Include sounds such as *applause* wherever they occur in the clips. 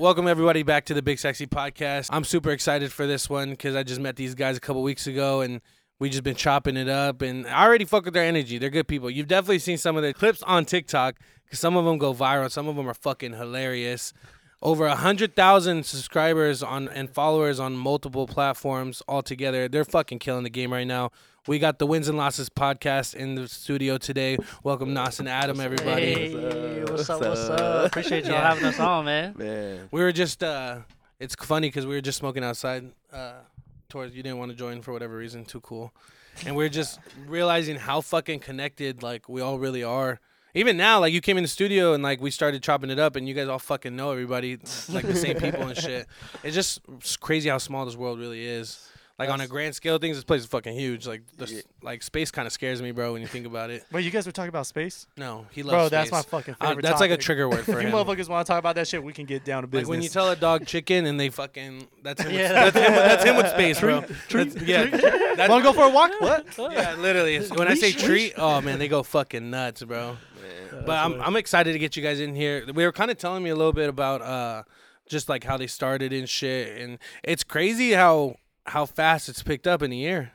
welcome everybody back to the Big Sexy Podcast. I'm super excited for this one because I just met these guys a couple weeks ago and we just been chopping it up. And I already fuck with their energy. They're good people. You've definitely seen some of their clips on TikTok because some of them go viral. Some of them are fucking hilarious. Over a hundred thousand subscribers on and followers on multiple platforms altogether. They're fucking killing the game right now. We got the Wins and Losses podcast in the studio today. Welcome Nas and Adam, everybody. Hey, what's up? What's What's up? up? Appreciate y'all having us on, man. *laughs* Man, We were just uh it's funny because we were just smoking outside. Uh towards you didn't want to join for whatever reason, too cool. And we are just realizing how fucking connected like we all really are. Even now, like you came in the studio and like we started chopping it up and you guys all fucking know everybody, like the same people and *laughs* shit. It's just it's crazy how small this world really is. Like on a grand scale of things, this place is fucking huge. Like the, Yeah. like space kind of scares me, bro, when you think about it. Wait, you guys were talking about space? No, he loves Bro, space. that's my fucking Uh, favorite that's like a trigger word *laughs* for If you motherfuckers want to talk about that shit, we can get down to business. Like when you tell a dog chicken and they fucking that's him. *laughs* Yeah. With, that's, him that's him with *laughs* space, bro. That's, yeah, that's, want to go for a walk? What? yeah, literally. When I say treat, oh man, they go fucking nuts, bro. man. But I'm I'm excited to get you guys in here. We were kind of telling me a little bit about uh just like how they started and shit, and it's crazy how how fast it's picked up in a year.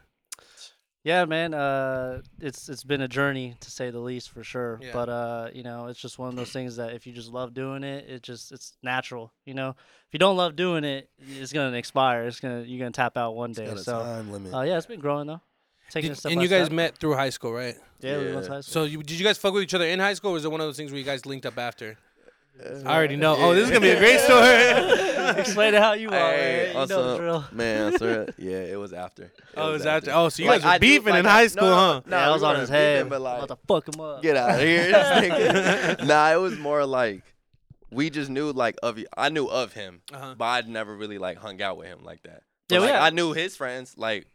Yeah, man. Uh, it's it's been a journey to say the least, for sure. Yeah. But uh, you know, it's just one of those things that if you just love doing it, it just it's natural. You know, if you don't love doing it, it's gonna expire. It's gonna you're gonna tap out one day. Got a So, time limit. uh, yeah, it's been growing though. Taking it Did- step and by you guys step. met through high school, right? Yeah, we went to high school. So you, did you guys fuck with each other in high school, or was it one of those things where you guys linked up after? I already know. Oh, this is gonna be a great story. *laughs* Explain it how you are. Hey, man. You know the also- drill. Man, sir, *laughs* yeah, it was after. It oh, was is that? Oh, so you Like, guys were I do- beefing like, in high school, no, huh? No, yeah, I we was on weren't his beefing, head. But like, about to fuck him up. get out of here, *laughs* nah, it was more like we just knew like of I knew of him, Uh-huh. but I'd never really like hung out with him like that. But, Yeah, like, had- I knew his friends. Like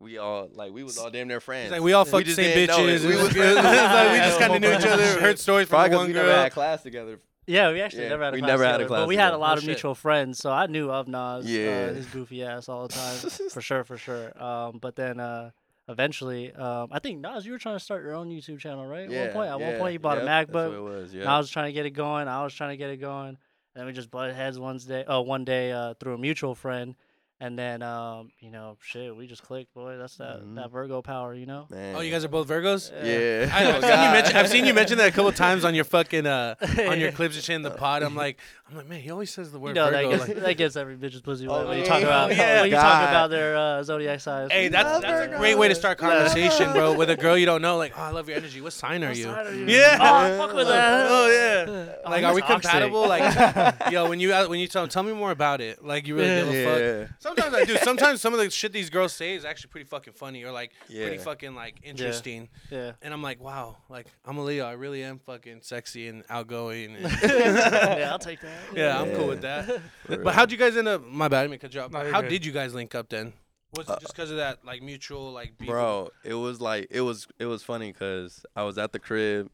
we all like we was all damn near friends. It's like we all fucked the same didn't know it. bitches. We was was- good. It's like we just kind of knew each other. Heard stories from Probably the 'cause one we girl. never had class together. Yeah, we actually Yeah, never had a we class never had a class but we had a lot No of shit. mutual friends, so I knew of Nas, Yeah. uh, his goofy ass all the time, *laughs* for sure, for sure. Um, but then uh, eventually, um, I think Nas, you were trying to start your own YouTube channel, right? At Yeah, one point, at one point, you bought yep, a That's what MacBook. it was. Yeah. I was trying to get it going. I was trying to get it going. And then we just butted heads one day. Oh, one day uh, through a mutual friend, and then um, you know, shit, we just clicked, boy. That's that Mhm. that Virgo power, you know. Man. Oh, you guys are both Virgos. Yeah. I know. Oh, I've, seen you mention, I've seen you mention that a couple times on your fucking uh *laughs* on your clips and shit in the pod. I'm like, I'm like, man, he always says the word You know that Virgo. gets, like- that gets every bitch's pussy wet Oh, when you talk about Yeah. when you talk God. about their uh, zodiac signs. hey, that's that's a great way to start conversation, bro. With a girl you don't know, like, oh, I love your energy. What sign are What you? sign are you? Yeah. Oh, fuck with that. Oh yeah. Oh, Like, he's are we toxic. compatible? Like, *laughs* yo, when you uh, when you tell tell me more about it. Like, you really give a fuck. Yeah. Sometimes I do. Sometimes some of the shit these girls say is actually pretty fucking funny or like pretty fucking like interesting. Yeah. And I'm like, wow, like I'm a Leo. I really am fucking sexy and outgoing. And, *laughs* yeah, I'll take that. *laughs* yeah, I'm cool with that. But how'd you guys end up? My bad, I didn't mean to cut you off. No, you're How good. did you guys link up then? Was it uh, just because of that like mutual like beef? Bro, it was like it was it was funny because I was at the crib,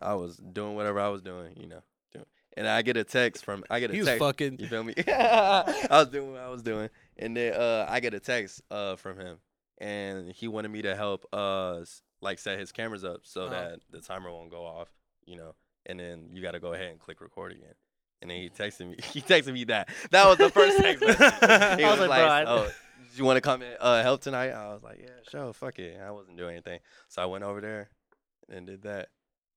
I was doing whatever I was doing, you know, doing, and I get a text from I get a He was text. fucking. You feel me? *laughs* I was doing what I was doing, and then uh, I get a text uh from him, and he wanted me to help uh like set his cameras up so Uh-huh. that the timer won't go off, you know, and then you got to go ahead and click record again. And then he texted me. *laughs* He texted me that. That was the first text. *laughs* He I was was like, like, "Oh, you want to come and uh, help tonight?" I was like, "Yeah, sure, fuck it." I wasn't doing anything, so I went over there and did that,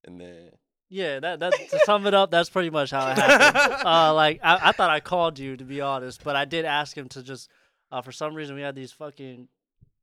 and then Yeah, that that to sum it up, that's pretty much how it happened. *laughs* uh, like I, I thought I called you to be honest, but I did ask him to just. Uh, for some reason, we had these fucking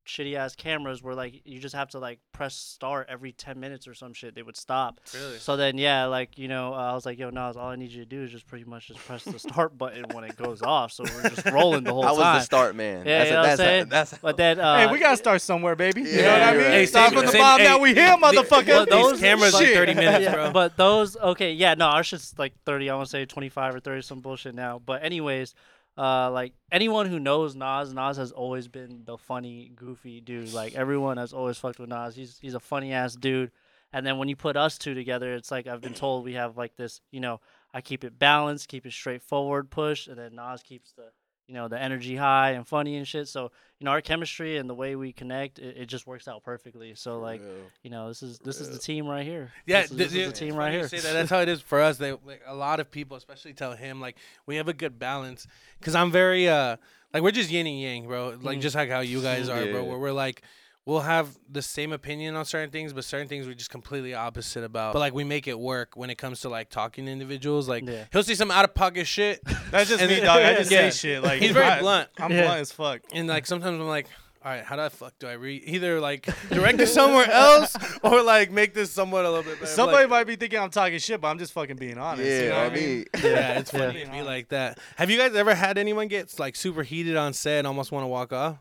shitty ass cameras where like you just have to like press start every ten minutes or some shit. They would stop. Really? So then, yeah, like you know, uh, I was like, "Yo, Nas, all I need you to do is just pretty much just press the start *laughs* button when it goes off." So we're just rolling the whole time. I was time. the start man. Yeah, that's you know what I'm that's saying? that's But then, uh, hey, we gotta start somewhere, baby. You know what I mean? right. Hey, start same- from the same- bottom. hey, now we here, motherfucker. well, those These cameras like 30 *laughs* minutes, yeah, bro. But those, okay, yeah, no, our shit's like 30. I want to say 25 or 30, some bullshit now. But anyways, uh, like anyone who knows Nas, Nas has always been the funny, goofy dude. Like everyone has always fucked with Nas. He's he's a funny ass dude. And then when you put us two together, it's like I've been told we have like this, you know, I keep it balanced, keep it straightforward, push, and then Nas keeps the you know the energy high and funny and shit. So you know our chemistry and the way we connect, it, it just works out perfectly. So like you know this is this is the team right here. Yeah, this is, th- this is yeah, the team right funny you here. Say that. That's how it is for us. They like a lot of people, especially tell him like we have a good balance because I'm very uh like we're just yin and yang, bro. Like Mhm. just like how you guys are, bro. Where we're like we'll have the same opinion on certain things, but certain things we're just completely opposite about. But like we make it work when it comes to like talking to individuals. Like Yeah. he'll say some out of pocket shit, *laughs* That's just me, dog. I *laughs* just Yeah. say shit. Like He's very I- blunt. I'm Yeah. blunt as fuck. and like sometimes I'm like. All right, how do I fuck do I read? Either like direct it somewhere else, *laughs* or like make this somewhat a little bit better. Somebody Like, might be thinking I'm talking shit, but I'm just fucking being honest. you know Yeah, I what mean, yeah, it's Yeah. funny to be like that. Have you guys ever had anyone get like super heated on set and almost want to walk off?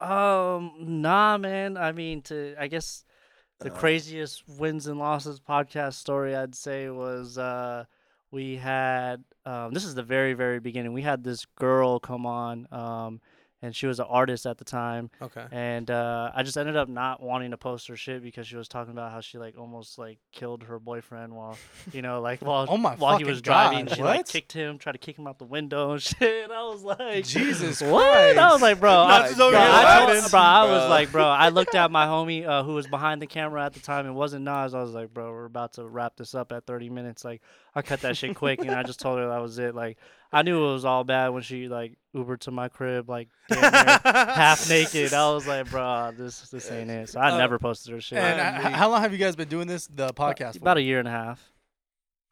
Um, nah, man. I mean, to I guess the Uh, craziest wins and losses podcast story I'd say was uh we had um this is the very very beginning. We had this girl come on um and she was an artist at the time Okay. and uh I just ended up not wanting to post her shit because she was talking about how she like almost like killed her boyfriend while *laughs* you know like while Oh my while he was driving God, she like kicked him tried to kick him out the window and *laughs* shit. I was like Jesus *laughs* what? I was like, bro, I, Nazis over bro, I, told- bro, I was like, bro, I looked at my homie uh, who was behind the camera at the time. It wasn't Nas. I was like, bro, we're about to wrap this up at 30 minutes. Like, I cut that shit quick, and I just told her that was it. Like, I knew it was all bad when she like Ubered to my crib, like *laughs* half naked. I was like, bro, this this ain't it. So I Uh, never posted her shit. And Yeah, uh, how long have you guys been doing this? The podcast? about for? a year and a half.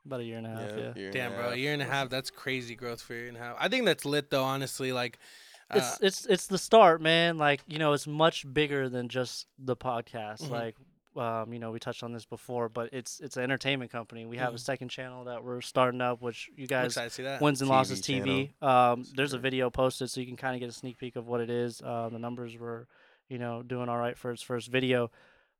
About a year and a half. Yeah. year and Damn, bro, a year and a half. That's crazy growth for a year and a half. I think that's lit though. Honestly, like, uh, it's it's it's the start, man. Like you know, it's much bigger than just the podcast. Mhm. Like, um, you know, we touched on this before, but it's it's an entertainment company. We have a Mhm. second channel that we're starting up, which you guys excited see that. wins and TV losses TV. Um, That's there's a video posted, so you can kind of get a sneak peek of what it is. Uh, the numbers were, you know, doing all right for its first video.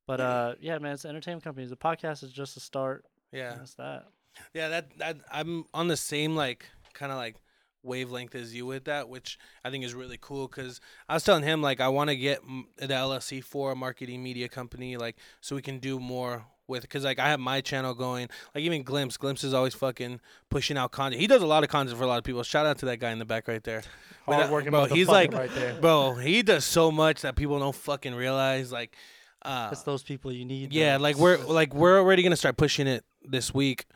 But uh, yeah, man, it's an entertainment company. The podcast is just a start. Yeah, That's that. yeah. That that I'm on the same like kind of like wavelength as you with that, which I think is really cool. Cause I was telling him like I want to get the LLC for a marketing media company, like so we can do more with. Cause like I have my channel going, like even Glimpse. Glimpse is always fucking pushing out content. He does a lot of content for a lot of people. Shout out to that guy in the back right there. But, uh, Hardworking bro, he's like, right there. bro, he does so much that people don't fucking realize. Like, uh, It's those people you need. yeah, bro. like we're like we're already gonna start pushing it this week.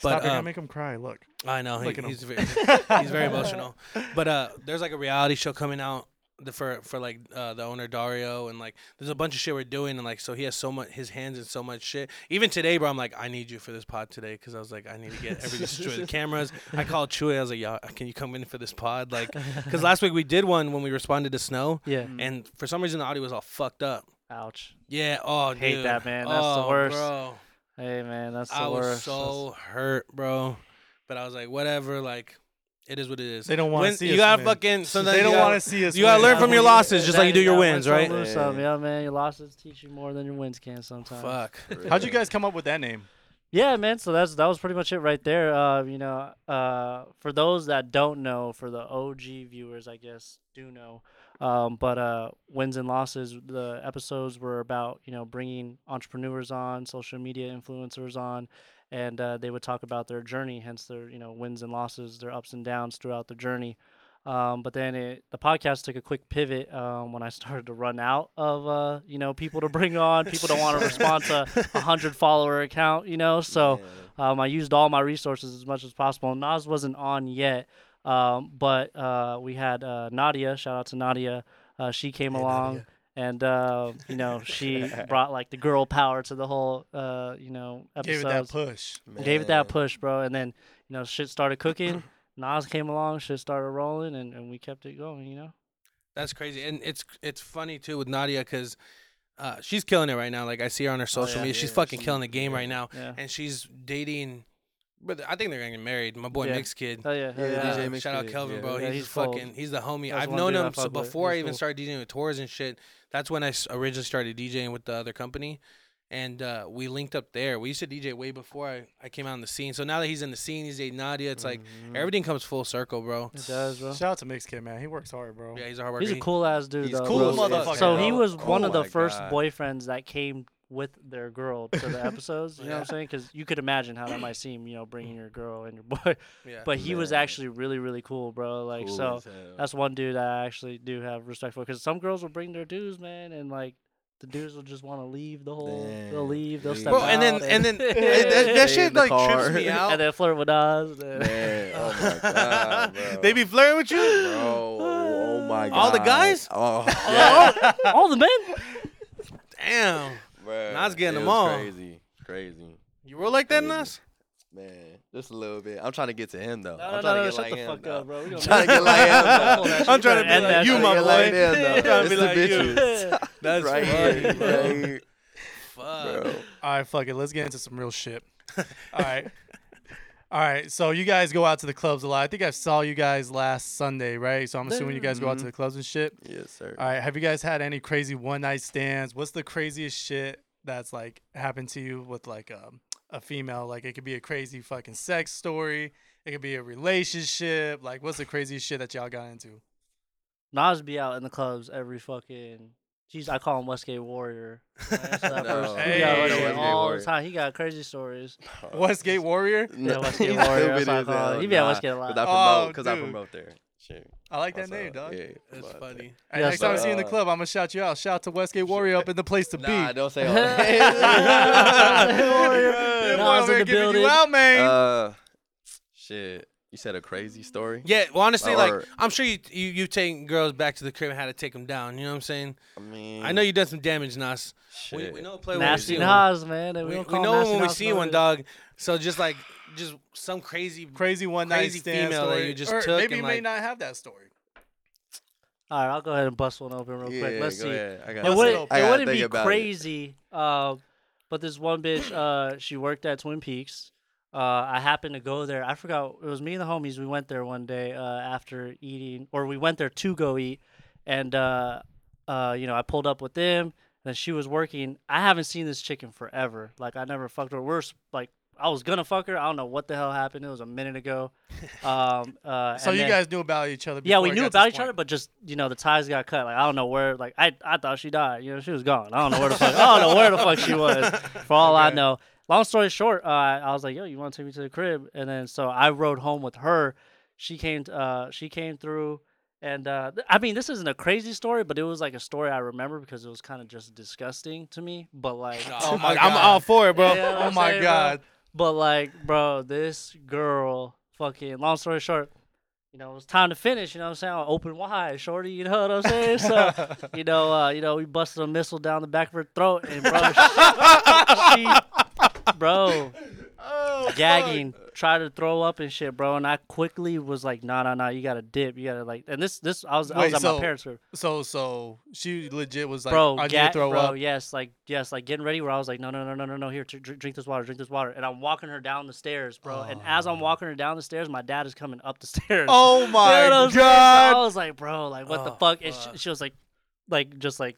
Stop, But you're gonna um, make him cry. Look. I know he, Look at he's very, *laughs* he's very emotional. But uh, there's like a reality show coming out the, for for like uh, the owner Dario and like there's a bunch of shit we're doing and like so he has so much his hands in so much shit. Even today, bro, I'm like I need you for this pod today because I was like I need to get everything *laughs* straight. The cameras. I called Chewy. I was like, yo, can you come in for this pod? Like, *laughs* because last week we did one when we responded to snow yeah. and for some reason the audio was all fucked up. Ouch. Yeah. Oh, Hate dude. that, man. That's the Oh, worst. Bro. Hey man, that's the I was worst. so hurt, bro. But I was like, whatever. Like, it is what it is. They don't want to see You us gotta win. fucking. Sometimes They don't want to see us. You gotta win. learn from your losses, just like you do your That- wins, right? lose some. Yeah. Yeah, man. Your losses teach you more than your wins can sometimes. Fuck. How'd you guys come up with that name? Yeah, man. So that's that was pretty much it right there. Uh, you know, uh, for those that don't know, for the OG viewers, I guess do know. Um, but uh, wins and losses. The episodes were about you know bringing entrepreneurs on, social media influencers on, and uh, they would talk about their journey, hence their you know wins and losses, their ups and downs throughout the journey. Um, but then it, the podcast took a quick pivot um, when I *laughs* started to run out of uh, you know people to bring on. People don't want to respond to a *laughs* hundred follower account, you know. So um, I used all my resources as much as possible. Nas wasn't on yet, um, but uh, we had uh, Nadia. Shout out to Nadia. Uh, she came Hey, along. Nadia. And uh, you know she *laughs* brought like the girl power to the whole uh, you know episode. Gave it that push. Gave it that push, bro. And then you know shit started cooking. *clears throat* Nas came along, shit started rolling, and, and we kept it going. You know. That's crazy, and it's it's funny too with Nadia because uh, she's killing it right now. Like I see her on her social yeah. media, she's Yeah, fucking she- killing the game yeah. right now, Yeah. and she's dating. But I think they're gonna get married. My boy Yeah. Mix Kid. Oh yeah. Yeah, hell Uh, DJ Mix shout out Kelvin, yeah. bro. Yeah, he's, he's cold. fucking. He's the homie. That's I've known him so before I even cool. started DJing with tours and shit. That's when I originally started DJing with the other company, and uh, we linked up there. We used to DJ way before I, I came out in the scene. So now that he's in the scene, he's a Nadia. It's like Mhm. everything comes full circle, bro. It does, bro. Shout out to Mix Kid, man. He works hard, bro. Yeah, he's a hard worker. He's a cool ass dude. He's though, cool bro. motherfucker, So he bro. was one of the first God. boyfriends that came with their girl to the *laughs* episodes. You know what I'm saying? Because you could imagine how that might seem, you know, bringing your girl and your *laughs* boy. Yeah. But he was actually really, really cool, bro. Like Cool so. as hell. That's one dude I actually do have respect for because some girls will bring their dudes, man, and like the dudes will just want to leave the whole. They'll Damn, leave. They'll leave. step Bro, and then out and then that, that, Stay in shit the like car. trips me *laughs* out. and then flirt with us. and- Man, oh my god, bro. they be flirting with you. Bro, oh my god. All the guys? Oh, yeah, all, all the men. Damn. Bro. Nas getting it them was all. Crazy, crazy, You roll like that, Crazy. Nas? man. Just a little bit. I'm trying to get to him though. No, I'm no, trying no, to no, get shut like the him, fuck though. up, bro. We *laughs* don't trying to get like him, though. Pull that shit. I'm trying to We be end like that you, shit. my Get boy. like them, though. *laughs* Trying to It's be the like you. bitches. *laughs* That's right here, right here. Fuck. Bro. All right, fuck it. Let's get into some real shit. All right. All right. So you guys go out to the clubs a lot. I think I saw you guys last Sunday, right? So I'm assuming you guys go out to Mhm. the clubs and shit. Yes, sir. All right. Have you guys had any crazy one night stands? What's the craziest shit that's like happened to you with like um, a female? Like it could be a crazy fucking sex story. It could be a relationship. Like what's the craziest shit that y'all got into? Nas be out in the clubs every fucking. Jeez, I call him Westgate Warrior. *laughs* That's that No. Hey, he got Westgate Westgate all Warrior. the time. He got crazy stories. *laughs* Westgate Warrior. Yeah, Westgate *laughs* He's Warrior, stupid that's what I call hell. it. He be at Westgate a lot. 'cause I Oh, promote, because I promote there. Shit. I like that What's name, up? dog. Yeah, That's funny. Hey, Yeah, next time I see you in the club, I'm gonna shout you out. Shout out to Westgate Warrior up in the place to be. Nah, don't say all Westgate that. Warrior. Yeah, boy, Nas over in here the giving building. You out, man. uh, shit. You said a crazy story? Yeah, well, honestly, like I'm sure you you you taken girls back to the crib and had to take them down. You know what I'm saying? I mean, I know you done some damage, Nas. We, Shit. we know play when we Nasty see one. Nas, man. We, We, don't we call know Nasty when we Nas see no one, good. dog. So just like just some crazy. crazy one night crazy stand female that story. you just or took maybe and, you may like- not have that story. All right, I'll go ahead and bust one open real yeah, quick. Let's go see. Ahead. I got It, Bust would, it it, open. I gotta wouldn't think be about it. crazy, uh, but this one bitch, uh, she worked at Twin Peaks. Uh, I happened to go there. I forgot it was me and the homies. We went there one day uh, after eating, or we went there to go eat, and uh, uh, you know I pulled up with them. And she was working. I haven't seen this chicken forever. Like I never fucked her. We're like I was gonna fuck her. I don't know what the hell happened. It was a minute ago. *laughs* Um, uh, So you then- guys knew about each other. yeah, we knew about each other, but just you know, the ties got cut. Like I don't know where. Like I, I thought she died. You know, she was gone. I don't know where the fuck. I don't know where the fuck she was. For all I *laughs* know. Long story short, uh, I was like, "Yo, you want to take me to the crib?" And then so I rode home with her. She came. Uh, she came through, and uh, th- I mean, this isn't a crazy story, but it was like a story I remember because it was kind of just disgusting to me. But like, *laughs* Oh my I'm all for it, bro. Yeah, you know Oh my saying, bro? god. But like, bro, this girl, fucking. Long story short, you know, it was time to finish. You know what I'm saying? Open wide, shorty. You know what I'm saying? So, *laughs* you know, uh, you know, we busted a missile down the back of her throat, and bro, *laughs* she, she *laughs* bro, Oh, gagging, tried to throw up and shit, bro. And I quickly was like, nah, nah, nah, you gotta dip, you gotta like. And this, this, I was, I Wait, was at so- my parents' crib, So so she legit was like, bro. I need ga- to throw bro, up. yes, like, yes, like getting ready. Where I was like, no, no, no, no, no, no. Here, dr- drink this water, drink this water. And I'm walking her down the stairs, bro. And oh. as I'm walking her down the stairs, my dad is coming up the *laughs* stairs. Oh You know my what I'm saying? So god! I was like, bro, like, what the Oh, fuck? And fuck. she, she was like, like, just like,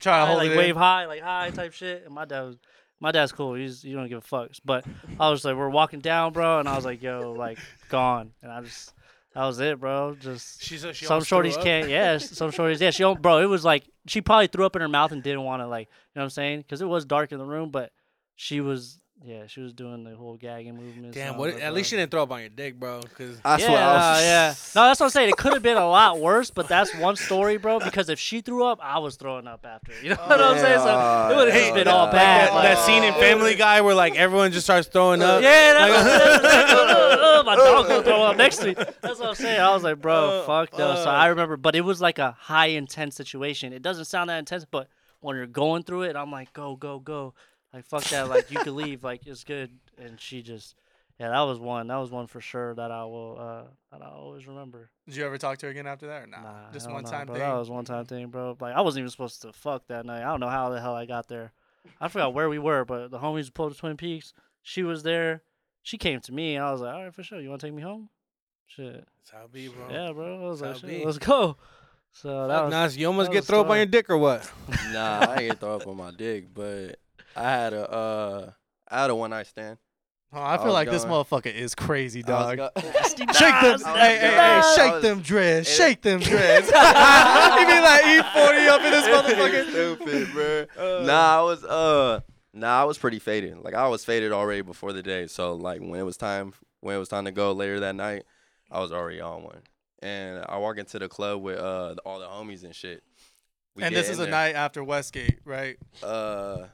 Try to high, hold like it wave in. high, like high type shit. And my dad was, my dad's cool. He's he don't give a fuck. But I was like, we're walking down, bro, and I was like, yo, like, gone. And I just, that was it, bro. Just She said she some shorties can't. Yeah, some shorties. Yeah, she don't, bro. It was like she probably threw up in her mouth and didn't want to like, you know what I'm saying? Because it was dark in the room, but she was, yeah, she was doing the whole gagging movements. Damn, what? was like, At bro. least she didn't throw up on your dick, bro. Cause I yeah, swear. I was, yeah. No, that's what I'm saying. It could have been a lot worse, but that's one story, bro. Because if she threw up, I was throwing up after. You know what I'm saying? So it would have Yeah, just been yeah. all Like bad. that, like- that scene in Family Guy where like everyone just starts throwing up. Yeah, that's what I'm saying. my dog gonna throw up next to me. That's what I'm saying. I was like, bro, Uh, fuck no. So uh. I remember, but it was like a high intense situation. It doesn't sound that intense, but when you're going through it, I'm like, go, go, go. Like fuck that. Like you could leave. Like it's good. And she just, yeah, that was one. That was one for sure that I will, uh, that I always remember. Did you ever talk to her again after that or nah? Nah, Just one nah, time bro. thing. That was one time thing, bro. Like I wasn't even supposed to fuck that night. I don't know how the hell I got there. I forgot where we were, but the homies pulled to Twin Peaks. She was there. She came to me. And I was like, all right, for sure. You want to take me home? Shit. That's how it be, bro. Yeah, bro. I was That's how it shit, let's go. So that Fuck, was. Nas, you almost get was throw up on your dick or what? *laughs* *laughs* Nah, I ain't get throw up on my dick, but I had a uh, I had a one night stand. Oh, I feel was like this motherfucker is crazy, dog. go- *laughs* *laughs* Shake them, Nas, I was hey, hey, hey, shake was- them dreads, it- shake them *laughs* dreads. he be like E40 up in this motherfucker. Stupid, bro. Nah, I was uh, Nah, I was pretty faded. Like I was faded already before the day. So like when it was time when it was time to go later that night, I was already on one. And I walk into the club with uh all the homies and shit. We and this is a there. night after Westgate, right? Uh,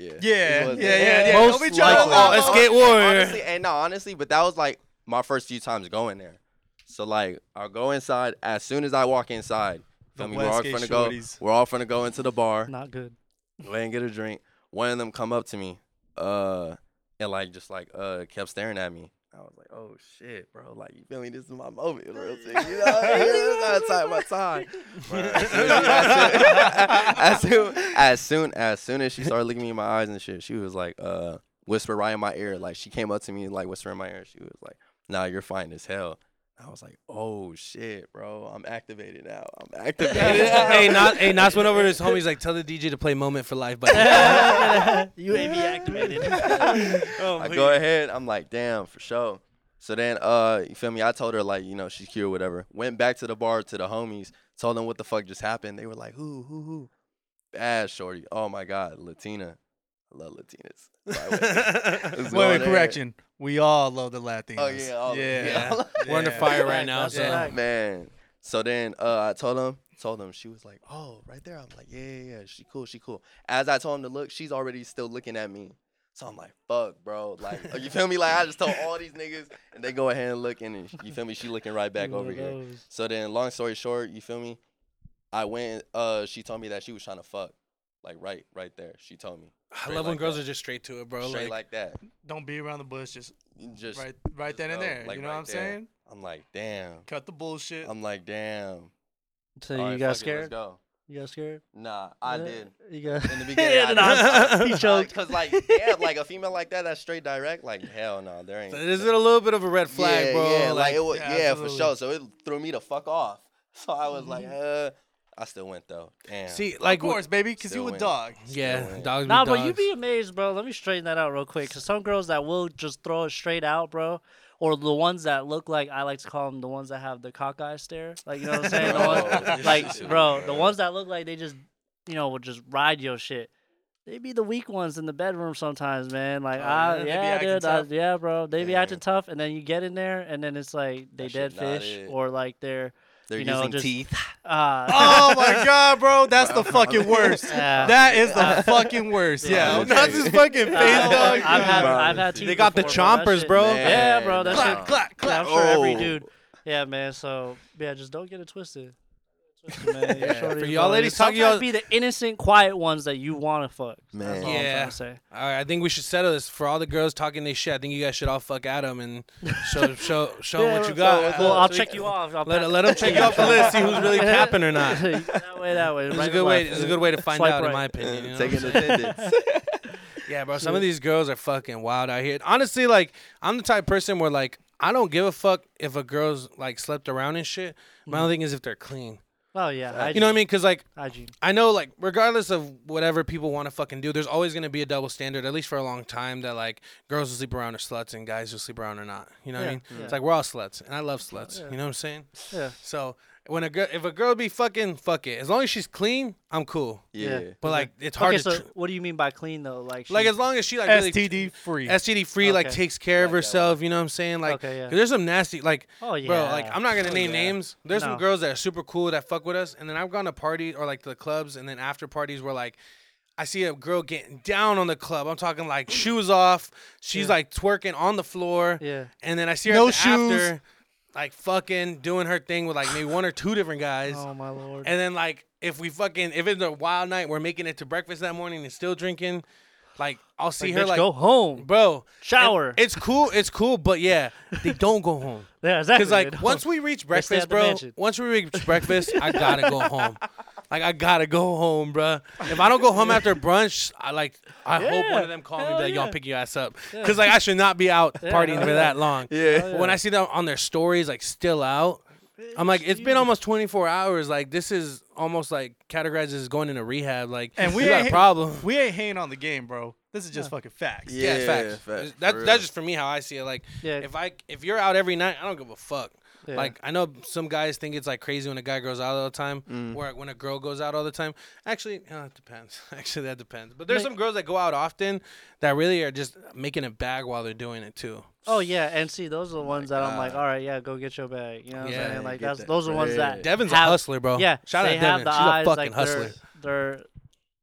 yeah. Yeah, yeah, yeah, yeah. Most Don't be trying to likely. lie. Oh, Westgate Warrior. Honestly, and no, honestly, but that was like my first few times going there. So like I'll go inside. As soon as I walk inside, The feel me, we're all Westgate finna go. We're all finna go into the bar. Not good. go ahead and get a drink. One of them come up to me, uh, and like just like uh kept staring at me. I was like, oh shit, bro. Like you feel me? This is my moment, real *laughs* shit. You know, this is my time, my time. *laughs* *laughs* as soon as soon as soon as she started looking me in my eyes and shit, she was like, uh, whisper right in my ear. Like she came up to me and like whisper in my ear. She was like, nah, you're fine as hell. I was like, oh shit, bro. I'm activated now. I'm *laughs* activated. *laughs* hey, not hey, Nas went over to his homies like, tell the DJ to play "Moment for Life" by *laughs* be activated. oh, I go ahead. I'm like, damn, for sure. So then, uh, you feel me? I told her like, you know, she's cute or whatever. Went back to the bar to the homies. Told them what the fuck just happened. They were like, who, who, who? Bad shorty. Oh my god, Latina. I love Latinas. Way. What's Wait, wait, correction. We all love the Latinos. Oh yeah, all yeah. Yeah. We're under Yeah. fire right now, so a. Man. So then uh, I told him, told him she was like, oh, right there. I'm like, yeah, yeah, yeah. She cool, she cool. As I told him to look, she's already still looking at me. So I'm like, fuck, bro. Like, you feel me? Like I just told all these niggas, and they go ahead and look, and you feel me? She looking right back over here. So then, long story short, you feel me? I went. Uh, she told me that she was trying to fuck, like right, right there. She told me I love when like girls that. are just straight to it, bro. straight Like, like that. Don't be around the bush. Just, Just right, right just then and there. like, you know right what I'm there. saying? I'm like, damn. Cut the bullshit. I'm like, damn. So All you right, got fuck it, scared? let's go. You got scared? Nah, I Yeah, did. You got In the *laughs* beginning, I And I was- he choked. Cause like, yeah, like a female like that, that's straight direct. Like, hell no, there ain't. is it a little bit of a red flag, yeah, bro? Yeah, like, like, it was, Yeah, yeah, for sure. So it threw me the fuck off. *laughs* So I was like, Mm-hmm. uh, I still went though. Damn. see, of like, course, baby, because you Still a win. dog. yeah, Still dogs. Nah, be but dogs. you'd be amazed, bro. Let me straighten that out real quick. Cause some girls that will just throw it straight out, bro, or the ones that look like I like to call them the ones that have the cockeye stare. Like you know what I'm saying? The Bro, ones- like, bro, the ones that look like they just, you know, will just ride your shit. They be the weak ones in the bedroom sometimes, man. Like, Oh, I, yeah? Yeah, dude, I, yeah, bro. They be Damn. acting tough, and then you get in there, and then it's like they That dead fish, it. or like they're, They're you know, using just- teeth. uh, *laughs* oh my god, bro, that's the fucking *laughs* worst. Yeah. That is the fucking worst. Yeah, Yeah, okay. not his fucking face, I've, dog. I've had, Bro, I've had they got the before, That chompers, shit- bro. Yeah, bro. That Man, shit. nah. clap, Yeah, clap. I'm sure every Oh. dude. Yeah, man. So yeah, just don't get it twisted. Twisted, man. Yeah, for y'all ladies talking sometimes y'all- be the innocent, quiet ones that you want to fuck. That's Man. all I'm Yeah. trying to say. All right, I think we should settle this for all the girls talking they shit. I think you guys should all fuck Adam and show *laughs* show show 'em Yeah, what you so- got. Well, I'll So check you off. I'll Let let them check you off the list, see who's really *laughs* capping or not. *laughs* that way, that way. This is right a good way. left. This is a good way to find Swipe out, in my opinion. You know Taking attendance. Yeah, bro. Some of these girls are fucking wild out here. Honestly, like I'm the type of person where like I don't give a fuck if a girl's like slept around and shit. My Mm. only thing is if they're clean. Oh yeah, hygiene. You know what I mean? Because like Hygiene. I know like regardless of whatever people want to fucking do, there's always gonna be a double standard, at least for a long time, that like girls will sleep around are sluts and guys will sleep around or not. You know what I mean? yeah. It's like we're all sluts, and I love sluts. Yeah. You know what I'm saying? Yeah. So when a girl, if a girl be fucking, fuck it. As long as she's clean, I'm cool. Yeah. Yeah. But like it's hard Okay, to so tr- what do you mean by clean though? Like, like as long as she like really STD free. STD free, like takes care of Like that herself. You know what I'm saying? Like, Okay, yeah. 'cause there's some nasty, like, Oh yeah. bro, like I'm not gonna Oh, name yeah. names. There's some girls that are super cool that fuck with us, and then I've gone to parties or like the clubs, and then after parties where like. I see a girl getting down on the club. I'm talking like shoes off. She's Yeah. like twerking on the floor, Yeah. and then I see her No at the shoes. after, like fucking doing her thing with like maybe one or two different guys. Oh my lord. And then like if we fucking if it's a wild night, we're making it to breakfast that morning and still drinking. Like I'll see her bitch, like, go home. bro, Shower. It's cool, it's cool, but yeah, they don't go home. *laughs* yeah, exactly. Cause like once we reach breakfast, bro, once we reach breakfast, I gotta go home. *laughs* Like I gotta go home, bro. If I don't go home after *laughs* brunch, I like I hope one of them call me Hell and be like, "Yo, yeah. pick your ass up," Yeah. because like I should not be out Yeah, partying for that long. Yeah. When I see them on their stories, like still out, I'm like, it's been almost 24 hours. Like this is almost like categorized as going into rehab. Like, And we we got a problem. We ain't hating on the game, bro. This is just fucking facts. Yeah, Yeah, facts. facts, That, that's just for me how I see it. Like, Yeah. if I if you're out every night, I don't give a fuck. Yeah. Like I know some guys think it's like crazy when a guy goes out all the time, Mm. or when a girl goes out all the time. Actually, it depends. *laughs* Actually, that depends. But there's Like- some girls that go out often that really are just making a bag while they're doing it too. Oh yeah, and see, those are the ones that I'm like, all right, yeah, go get your bag. You know what Yeah, I'm saying? Like that's that those are the ones that. Devin's have, a hustler, bro. Yeah, shout out Devin. the She's eyes, a fucking like, hustler. They're, they're,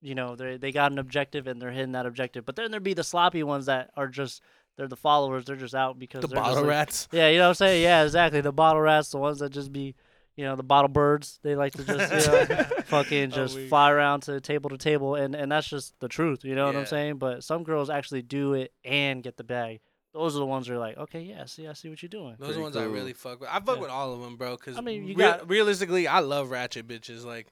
you know, they they got an objective and they're hitting that objective. But then there'd be the sloppy ones that are just they're the followers. They're just out because The they're just bottle like- rats. Yeah, you know what I'm saying? Yeah, exactly. The bottle rats, the ones that just be, you know, the bottle birds. They like to just, you know, *laughs* *laughs* fucking just weak. fly around to table to table, and and that's just the truth. You know what I'm saying? But some girls actually do it and get the bag. Those are the ones that are like, okay, yeah, see, I see what you're doing. Those are Pretty ones I really fuck with. I fuck Yeah. with all of them, bro. Cause I mean, you real- got- realistically, I love ratchet bitches. Like,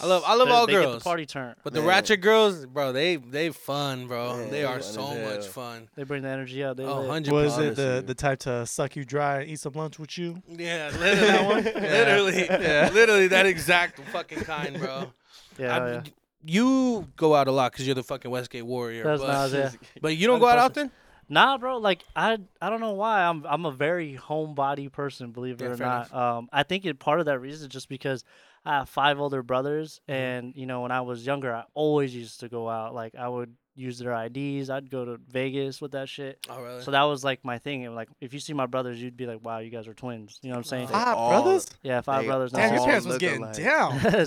I love, I love They- all they Get girls. the party turn. But the ratchet girls, bro, they they fun, bro. Man, they they are so as much fun. They bring the energy out. They Oh, 100 Was it the, the type to suck you dry and eat some lunch with you? Yeah, *laughs* literally, *laughs* literally, *laughs* Yeah. literally that exact fucking kind, bro. Yeah, I- yeah. You go out a lot because you're the fucking Westgate Warrior. That's but, Nas, yeah. but you don't go out often. Nah, bro. Like I, I don't know why. I'm, I'm a very homebody person. Believe it Yeah, or not. Um, I think it part of that reason is just because I have five older brothers, Mm-hmm. and you know, when I was younger, I always used to go out. Like I would use their IDs. I'd go to Vegas with that shit. Oh really? So that was like my thing. And like if you see my brothers, you'd be like, wow, you guys are twins. You know what I'm saying? Five all- brothers? Yeah, five they brothers. Damn, your parents was getting alike. down. *laughs* so,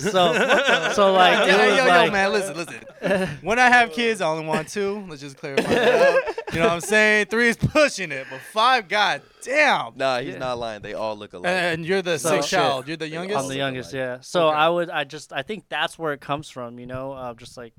so *laughs* like, it yo, yo, like- man, listen, listen. When I have kids, I only want two. Let's just clarify that. out. You know what I'm saying? Three is pushing it, but five, god damn. Nah, he's Yeah. not lying. They all look alike. And you're the So- sixth Shit. child. You're the youngest. I'm the youngest, alike. yeah. So Okay. I would, I just, I think that's where it comes from, you know. Uh, just like,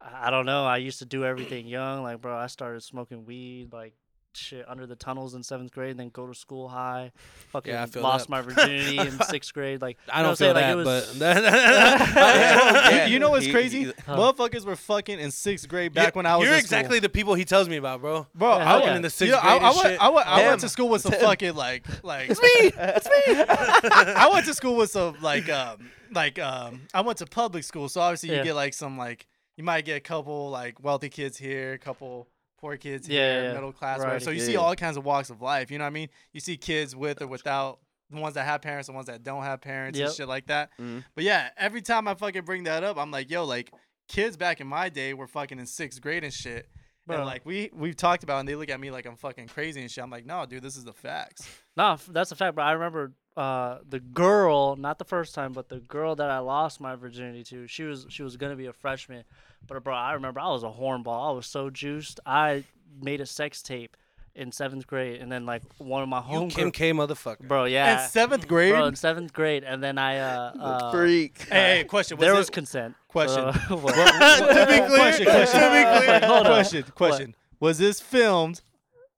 I I don't know. I used to do everything young, like, bro. I started smoking weed, like, shit, under the tunnels in seventh grade, and then go to school high. Fucking I feel lost that. my *laughs* virginity in sixth grade. Like, I don't what I'm feel that, like, it was, but *laughs* *laughs* You- you know what's crazy? he- Huh. Motherfuckers were fucking in sixth grade back when I was You're in school. exactly the people he tells me about, bro. Bro, Yeah, I hell went in the sixth you know, grade I, I went. I went, I went to school with some fucking like, like. It's me. It's me. I went to school with some like, um, like, um, I went to public school, so obviously Yeah. you get like some like, you might get a couple like wealthy kids here, a couple poor kids here, yeah, yeah. middle class, right? So you see all kinds of walks of life. You know what I mean? You see kids with or without. The ones that have parents, the ones that don't have parents, Yep. and shit like that. Mhm. But yeah, every time I fucking bring that up, I'm like, yo, like kids back in my day were fucking in sixth grade and shit. Bro. And like we we've talked about, and they look at me like I'm fucking crazy and shit. I'm like, no, dude, this is the facts. Nah, f- that's a fact. But I remember uh, the girl, not the first time, but the girl that I lost my virginity to. She was she was gonna be a freshman, but bro, I remember I was a hornball. I was so juiced. I made a sex tape in seventh grade, and then like one of my You home Kim K motherfucker. bro, yeah, In seventh grade. bro, in seventh grade, and then I uh, uh Freak. hey, hey, question. Was there it, was consent. question. So, *laughs* what? *laughs* to be clear, question, question, to be clear. Like, hold on. question, question. Was this filmed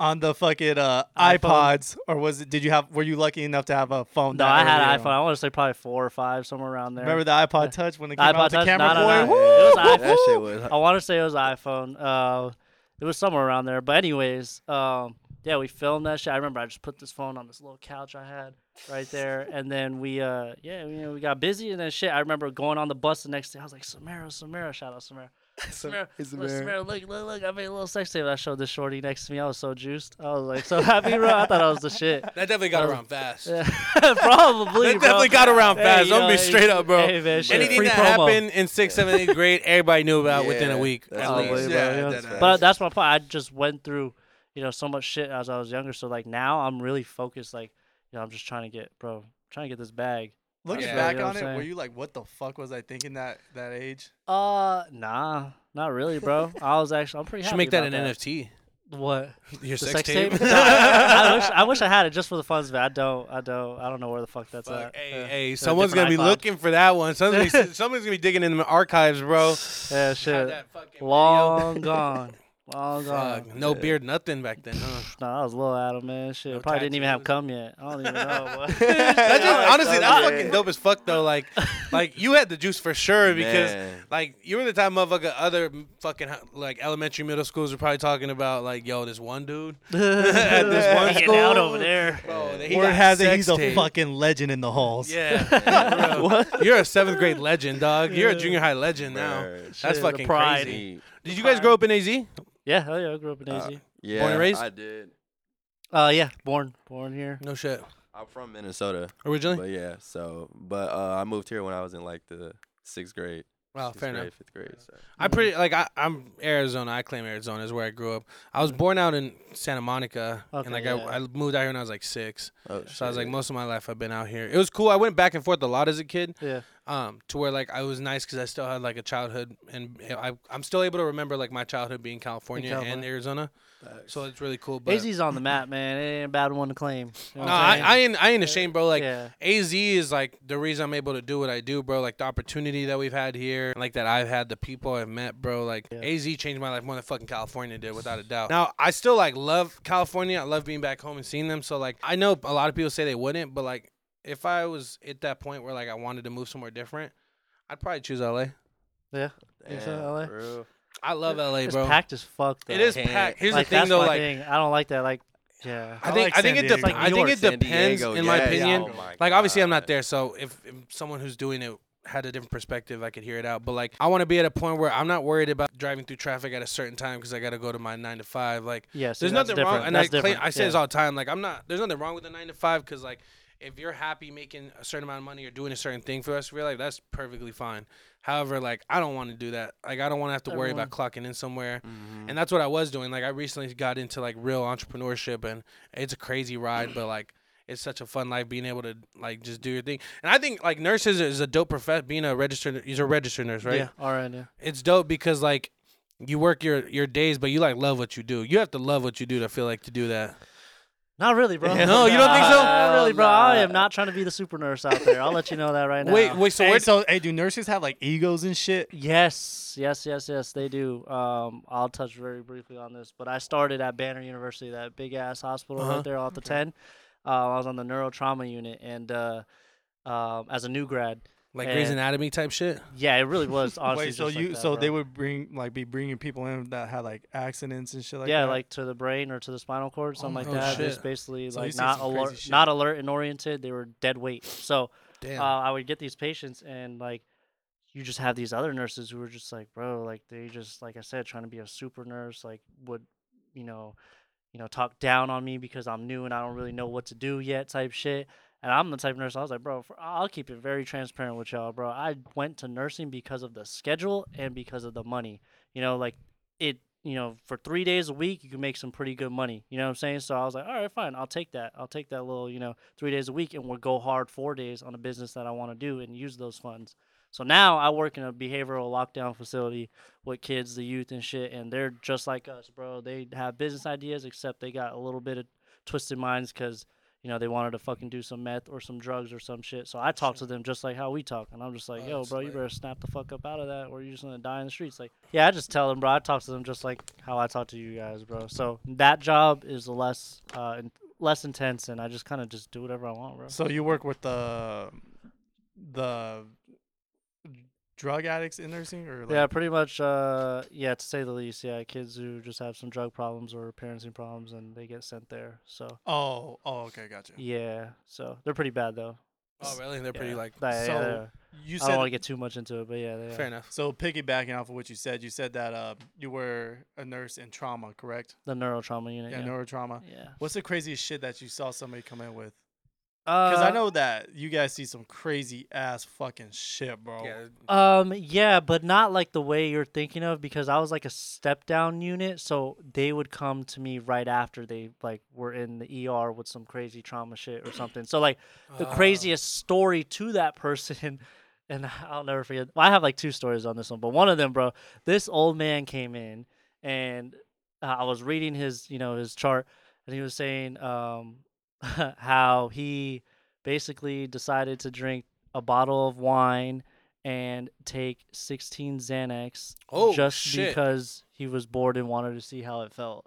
on the fucking uh, iPods, or was it? Did you have? Were you lucky enough to have a phone? no, I had an iPhone. I want to say probably four or five, somewhere around there. Remember the iPod Touch when it came iPod out? The Touch? camera No, no, boy. no. Woo! It was iPhone. That shit was. I want to say it was iPhone. Uh, it was somewhere around there. But anyways, um, yeah, we filmed that shit. I remember I just put this phone on this little couch I had right there, and then we, uh, yeah, you know, we got busy and then shit. I remember going on the bus the next day. I was like, Samara, Samara, shout out Samara. Samara, *laughs* It's look, Samara. Samara, look, look, look, I made a little sex tape. I showed this shorty next to me. I was so juiced. I was like so *laughs* happy, bro. I thought I was the shit. That definitely got was- around *laughs* fast. Yeah. Probably, That bro. definitely got around Hey, fast. you I'm gonna know, be straight up, bro. Hey, man, shit, Anything free that promo. happened in sixth, seventh, eighth grade, everybody knew about within a week that's at Probably, least. bro, Yeah, you know? dead. But that's my point. I just went through, you know, so much shit as I was younger. So like now I'm really focused. Like, you know, I'm just trying to get, bro, trying to get this bag. Looking Yeah. back You know on what it, I'm were saying? you like, what the fuck was I thinking that that age? Uh, nah, not really, bro. *laughs* I was actually, I'm pretty Should happy make that about an NFT. What? *laughs* Your The sex, sex tape. tape? *laughs* No, I, I wish, I wish I had it just for the fun of it. I don't. I don't. I don't know where the fuck that's Fuck, at. hey, Yeah. hey, someone's gonna different be iCloud. looking for that one. Someone's gonna, be, someone's gonna be digging in the archives, bro. Yeah, shit. that. Long gone. Long gone. Fuck, no beard, nothing back then, huh? No, I was a little Adam, man. Shit, No probably didn't even have tattoos. cum yet. I don't even know. *laughs* boy. That's just, *laughs* honestly, that's Yeah. fucking dope as fuck though. Like, *laughs* like you had the juice for sure because Man. like you were the type of motherfucker other fucking like elementary middle schools were probably talking about like, yo, this one dude at this one Getting school out over there. Bro, he Word got has it, sex he's a tape. fucking legend in the halls. Yeah, bro. You're a seventh grade legend, dog. You're a junior high legend now. Bruh, That's Shit, the fucking pride. crazy. Did you guys grow up in AZ? Yeah, hell yeah, I grew up in Uh, AZ. yeah, and raised? I did. Uh, yeah, born, born here. No shit. I'm from Minnesota, Originally? but yeah. So, but uh, I moved here when I was in like the sixth grade. Wow, sixth fair grade, enough. Fifth grade. So. I pretty like I, I'm Arizona. I claim Arizona is where I grew up. I was born out in Santa Monica, Okay, and like yeah. I, I moved out here when I was like six. Oh, So I was like, most of my life I've been out here. It was cool. I went back and forth a lot as a kid, Yeah. Um, to where like I was nice because I still had like a childhood, and I I'm still able to remember like my childhood being California, and Arizona. Facts. So it's really cool. But AZ's on the map, man. It ain't a bad one to claim. You know no, I? I ain't I ain't ashamed, bro. Like yeah. AZ is like the reason I'm able to do what I do, bro. Like the opportunity that we've had here, like that I've had, the people I've met, bro. Like Yeah. AZ changed my life more than fucking California did, without a doubt. Now I still like love California. I love being back home and seeing them. So like I know a lot of people say they wouldn't, but like if I was at that point where like I wanted to move somewhere different, I'd probably choose LA. Yeah. Think so, LA? for real. I love LA, It's bro. packed as fuck. Though. It is Can't- packed. Here's like, the thing that's though, my like thing. I don't like that. Like, yeah. I I think like I think San it Diego. dep- I New think York, it San depends. Diego, in my yes. opinion, Oh my like obviously I'm not God. there, so if, if someone who's doing it had a different perspective, I could hear it out. But like I want to be at a point where I'm not worried about driving through traffic at a certain time because I got to go to my nine to five. Like Yeah. see, there's nothing wrong, different. and I claim. I say yeah. this all the time. Like I'm not. There's nothing wrong with the nine to five because like if you're happy making a certain amount of money or doing a certain thing for us, rest of your life, that's perfectly fine. However, like I don't want to do that. Like I don't want to have to worry about clocking in somewhere. Mhm. And that's what I was doing. Like I recently got into like real entrepreneurship and it's a crazy ride, but like it's such a fun life being able to like just do your thing. And I think like nurses is a dope profession. Being a registered, you're a registered nurse, right? Yeah. All right. Yeah. It's dope because like you work your your days, but you like love what you do. You have to love what you do to feel like to do that. Not really, bro. No, you don't think so? Not really, bro. I am not trying to be the super nurse out there. I'll let you know that right now. Wait, wait. So hey, where? so hey, do nurses have like egos and shit? Yes, yes, yes, yes, they do. Um, I'll touch very briefly on this, but I started at Banner University, that big ass hospital Uh-huh. right there off the ten. Uh, I was on the neurotrauma unit, and uh, um, as a new grad, like Grey's Anatomy type shit. yeah, it really was *laughs* honestly. Wait, so just like you that, so bro. they would bring like be bringing people in that had like accidents and shit like yeah, that? like to the brain or to the spinal cord, something my like God. that. Oh, Just basically So like not alert, shit. not alert and oriented. They were dead weight. So Damn. uh, I would get these patients and like you just have these other nurses who were just like, bro, like they just like I said, trying to be a super nurse, like would you know, you know, talk down on me because I'm new and I don't really know what to do yet, type shit. And I'm the type of nurse. I was like, bro, for, I'll keep it very transparent with y'all, bro. I went to nursing because of the schedule and because of the money. You know, like it. You know, for three days a week, you can make some pretty good money. You know what I'm saying? So I was like, all right, fine, I'll take that. I'll take that little, you know, three days a week, and we'll go hard four days on a business that I want to do and use those funds. So now I work in a behavioral lockdown facility with kids, the youth, and shit, and they're just like us, bro. They have business ideas, except they got a little bit of twisted minds because you know they wanted to fucking do some meth or some drugs or some shit. So I talk to them just like how we talk, and I'm just like, Oh, yo, bro, you better snap the fuck up out of that, or you're just gonna die in the streets. Like, yeah, I just tell them, bro. I talk to them just like how I talk to you guys, bro. So that job is less, uh, in- less intense, and I just kind of just do whatever I want, bro. So you work with the the drug addicts in nursing, or like, Yeah, pretty much. Uh, yeah, to say the least. Yeah, kids who just have some drug problems or parenting problems, and they get sent there. So Oh, oh, okay, gotcha. yeah, so they're pretty bad though. oh really? They're pretty like. Yeah, yeah, So, they're- You I don't want to get too much into it, but yeah, they are. Fair enough. so. Piggybacking off of what you said, you said that uh, you were a nurse in trauma, correct? The neurotrauma unit. Yeah, Yeah, neurotrauma. yeah. What's the craziest shit that you saw somebody come in with? Because I Uh, know that you guys see some crazy ass fucking shit, bro. Yeah. Um, yeah, but not like the way you're thinking of because I was like a step down unit, so they would come to me right after they like were in the ER with some crazy trauma shit or something. So like the Uh, craziest story to that *laughs* person, and I'll never forget. Well, I have like two stories on this one, but one of them, bro, this old man came in and uh, I was reading his, you know, his chart, and he was saying um, *laughs* how he basically decided to drink a bottle of wine and take 16 Xanax Oh, just shit. because he was bored and wanted to see how it felt.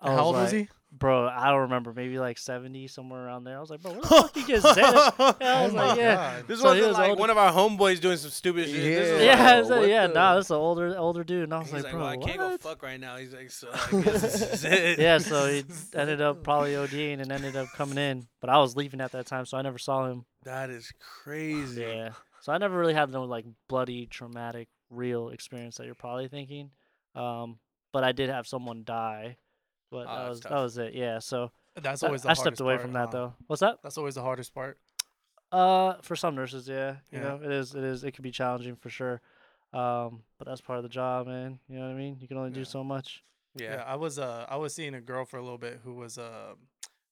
I How old was like, he? Bro, I don't remember. Maybe like 70, somewhere around there. I was like, bro, where the *laughs* fuck you get Xanax? Yeah, I was Oh like, yeah. God. This So wasn't was like older. one of our homeboys doing some stupid shit. This Yeah. like, Yeah, Oh, so, what yeah, the- nah, that's an older older dude. And I was he's like, like, bro, well, I can't go fuck right now. He's like, so I guess this is *laughs* it. yeah, so he *laughs* ended up probably ODing and ended up coming in. But I was leaving at that time, so I never saw him. That is crazy. Yeah. So I never really had no like bloody, traumatic, real experience that you're probably thinking. Um, but I did have someone die. But Oh, that was that was it. Yeah. So That's I- always the I stepped away part, from that huh? though. What's that? That's always the hardest part. Uh, for some nurses, yeah, you Yeah. know, it is, it is, it can be challenging for sure. Um, but that's part of the job, man. You know what I mean? You can only do so much. Yeah. Yeah. I was uh I was seeing a girl for a little bit who was a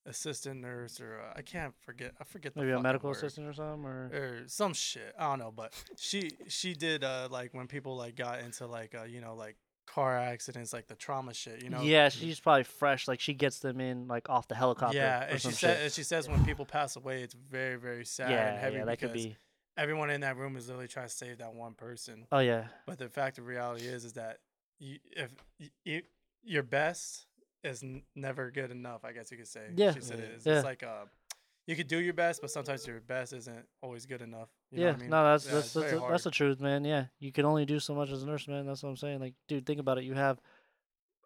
assistant nurse or uh, I can't forget I forget the Maybe a medical word. assistant or something, or or some shit. I don't know, but she she did uh like when people like got into like uh you know like car accidents like the trauma shit, you know. yeah, she's probably fresh. Like she gets them in like off the helicopter. Yeah, and she some said shit. and she says when people pass away it's very very sad and yeah, heavy yeah, that could be. everyone in that room is literally trying to save that one person. Oh yeah, But the fact of reality is, is that you, if you, your best is n- never good enough, I guess you could say. Yeah. She said it is. Yeah. It's like uh, you could do your best, but sometimes your best isn't always good enough. You yeah. I mean? No, that's Yeah, that's that's, the, that's the truth, man. Yeah, you can only do so much as a nurse, man. That's what I'm saying. Like, dude, think about it. You have,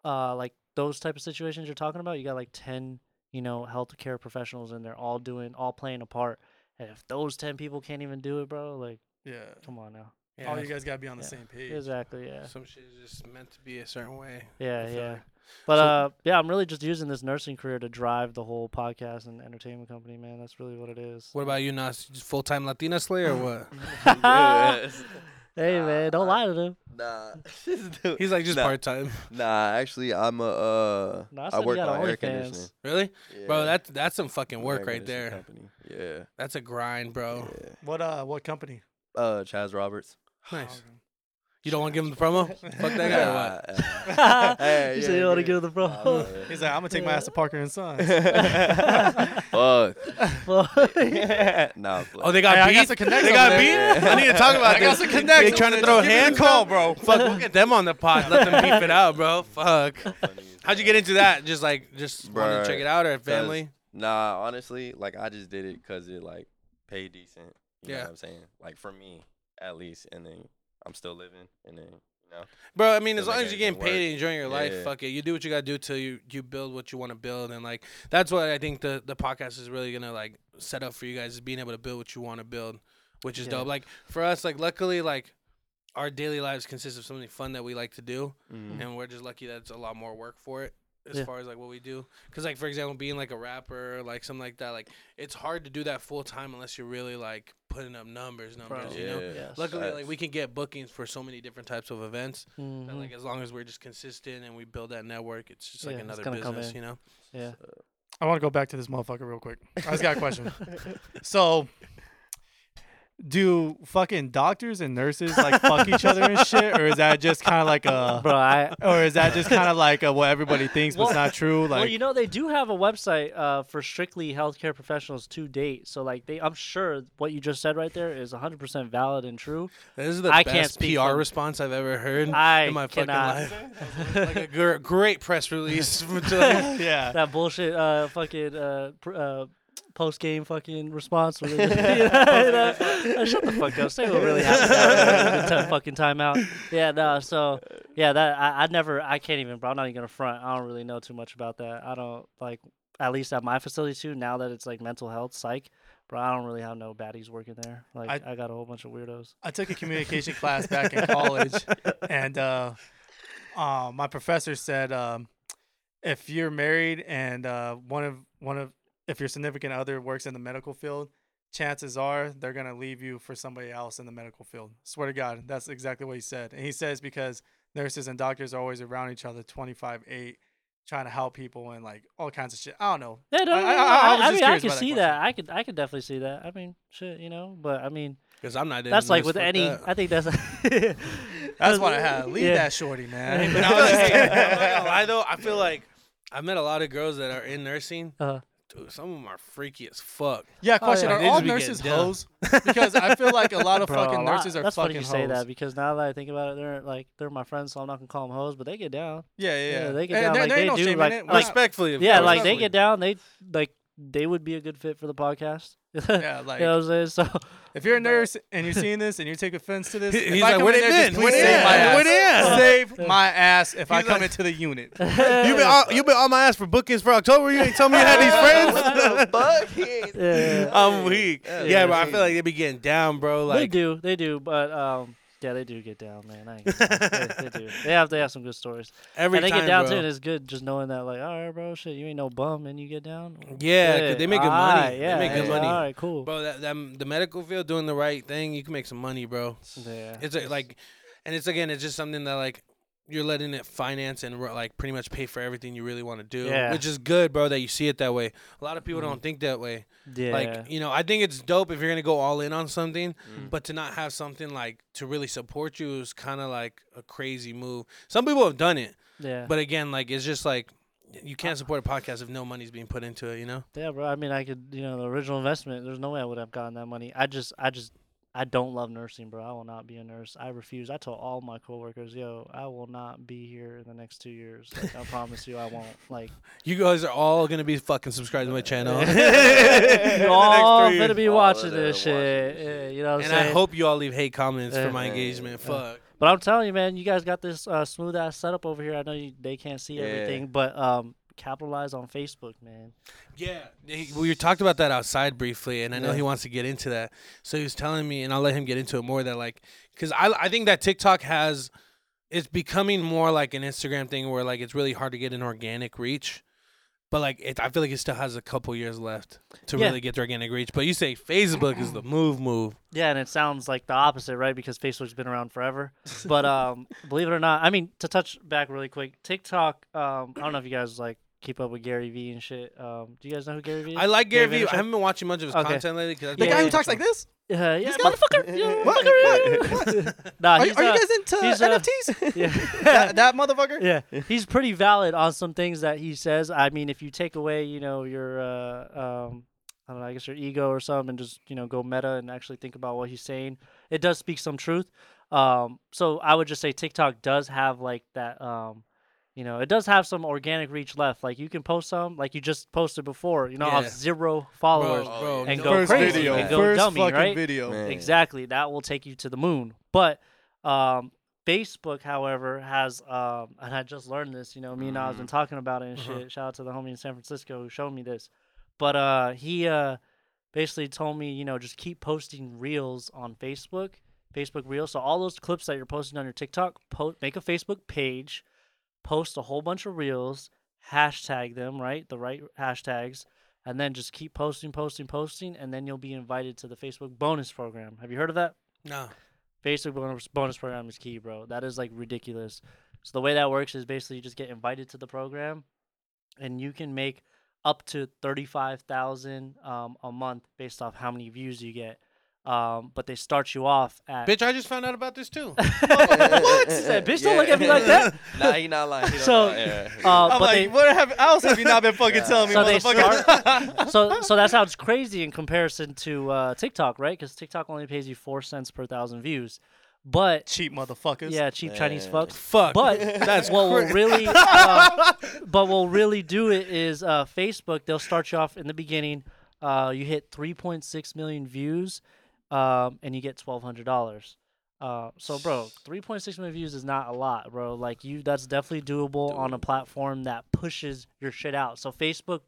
uh, like those type of situations you're talking about. You got like ten, you know, healthcare professionals, and they're all doing, all playing a part. And if those ten people can't even do it, bro, like, yeah. come on now. Yeah. All you guys gotta be on the Yeah. same page. Exactly. Yeah. Some shit is just meant to be a certain way. Yeah. Yeah. like. But So- uh, yeah, I'm really just using this nursing career to drive the whole podcast and entertainment company, man. That's really what it is. What about you, Nas? Full time Latina slay or what? *laughs* Yes. Hey man, don't lie to them. Nah. *laughs* He's like just Nah. part time. Nah, actually, I'm a. Uh, Nah, I I work on air OnlyFans. conditioning. Really, bro? Yeah, That's that's some fucking work right there. Company. Yeah. That's a grind, bro. yeah. What uh? What company? Uh, Chas Roberts. Nice. Oh, You don't want to give him the promo? Fuck that guy or what? Nah, *laughs* hey, you yeah, said you want to yeah. him the pro. Nah, nah, He's like, I'm gonna take my ass to *laughs* Parker and Sons. Fuck. Well, nah, Oh, they got Hey, I beat. got some connects they got there. beat. I need to talk about I got some connects They over trying to throw Just give me call, bro. Fuck, we'll get them on the pod. Let them beef it out, bro. Fuck. *laughs* How'd you get into that? Just like just wanted to check it out or 'cause- family? Nah, honestly, like I just did it because it like paid decent. You know Yeah. what I'm saying? Like for me, at least, and then I'm still living, and then you know. Bro, I mean, as long as you're getting paid work. and enjoying your life, Yeah. fuck it. You do what you gotta do till you you build what you want to build, and like that's what I think the the podcast is really gonna like set up for you guys is being able to build what you want to build, which is Yeah. dope. Like for us, like luckily, like our daily lives consist of something fun that we like to do, Mhm. and we're just lucky that it's a lot more work for it as Yeah. far as like what we do. Because like for example, being like a rapper, like something like that, like it's hard to do that full time unless you're really like putting up numbers, numbers. Bro. You know. Yeah. Yes. Luckily, like we can get bookings for so many different types of events. that, Mhm. like as long as we're just consistent and we build that network, it's just like Yeah, another gonna business, you know. yeah. I want to go back to this motherfucker real quick. I just got a question. *laughs* so, do fucking doctors and nurses like fuck each other and shit, or is that just kind of like a, *laughs* Bro, I or is that just kind of like a, what everybody thinks, but it's not true? Like, well, you know, they do have a website uh, for strictly healthcare professionals to date. So, like, they, I'm sure what you just said right there is 100% valid and true. This is the I best can't PR from- response I've ever heard I in my cannot. fucking life. *laughs* like a gr- great press release. *laughs* yeah, that bullshit uh, fucking uh, pr- uh, post game fucking response. Where they *laughs* just, *laughs* you know, uh, shut the fuck up. Say what really happened. That ten fucking timeout. Yeah, no. So yeah, that I, I never. I can't even. Bro, I'm not even gonna front. I don't really know too much about that. I don't like. At least at my facility too. Now that it's like mental health, psych. Bro, I don't really have no baddies working there. Like I, I- got a whole bunch of weirdos. I took a communication class back in college, *laughs* and uh, uh, my professor said um, if you're married and uh, one of one of if your significant other works in the medical field, chances are they're gonna leave you for somebody else in the medical field. Swear to God, that's exactly what he said. And he says because nurses and doctors are always around each other, twenty five eight, trying to help people and like all kinds of shit. I don't know. Yeah, no, I- I- I- I I, I mean, I curious can that see question. that. I could, I could definitely see that. I mean, shit, you know. But I mean, Because I'm not. that's like with any. that. I think that's. *laughs* That's what I had. *laughs* Leave Yeah. that shorty, *laughs* man. I was. I'm not gonna lie though. I feel like I've met a lot of girls that are in nursing. Uh, Dude, some of them are freaky as fuck. Yeah, Oh, question: yeah. Are They all just be nurses getting hoes? Because I feel like a lot of *laughs* bro, fucking lot- nurses are That's funny fucking you say hoes. that because now that I think about it, they're like they're my friends, so I'm not gonna call them hoes, but they get down. Yeah, yeah, Yeah, yeah. they get And down there- like there they no do, shame in like- it. like- We're not- Respectfully, of Yeah, course. like they get down. They like they would be a good fit for the podcast. *laughs* yeah, like you know what I'm saying? So if you're a nurse and you're seeing this and you take offense to this, He- if he's like, come "Where in they there, just been? please Where they save my ass. Where they at?" Save *laughs* my ass if I come like- into the unit. *laughs* you've been all, you been on my ass for bookings for October. You ain't tell me you had these friends. what the fuck? Yeah. I'm weak. Yeah, Yeah, but I feel like they be getting down, bro. Like they do, they do, but um, Yeah, they do get down, man. I ain't they, they do. *laughs* They have they have some good stories. Every and they time, get down bro. too, and it's good just knowing that, like, all right, bro, shit, you ain't no bum, and you get down. Yeah, they make good money. They Yeah, make good yeah, money. All right, cool. Bro, that, that the medical field doing the right thing, you can make some money, bro. Yeah. It's a, like, and it's again, it's just something that like you're letting it finance and like pretty much pay for everything you really want to do, Yeah. which is good, bro. That you see it that way. A lot of people Mhm. don't think that way. yeah. Like, you know, I think it's dope if you're gonna go all in on something, Mm. but to not have something like to really support you is kind of like a crazy move. Some people have done it, yeah. but again, like it's just like you can't support a podcast if no money's being put into it. You know? Yeah, bro. I mean, I could, you know, the original investment. There's no way I would have gotten that money. I just, I just, I don't love nursing, bro. I will not be a nurse. I refuse. I told all my coworkers, yo, I will not be here in the next two years. Like, I promise you, I won't. *laughs* Like, You guys are all gonna be fucking subscribed to my channel. *laughs* *laughs* you all gonna be watching of them this watching shit. this Yeah, you know what I'm and I hope you all leave hate comments for my Yeah. engagement. Fuck. But I'm telling you, man, you guys got this uh, smooth ass setup over here. I know you, they can't see Yeah. everything, but um, capitalize on Facebook, man. Yeah, we talked about that outside briefly, and I know Yeah. he wants to get into that. So he was telling me, and I'll let him get into it more. That like, because I I think that TikTok has, it's becoming more like an Instagram thing where like it's really hard to get an organic reach, but like it, I feel like it still has a couple years left to Yeah. really get the organic reach. But you say Facebook is the *clears throat* move, move. Yeah, and it sounds like the opposite, right? Because Facebook's been around forever. But *laughs* um, believe it or not, I mean, to touch back really quick, TikTok. Um, I don't know if you guys like keep up with Gary Vee and shit. Um, do you guys know who Gary Vee is? I like Gary Vee. I haven't been watching much of his Okay. content lately because The Yeah, guy who yeah. talks like this? Uh, yeah, This guy? motherfucker. *laughs* Yeah, What? motherfucker. *laughs* nah, Are, he's, are you uh, guys into he's, uh, NFTs? *laughs* yeah. that, that motherfucker? yeah, he's pretty valid on some things that he says. I mean, if you take away, you know, your uh, um, I don't know, I guess your ego or something, and just you know go meta and actually think about what he's saying, it does speak some truth. Um, so I would just say TikTok does have like that. Um, you know, it does have some organic reach left. Like you can post some, like you just posted before. You know, Yeah. have zero followers. Bro, bro, and no- go First crazy video. and go First dummy, fucking right? video. Man. Exactly. That will take you to the moon. But um, Facebook, however, has um, and I just learned this. You know, me and I have been talking about it and Uh-huh. shit. Shout out to the homie in San Francisco who showed me this. But uh, he uh, basically told me, you know, just keep posting reels on Facebook, Facebook Reels. So all those clips that you're posting on your TikTok, po- make a Facebook page, post a whole bunch of reels, hashtag them right, the right hashtags, and then just keep posting, posting, posting, and then you'll be invited to the Facebook bonus program. Have you heard of that? no. Facebook bonus bonus program is key, bro. That is like ridiculous. So the way that works is basically you just get invited to the program, and you can make up to thirty five thousand um, a month based off how many views you get. Um, but they start you off at Bitch, I just found out about this too. *laughs* what? Said, Bitch, don't look at me like that. *laughs* nah, he not lying. He So, lie, yeah. Uh, I'm but like, they, what have, else have you not been fucking *laughs* Yeah. telling me, So they motherfucker? so so that sounds crazy in comparison to uh, TikTok, right? Because TikTok only pays you four cents per thousand views. But Cheap motherfuckers. yeah, cheap Chinese fucks. Fuck. But That's what will really, uh, but will really do it is uh, Facebook. They'll start you off in the beginning. Uh, you hit 3.6 million views, um, and you get twelve hundred dollars. Uh, so, bro, 3.6 million views is not a lot, bro. Like you, that's definitely doable on a platform that pushes your shit out. So, Facebook.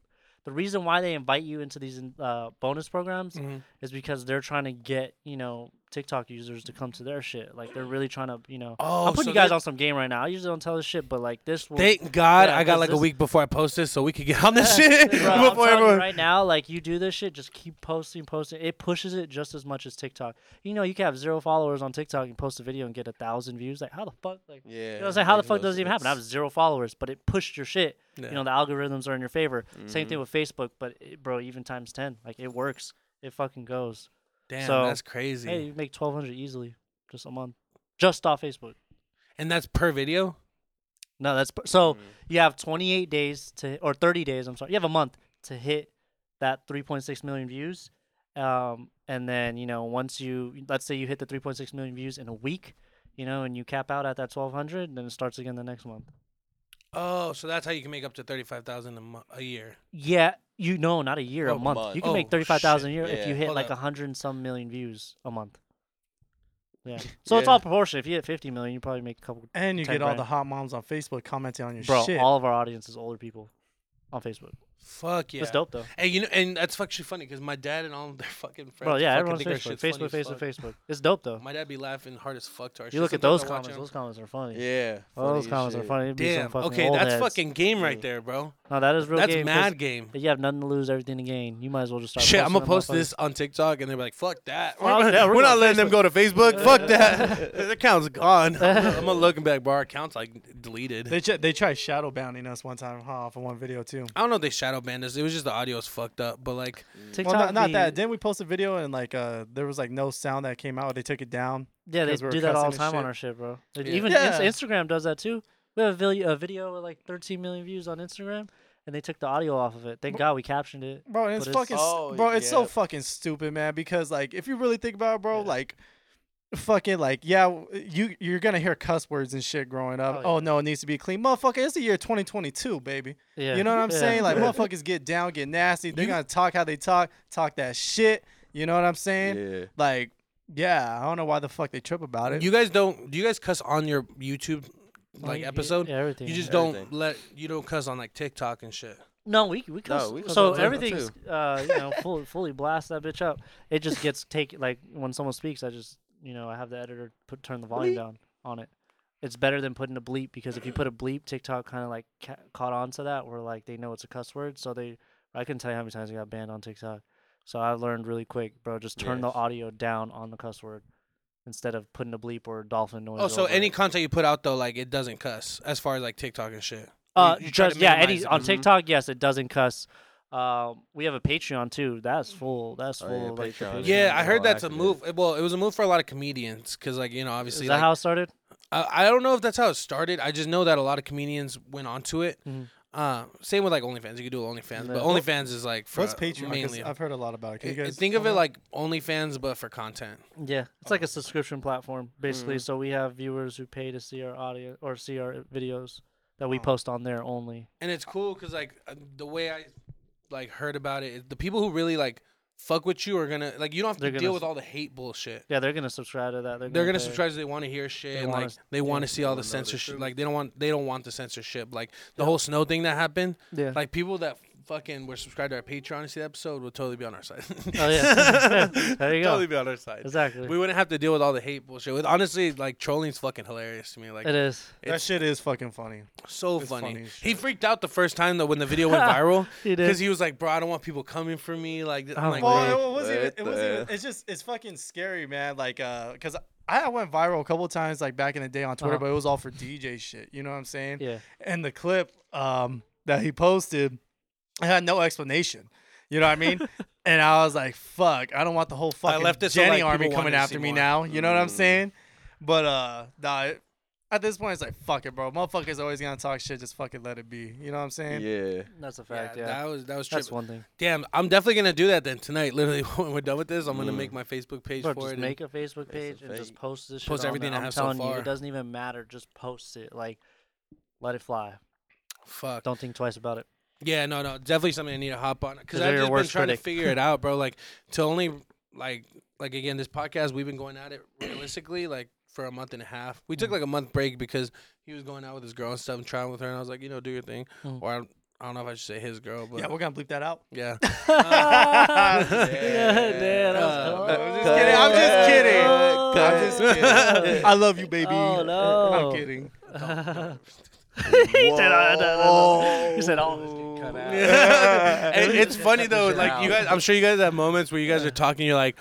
The reason why they invite you into these uh, bonus programs Mhm. is because they're trying to get you know TikTok users to come to their shit. Like they're really trying to you know. Oh, I'm putting so you guys on some game right now. I usually don't tell this shit, but like this will. Thank God Yeah, I got like a week before I post this, so we could get on this *laughs* shit Bro, *laughs* I'm before everyone. right now, like you do this shit, just keep posting, posting. It pushes it just as much as TikTok. You know, you can have zero followers on TikTok and post a video and get a thousand views. Like, how the fuck? Like, Yeah. you know I'm saying? How the fuck does it even happen? I have zero followers, but it pushed your shit. Yeah. You know, the algorithms are in your favor. Same Mhm. thing with Facebook, but it, bro, even times ten, like it works. It fucking goes. Damn, so, that's crazy. Hey, you make twelve hundred easily, just a month, just off Facebook. And that's per video. No, that's per- so. Mm. you have 28 days to or 30 days i'm sorry you have a month to hit that 3.6 million views um, and then you know once you let's say you hit the 3.6 million views in a week you know and you cap out at that 1200 then it starts again the next month Oh, so that's how you can make up to thirty-five thousand a mo- a year. yeah you know not a year Oh, a month month. you can Oh, make 35000 a shit. year if you hit Hold like a hundred and some million views a month. Yeah. *laughs* So it's all proportion if you hit 50 million you probably make a couple And you 10 get all the hot moms on Facebook commenting on your bro shit. Bro, all of our audience is older people on facebook Fuck yeah. It's dope though. Hey, you know, and that's actually funny because my dad and all of *laughs* their fucking friends. Bro, yeah, everyone's Facebook, Facebook, Facebook. Facebook. It's dope though. My dad be laughing hard as fuck to our shit. You look at Sometimes those comments. Those comments are funny. Yeah. Those funny as comments are funny. It'd Damn. Okay, that's heads. fucking game right there, bro. No, that is real That's game. 'cause mad game. You have nothing to lose, everything to gain, you might as well just start. Shit, I'm gonna post this on TikTok, and they're like, "Fuck that." Well, we're, yeah, we're we're not going letting them go to Facebook. Fuck *laughs* that. the account's gone. *laughs* I'm gonna, I'm gonna look back, bro. Our account's like deleted. They ch- they tried shadow banning us one time, huh, for one video too. I don't know if they shadow banned us. It was just the audio was fucked up. But like, TikTok. well, not, not that. Didn't we post a video and like uh there was like no sound that came out? They took it down. Yeah, they were do that all the cussing and time on our shit, bro. Yeah. Even Yeah. Instagram does that too. We have a video, a video with like 13 million views on Instagram, and they took the audio off of it. Thank God we captioned it. Bro, it's it's- fucking Oh, bro, it's so fucking stupid, man. Because like, if you really think about it, bro, Yeah. like, fucking like, yeah, you you're gonna hear cuss words and shit growing up. Oh, Oh, no, it needs to be clean, motherfucker. It's the year 2022, baby. Yeah, You know what I'm yeah. saying? Like, Yeah. motherfuckers get down, get nasty. They're You- gonna talk how they talk, talk that shit. You know what I'm saying? Yeah. Like, yeah, I don't know why the fuck they trip about it. you guys don't. Do you guys cuss on your YouTube Well, like you- episode? Yeah, everything. You just Everything. don't let. You don't cuss on like TikTok and shit. No, we we cuss. we cuss so on TikTok, everything's uh you know *laughs* fully fully blast that bitch up. It just gets taken like when someone speaks, I just you know I have the editor put turn the volume Bleep. down on it. It's better than putting a bleep because if you put a bleep, TikTok kind of like ca- caught on to that where like they know it's a cuss word, so they I couldn't tell you how many times I got banned on TikTok. So I learned really quick, bro. Just turn the Yes. audio down on the cuss word instead of putting a bleep or dolphin noise. Oh, so over any it. content you put out though, like it doesn't cuss as far as like TikTok and shit. Uh, You- you just yeah, any it. on Mhm. TikTok, yes, it doesn't cuss. Um, we have a Patreon too. That's full. That's Oh, full. yeah, like, Patreon Yeah, Yeah, I heard all that's a move. Well, it was a move for a lot of comedians because, like, you know, Is obviously, that like, how it started? I, I don't know if that's how it started. I just know that a lot of comedians went onto it. Mhm. Uh, same with like OnlyFans. You could do OnlyFans, but OnlyFans is like for What's Patreon? 'Cause mainly. I've heard a lot about it. Can you guys think of it like OnlyFans, but for content. Yeah, it's like a subscription platform basically. Mhm. So we have viewers who pay to see our audio or see our videos that we Oh. post on there only. And it's cool because like uh, the way I like heard about it, is the people who really like fuck with you are gonna like you don't have to They're gonna deal s- with all the hate bullshit. Yeah, they're gonna subscribe to that. They're, They're gonna subscribe because they want to hear shit They and wanna like they yeah. want to see all the Wanna the censorship. Like they don't want they don't want the censorship. Like the Yeah. whole snow thing that happened. Yeah. Like people that fucking were subscribed to our Patreon to see the episode would totally be on our side. *laughs* Oh, yeah. *laughs* There you go. Totally be on our side. exactly. We wouldn't have to deal with all the hate bullshit. With honestly, like trolling's fucking hilarious to me. Like it is. that shit is fucking funny. so it's funny. funny He freaked out the first time though when the video went *laughs* viral He did. because he was like, "Bro, I don't want people coming for me." Like, I'm Oh, like, Well, it wasn't. Even, it wasn't. Even, it's just. It's fucking scary, man. Like, uh, cause I went viral a couple times, like back in the day on Twitter, Uh-huh. but it was all for DJ shit. You know what I'm saying? yeah. And the clip, um, that he posted, it had no explanation. You know what I mean? *laughs* and I was like, "Fuck! I don't want the whole fucking left it so, Jenny like, army coming after me more. now." You know what I'm Mm. saying? But uh, nah. At this point, it's like fuck it, bro. Motherfuckers always gonna talk shit. Just fucking let it be. You know what I'm saying? Yeah. That's a fact. Yeah. that was that was That's tripping. one thing. Damn, I'm definitely gonna do that then tonight. *laughs* Literally, when we're done with this, I'm gonna Mm. make my Facebook page Bro, for just it. make a Facebook page to and just post this shit. Post on everything there. I I'm have so telling you, far. it doesn't even matter. Just post it. Like, let it fly. fuck. Don't think twice about it. Yeah, no, no, definitely something I need to hop on because 'Cause they're I've just been trying critic. to figure it *laughs* out, bro. Like to only like like again, this podcast we've been going at it realistically like for a month and a half. We Mm. took like a month break because he was going out with his girl and stuff and trying with her, and I was like, you know, do your thing. Mm. Or I, I don't know if I should say his girl, but Yeah, we're gonna bleep that out. yeah. *laughs* *laughs* yeah, Yeah. damn, that was Uh. I'm just kidding, I'm just kidding. Oh. I'm just kidding. I love you, baby. Oh, no. I'm kidding. *laughs* he said, uh, no, no, no. He said, all this get cut out. *laughs* and it's funny though, shit like you guys, I'm sure you guys have moments where you guys are talking, you're like,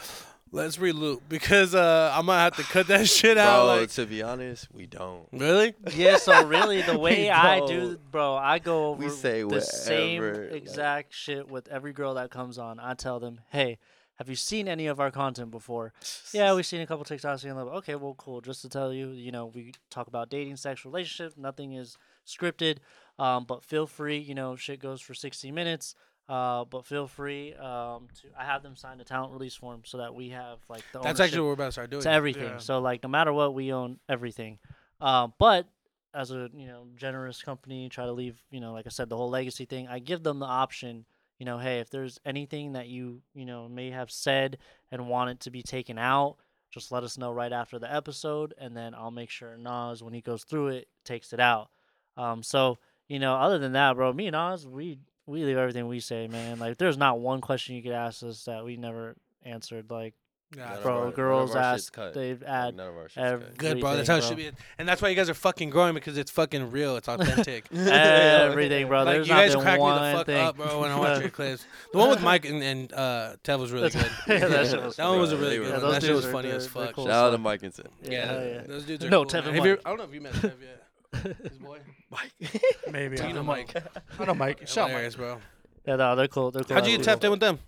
let's reloop because uh, I might have to cut that *laughs* shit out. Bro, Like, to be honest, we don't. really? Yeah, so really, the way I do, bro, I go over We say the same whatever, like- exact shit with every girl that comes on. I tell them, hey, have you seen any of our content before? Yeah, *laughs* we've seen a couple TikToks. And like, okay, well, cool. Just to tell you, you know, we talk about dating, sex, relationships. Nothing is scripted. Um, but feel free, you know, shit goes for 60 minutes. Uh, but feel free um, to. I have them sign a talent release form so that we have like the That's actually what we're about to start doing. to everything. Yeah. So like no matter what, we own everything. Um, but as a you know generous company, try to leave you know like I said the whole legacy thing. I give them the option. You know, hey, if there's anything that you you know may have said and want it to be taken out, just let us know right after the episode, and then I'll make sure Nas when he goes through it takes it out. Um, so you know, other than that, bro, me and Nas, we we leave everything we say, man. Like there's not one question you could ask us that we never answered. Like Yeah, bro, our- girls ask, they've Like, add none of our shit's cut. Good, bro. That's how it should be. And that's why you guys are fucking growing because it's fucking real. It's *laughs* authentic. *laughs* everything, bro. like There's you guys been crack me the fuck thing. up, bro. When I watch your *laughs* clips, the one with Mike and, and uh, Tev was really good. Yeah, that shit was That one was a really good. those one. That shit dudes was are- funny they're- as fuck. cool. Shout out to Mickinson. Yeah, Yeah, yeah. those dudes are No, Tev and Mike. I don't know if you met Tev yet. His boy. Mike. Maybe. I You know don't. Mike. I know Mike. Shout out Mike. Bro. Yeah, no, they're cool. They're cool. How'd you get tapped in with them?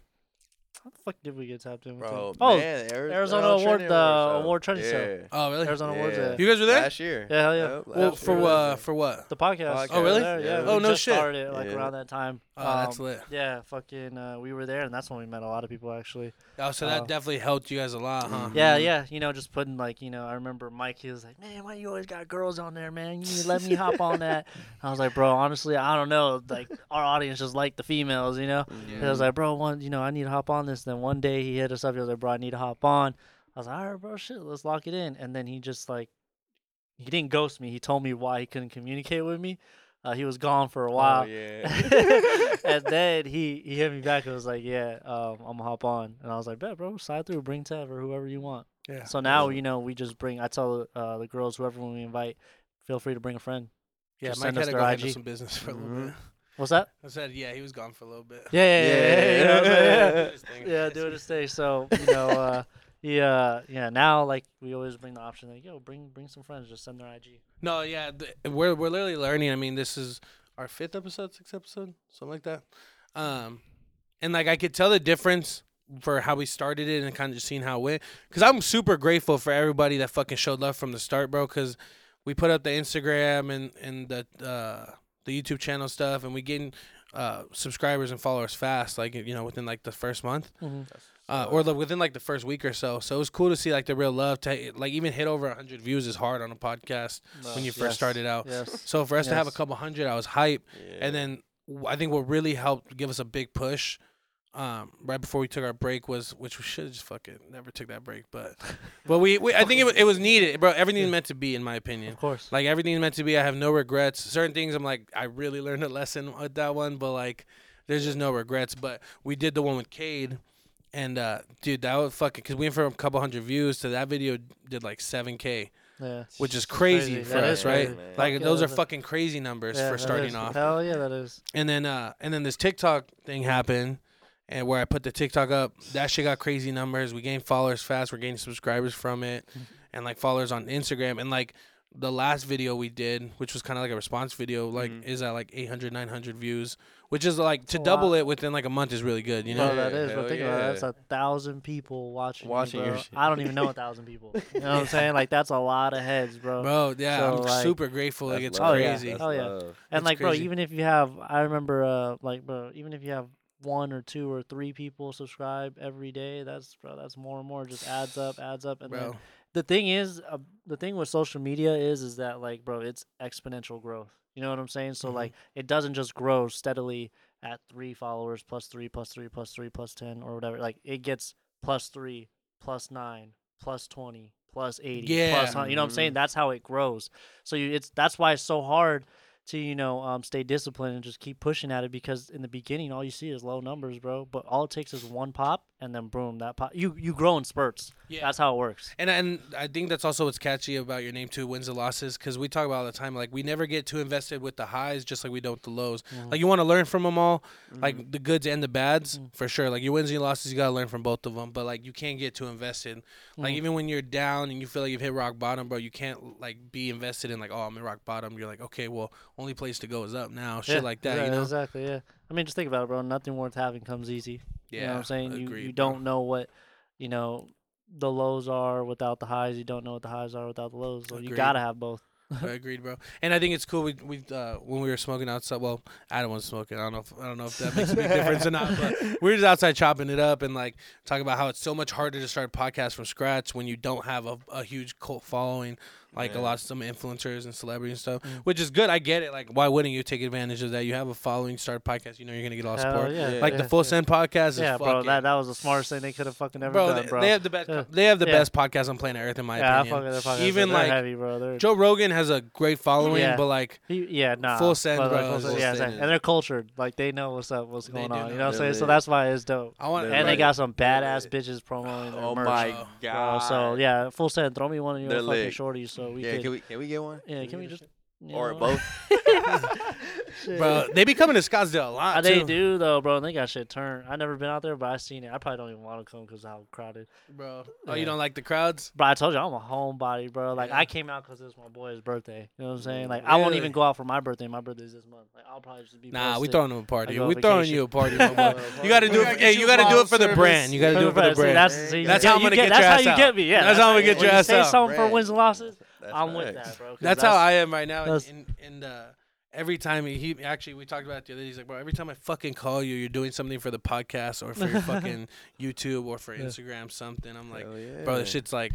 How the fuck did we get tapped in with Bro, them? Oh, man, Ari- Arizona Award- training the show. award training yeah. show. Oh, really? Arizona Awards. Yeah. Yeah. You guys were there? Last year. Yeah, hell yeah. Yep, Well, last for year. uh, for what? The podcast. Oh, really? Yeah, yeah. Yeah. we Oh, no just shit. Started like Yeah. around that time. Oh, that's Um, lit. Yeah, fucking. Uh, we were there, and that's when we met a lot of people actually. Oh, so that uh, definitely helped you guys a lot, huh? Yeah, yeah. You know, just putting like, you know, I remember Mike. He was like, "Man, why you always got girls on there, man? You need to let me hop on that." *laughs* I was like, "Bro, honestly, I don't know. Like, our audience just like the females, you know." And I was like, "Bro, one, you know, I need to hop on this." Then one day he hit us up. He was like, "Bro, I need to hop on." I was like, "All right, bro, shit, let's lock it in." And then he just like, he didn't ghost me. He told me why he couldn't communicate with me. Uh, he was gone for a Oh, while. yeah. *laughs* and *laughs* then he, he hit me back and was like, "Yeah, um, I'm gonna hop on." And I was like, "Bet, bro, slide through, bring Tev or whoever you want." Yeah. So now you know we just bring. I tell uh, the girls, whoever we invite, feel free to bring a friend. Yeah, Just Mike send had us to their go handle some business for a little Mhm. bit. What's that? I said, yeah, he was gone for a little bit. Yeah, yeah, yeah, yeah. yeah, you know what I'm his thing. yeah, doing his thing. So you know, uh, *laughs* yeah, yeah. Now like we always bring the option like, yo, bring bring some friends, just send their IG. No, yeah, th- we're we're literally learning. I mean, this is our fifth episode, sixth episode, something like that. Um, and like I could tell the difference for how we started it and kind of just seeing how it went. Cause I'm super grateful for everybody that fucking showed love from the start, bro. Cause we put up the Instagram and and the uh the YouTube channel stuff, and we getting uh subscribers and followers fast, like you know within like the first month uh, or within like the first week or so. So it was cool to see like the real love. To like even hit over hundred views is hard on a podcast when you first Yes, started out. Yes. So for us to have a couple hundred, I was hype. Yeah. And then I think what really helped give us a big push, um, right before we took our break was, which we should have just fucking never took that break, but, *laughs* but we, we I think it was, it was needed, bro. Everything's meant to be, in my opinion. Of course. Like everything's meant to be. I have no regrets. Certain things I'm like, I really learned a lesson with that one, but like, there's just no regrets. But we did the one with Cade, and uh, dude, that was fucking because we went from a couple hundred views to that video did like seven k, Yeah. which is crazy, Crazy. for That us, right? crazy. Like Fuck those are that- fucking crazy numbers Yeah, for starting is. off. Hell yeah, that is. And then uh, and then this TikTok thing happened. And where I put the TikTok up, that shit got crazy numbers. We gained followers fast. We're gaining subscribers from it, *laughs* and like followers on Instagram. And like the last video we did, which was kind of like a response video, like Mhm. is at like 800, 900 views, which is like to a double lot. it within like a month is really good. You know? Bro, that Yeah, is. But hell think about it. That's a thousand people watching. Watching you, your shit. I don't even know a thousand people. You know what I'm saying? Like that's a lot of heads, bro. Bro, yeah, So, I'm like- super grateful. Like That's it's love. Oh, yeah. crazy. Oh, yeah. and That's like, bro, even if you have, I remember, uh, like, bro, even if you have one or two or three people subscribe every day, that's bro, that's more and more. Just adds up, adds up, and then Bro, the thing is, uh, the thing with social media is, is that like, bro, it's exponential growth. You know what I'm saying? So Mhm. like, it doesn't just grow steadily at three followers, plus three, plus three, plus three, plus ten, or whatever. Like, it gets plus three, plus nine, plus twenty, plus eighty, Yeah. plus hun- you know what I'm saying? That's how it grows. So you, it's that's why it's so hard to you know um, stay disciplined and just keep pushing at it because in the beginning all you see is low numbers, bro. But all it takes is one pop and then boom, that pop. You you grow in spurts. yeah. That's how it works. And and I think that's also what's catchy about your name too, wins and losses, because we talk about all the time. Like we never get too invested with the highs, just like we don't with the lows. Mhm. Like you want to learn from them all, Mhm. like the goods and the bads Mm. for sure. Like your wins and your losses, you gotta learn from both of them. But like you can't get too invested. Like Mhm. even when you're down and you feel like you've hit rock bottom, bro, you can't like be invested in like, oh, I'm in rock bottom. You're like, okay, well, only place to go is up now. Shit Yeah, like that, yeah, you know? Exactly. Yeah. I mean, just think about it, bro. Nothing worth having comes easy. Yeah, you know what I'm saying? You agreed, you bro. don't know what you know the lows are without the highs. You don't know what the highs are without the lows. So you gotta have both. I *laughs* agreed, bro. And I think it's cool. We we uh, when we were smoking outside. Well, Adam was smoking. I don't know. If, I don't know if that makes a big difference or not. But *laughs* we were just outside chopping it up and like talking about how it's so much harder to start a podcast from scratch when you don't have a, a huge cult following. Like a lot of some influencers and celebrities and stuff, Mm. which is good. I get it. Like, why wouldn't you take advantage of that? You have a following, start a podcast. You know, you're gonna get a lot of Hell support. yeah, Yeah. Like yeah, the Full yeah. Send podcast is Yeah, bro, that that was the smartest thing they could have fucking ever bro, done, they, bro. they have the best. Yeah. They have the Yeah. best podcast on planet Earth, in my yeah, I opinion. fucking their podcast. Even they're like heavy, bro. Joe Rogan has a great following, Yeah. but like he, yeah, nah. Full send, but, like, bro. full send, yeah, send exactly. and they're cultured. Like they know what's up, what's going on. You know what I'm saying? So that's why it's dope. I want. They're And they got some badass bitches promoting their Oh my god. So yeah, full send. Throw me one of your fucking lit. shorties so we yeah, could. can we can we get one? yeah, can we just Or know? both? *laughs* *laughs* Bro, they be coming to Scottsdale a lot. Uh, they too. do though, bro. And they got shit turned. I never been out there, but I seen it. I probably don't even want to come because how crowded. bro. Oh, you don't like the crowds? Bro, I told you I'm a homebody, bro. Like Yeah. I came out because it was my boy's birthday. You know what I'm saying? Like I won't even go out for my birthday. My birthday's this month. Like I'll probably just be. Nah, we throwing them a party. I go on We throwing you a party. my boy. *laughs* You got to do it. For, hey, you you got to do it wild for the brand. You got to do it for the See, brand. That's, see, That's how I'm gonna you get That's how you get me. Yeah, That's how I'm gonna get your you ass say something for wins and losses. That's I'm with that, bro. 'cause That's how I am right now. that's- And and uh, every time he, he actually we talked about it the other day. He's like, bro, every time I fucking call you, you're doing something for the podcast or for your *laughs* fucking YouTube or for Yeah. Instagram something. I'm like, yeah. bro, this shit's like,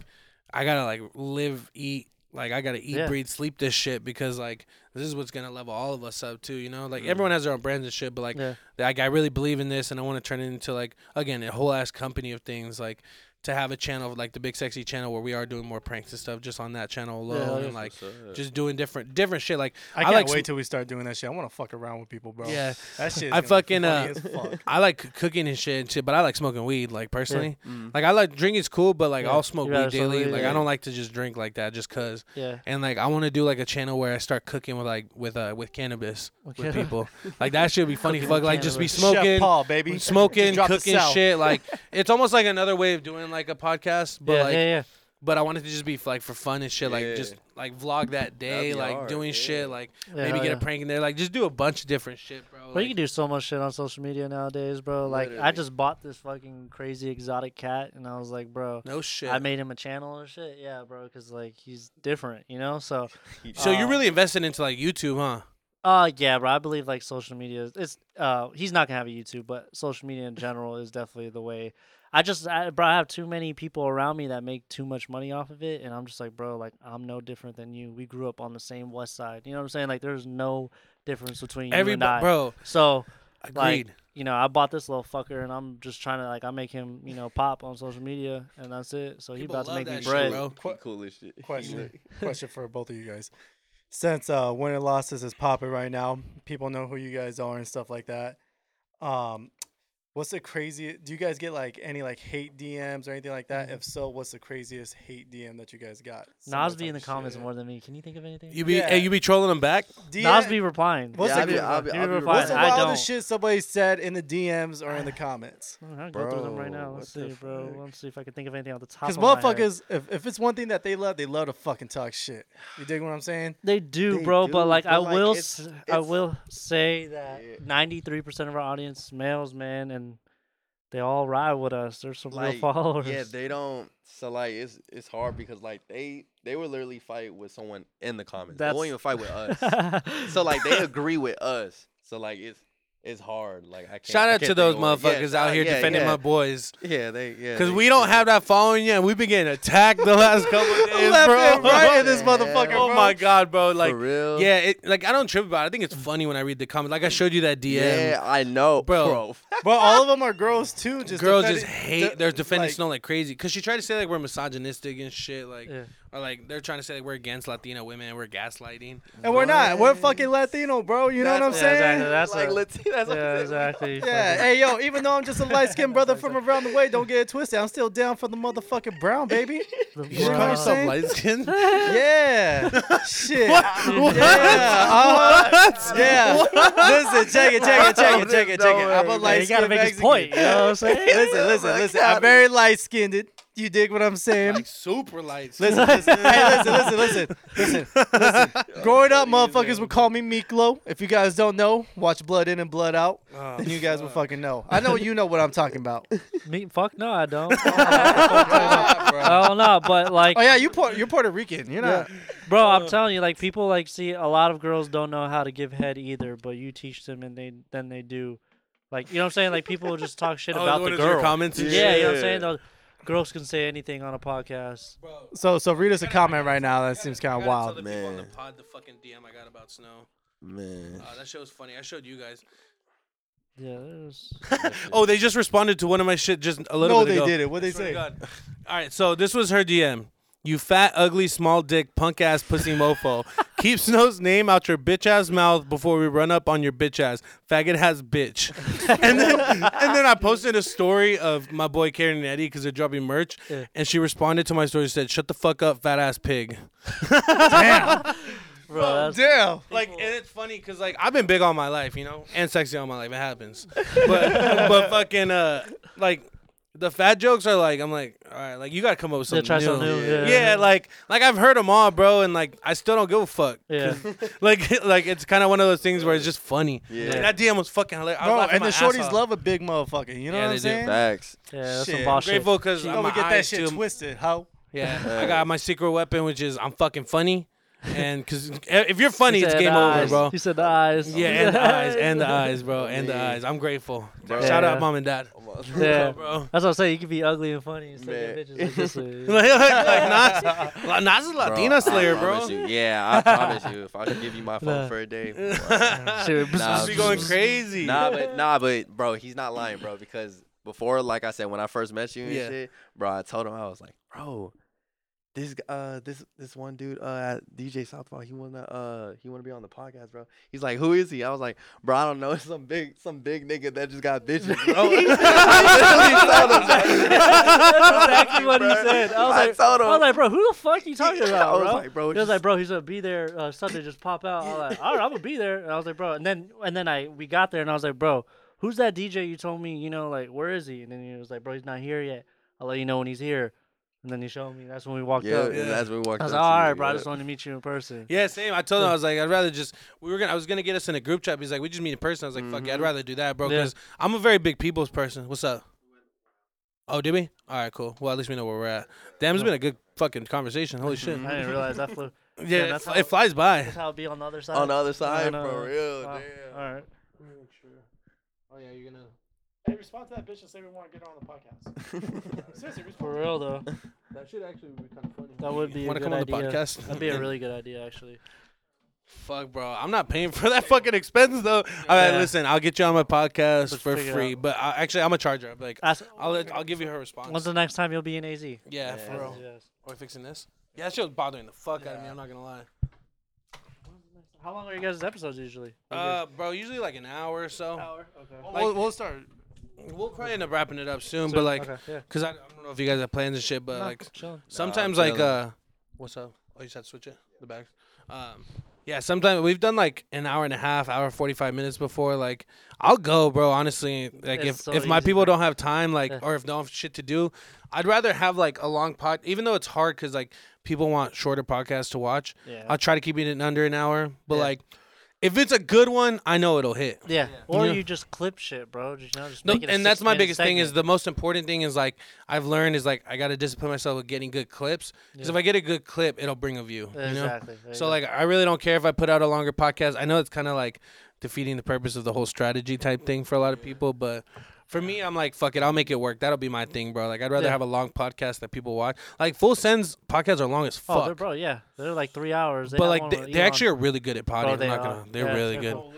I gotta like live, eat. Like I gotta eat, Yeah. breathe, sleep this shit because like this is what's gonna level all of us up too. You know, like Mhm. everyone has their own brands and shit, but like Yeah. like I really believe in this and I want to turn it into like again a whole ass company of things like to have a channel like the big sexy channel where we are doing more pranks and stuff just on that channel alone yeah. and like What's up? just doing different different shit like I I can't like wait sm- till we start doing that shit. I want to fuck around with people, bro. yeah that shit. I fucking, uh, fuck. I like cooking and shit and shit but I like smoking weed like personally Mm. like I like drinking's cool but like Yeah. I'll smoke weed daily weed, like yeah. I don't like to just drink like that just cuz Yeah. and like I want to do like a channel where I start cooking with like with uh with cannabis Okay. with people *laughs* like that should be funny fuck with like just be smoking Chef Paul, baby. smoking, cooking shit. Like it's almost like another way of doing like a podcast, but yeah, like, yeah, yeah. but I wanted to just be like for fun and shit. Like just like vlog that day, be like hard, doing yeah. shit. Like Yeah, maybe hell get yeah. a prank in there. Like just do a bunch of different shit, bro. Bro, Like, you can do so much shit on social media nowadays, bro. Like I Literally. just bought this fucking crazy exotic cat, and I was like, bro, no shit. I made him a channel and shit. Yeah, bro, because like he's different, you know. So, *laughs* so you're uh, really invested into like YouTube, huh? uh, yeah, bro. I believe like social media. is- It's uh, he's not gonna have a YouTube, but social media in general is definitely the way. I just, I, bro, I have too many people around me that make too much money off of it, and I'm just like, bro, like I'm no different than you. We grew up on the same West Side. You know what I'm saying? Like, there's no difference between you Every and I. bro, So agreed. you know, I bought this little fucker, and I'm just trying to like, I make him, you know, pop on social media, and that's it. So he People about to love make me that shit, bread. bro. He cool as shit. *laughs* Question. *laughs* question for both of you guys. Since uh, win and losses is popping right now, people know who you guys are and stuff like that. Um, what's the craziest? Do you guys get like any like hate DMs or anything like that? Mm-hmm. If so, what's the craziest hate DM that you guys got? Nas be in the comments shit. more than me. Can you think of anything? You be Yeah. hey, you be trolling them back. DM Nas be replying. What's Yeah, the- I'll be- I'll be- I'll be reply, What's the I wildest don't. shit somebody said in the DMs or in the *sighs* comments? I'll go through them right Bro, now. Let's the see, bro. fuck? Let's see if I can think of anything off the top. Because of my head. motherfuckers, if, if it's one thing that they love, they love to fucking talk shit. You dig what I'm saying? They do, They bro. do, but like, I like, will, it's- s- I it's- will say that Yeah. ninety-three percent of our audience males, man, and they all ride with us. There's some real *laughs* Like, followers. Yeah, they don't. So like, it's it's hard because like they they would literally fight with someone in the comments. They That's- won't even fight with us. *laughs* so like they agree with us. So like it's it's hard. Like I can't. Shout out to can't those think. Yeah, motherfuckers shout out here yeah, defending yeah. my boys. Yeah, they yeah. Cause we don't have that following yet. We've been getting attacked the last couple of *laughs* days, Left bro. right in this *laughs* Yeah. motherfucker, oh bro. my god, bro! Like for real. Yeah, it, like I don't trip about it. I think it's funny when I read the comments. Like I showed you that DM. Yeah, I know, Bro. bro. *laughs* But all of them are girls too. Just Girls defending- just hate. de- They're defending like- Snow like crazy because she tried to say like we're misogynistic and shit. Like Yeah. Or like they're trying to say like we're against Latino women and we're gaslighting. And we're not. We're fucking Latino, bro. You know what I'm That's- Yeah, saying? exactly. That's like a- Latino. That's what yeah, I'm exactly. Yeah. Fucking- Hey, yo. Even though I'm just a light skinned brother from around the way, don't get it twisted. I'm still down for the motherfucking brown, baby. *laughs* The You Bro. call yourself saying? light skin? *laughs* Yeah. *laughs* Shit. What? Yeah. What? Uh-huh. Yeah. Listen, check it, check it, check it, check it, check it. I'm a way, Yeah, light you gotta skinned make his Mexican. point. You know what I'm saying? Listen, listen, listen. I'm very light skinned. You dig what I'm saying? Like super light. Listen, listen, hey, listen, listen, listen, listen, listen. *laughs* Growing up, motherfuckers would call me Miklo. If you guys don't know, watch Blood In and Blood Out, Oh, then you guys will fucking know. I know you know what I'm talking about. *laughs* Me, fuck no, I don't. *laughs* I don't know, but like, Oh yeah, you Puerto, you're Puerto Rican. You're not. bro, I'm uh. telling you, like, people like see a lot of girls don't know how to give head either, but you teach them and they then they do. Like, you know what I'm saying? Like, people just talk shit Oh, about what the is your girl. comments and Yeah, shit? you know what I'm saying? They'll- Girls can say anything on a podcast. Bro, So so read us a comment right now. That seems kind of wild. Tell the people on the Man. pod the fucking DM I got about snow. Man. Uh, that show was funny. I showed you guys. Yeah, there's. *laughs* Oh, they just responded to one of my shit just a little No, bit they ago. did it. What they swear to say? God. All right, so this was her DM. You fat, ugly, small dick, punk ass pussy mofo. Keep Snow's name out your bitch ass mouth before we run up on your bitch ass. Faggot has bitch. *laughs* and then and then I posted a story of my boy Karen and Eddie because they're dropping merch. Yeah. And she responded to my story and said, Shut the fuck up, fat ass pig. *laughs* Damn. Bro, that's, Damn. Like, and it's funny because like I've been big all my life, you know, and sexy all my life. It happens, but *laughs* but fucking uh, like the fat jokes are like I'm like, all right, like you gotta come up with yeah, something try new. something new. Yeah. Yeah, Yeah, like like I've heard them all, bro, and like I still don't give a fuck. Yeah. *laughs* like *laughs* like it's kind of one of those things where it's just funny. Yeah. Like, that DM was fucking hilarious. I was Bro, and the shorties off. love a big motherfucker. You know Yeah, what I'm they do. saying? Facts. yeah, that's some Shit. boss I'm grateful because She- Oh, gonna get that shit too. twisted, ho. Yeah, I *laughs* got my secret weapon, which is I'm fucking funny, and because if you're funny, He it's game the over, bro. He said the eyes. Yeah, and the eyes, and the eyes, bro, and the eyes. I'm grateful. Bro. Shout Yeah. out, mom and dad. *laughs* Yeah. bro. That's what I'm saying. You can be ugly and funny and still Man. get bitches. Like this, *laughs* uh, like, like Nas, La- Nas is Latina I Slayer, bro. you. Yeah, I promise you. If I could give you my phone Nah. for a day. *laughs* Shit, Nah, be going crazy. Nah, but nah, but bro, he's not lying, bro. Because before, like I said, when I first met you and Yeah. shit, bro, I told him I was like, bro, this uh this this one dude uh at DJ Southpaw, he wanna uh he wanna be on the podcast, bro. He's like, who is he? I was like, bro, I don't know. *laughs* It's some big some big nigga that just got *laughs* bitches, bro. *laughs* That's exactly what he said. I was I like, told him. I was like, bro, who the fuck are you talking I about, was bro? like, bro, he was just- like, bro, he's gonna be there uh, Sunday. Just pop out. I was like, all right, I'm gonna be there. And I was like, bro, and then and then I we got there and I was like, bro, who's that DJ you told me? You know, like where is he? And then he was like, bro, he's not here yet. I'll let you know when he's here. And then he showed me. That's when we walked yeah, up. Yeah. that's when we walked I was up like, to all you, bro. I just wanted to meet you in person. Yeah, same. I told him I was like, I'd rather just we were gonna I was gonna get us in a group chat. He's like, we just meet in person. I was like, fuck yeah, I'd mm-hmm. rather do that, bro, Yeah. because I'm a very big people's person. What's up? Oh, did we? All right, cool. Well, at least we know where we're at. Damn, it's been a good fucking conversation. Holy mm-hmm. shit. I didn't realize that flew. *laughs* Yeah, it, that's fl- how- it flies by. That's how it be on the other side. on the other side, for real. Wow. Damn. All right. Oh yeah, you're gonna. Hey, respond to that bitch and say we want to get her on the podcast. *laughs* Seriously, For real though, That should actually be kind of funny. that would be. Want a to good come on the podcast? That'd be a really good *laughs* idea, actually. Fuck, bro. I'm not paying for that fucking expense though. All right, Yeah. listen. I'll get you on my podcast Let's for figure free. out. But I, actually, I'm gonna charge her. I'm like, Ask, I'll let, I'll give you her response. when's the next time you'll be in AZ? yeah, Yeah. for real. Yes. Are we fixing this? Yeah, that shit was bothering the fuck out of me. I'm not gonna lie. How long are you guys' episodes usually? Uh, bro, usually like an hour or so. hour. Okay. we'll, we'll start. We'll probably end up wrapping it up soon. But like, okay, yeah. cause I, I don't know if you guys have plans and shit. But No, like, chilling. sometimes I'm like, uh, what's up? Oh, you said switch it. The back. Um, yeah. Sometimes we've done like an hour and a half, hour forty five minutes before. Like, I'll go, bro. Honestly, like It's if so if my easy, people bro. don't have time, like, Yeah. or if they don't have shit to do, I'd rather have like a long pod. Even though it's hard, cause like people want shorter podcasts to watch. Yeah. I'll try to keep it in under an hour. But Yeah. like, if it's a good one, I know it'll hit. yeah. Or Yeah. you just clip shit, bro. Just, you know, just No, make it a and that's my six-minute biggest thing is segment. the most important thing is like I've learned is like I got to discipline myself with getting good clips because Yeah. if I get a good clip, it'll bring a view. You know. exactly. There you So go. like I really don't care if I put out a longer podcast. I know it's kind of like defeating the purpose of the whole strategy type thing for a lot of people, but for me, I'm like fuck it, I'll make it work. That'll be my thing, bro. Like I'd rather Yeah. have a long podcast that people watch. Like Full Sends podcasts are long as oh, they're, fuck, bro, yeah, they're like three hours. They but like they, they actually are really good at potting. they I'm not are. gonna. They're Yeah, really they're good. cool.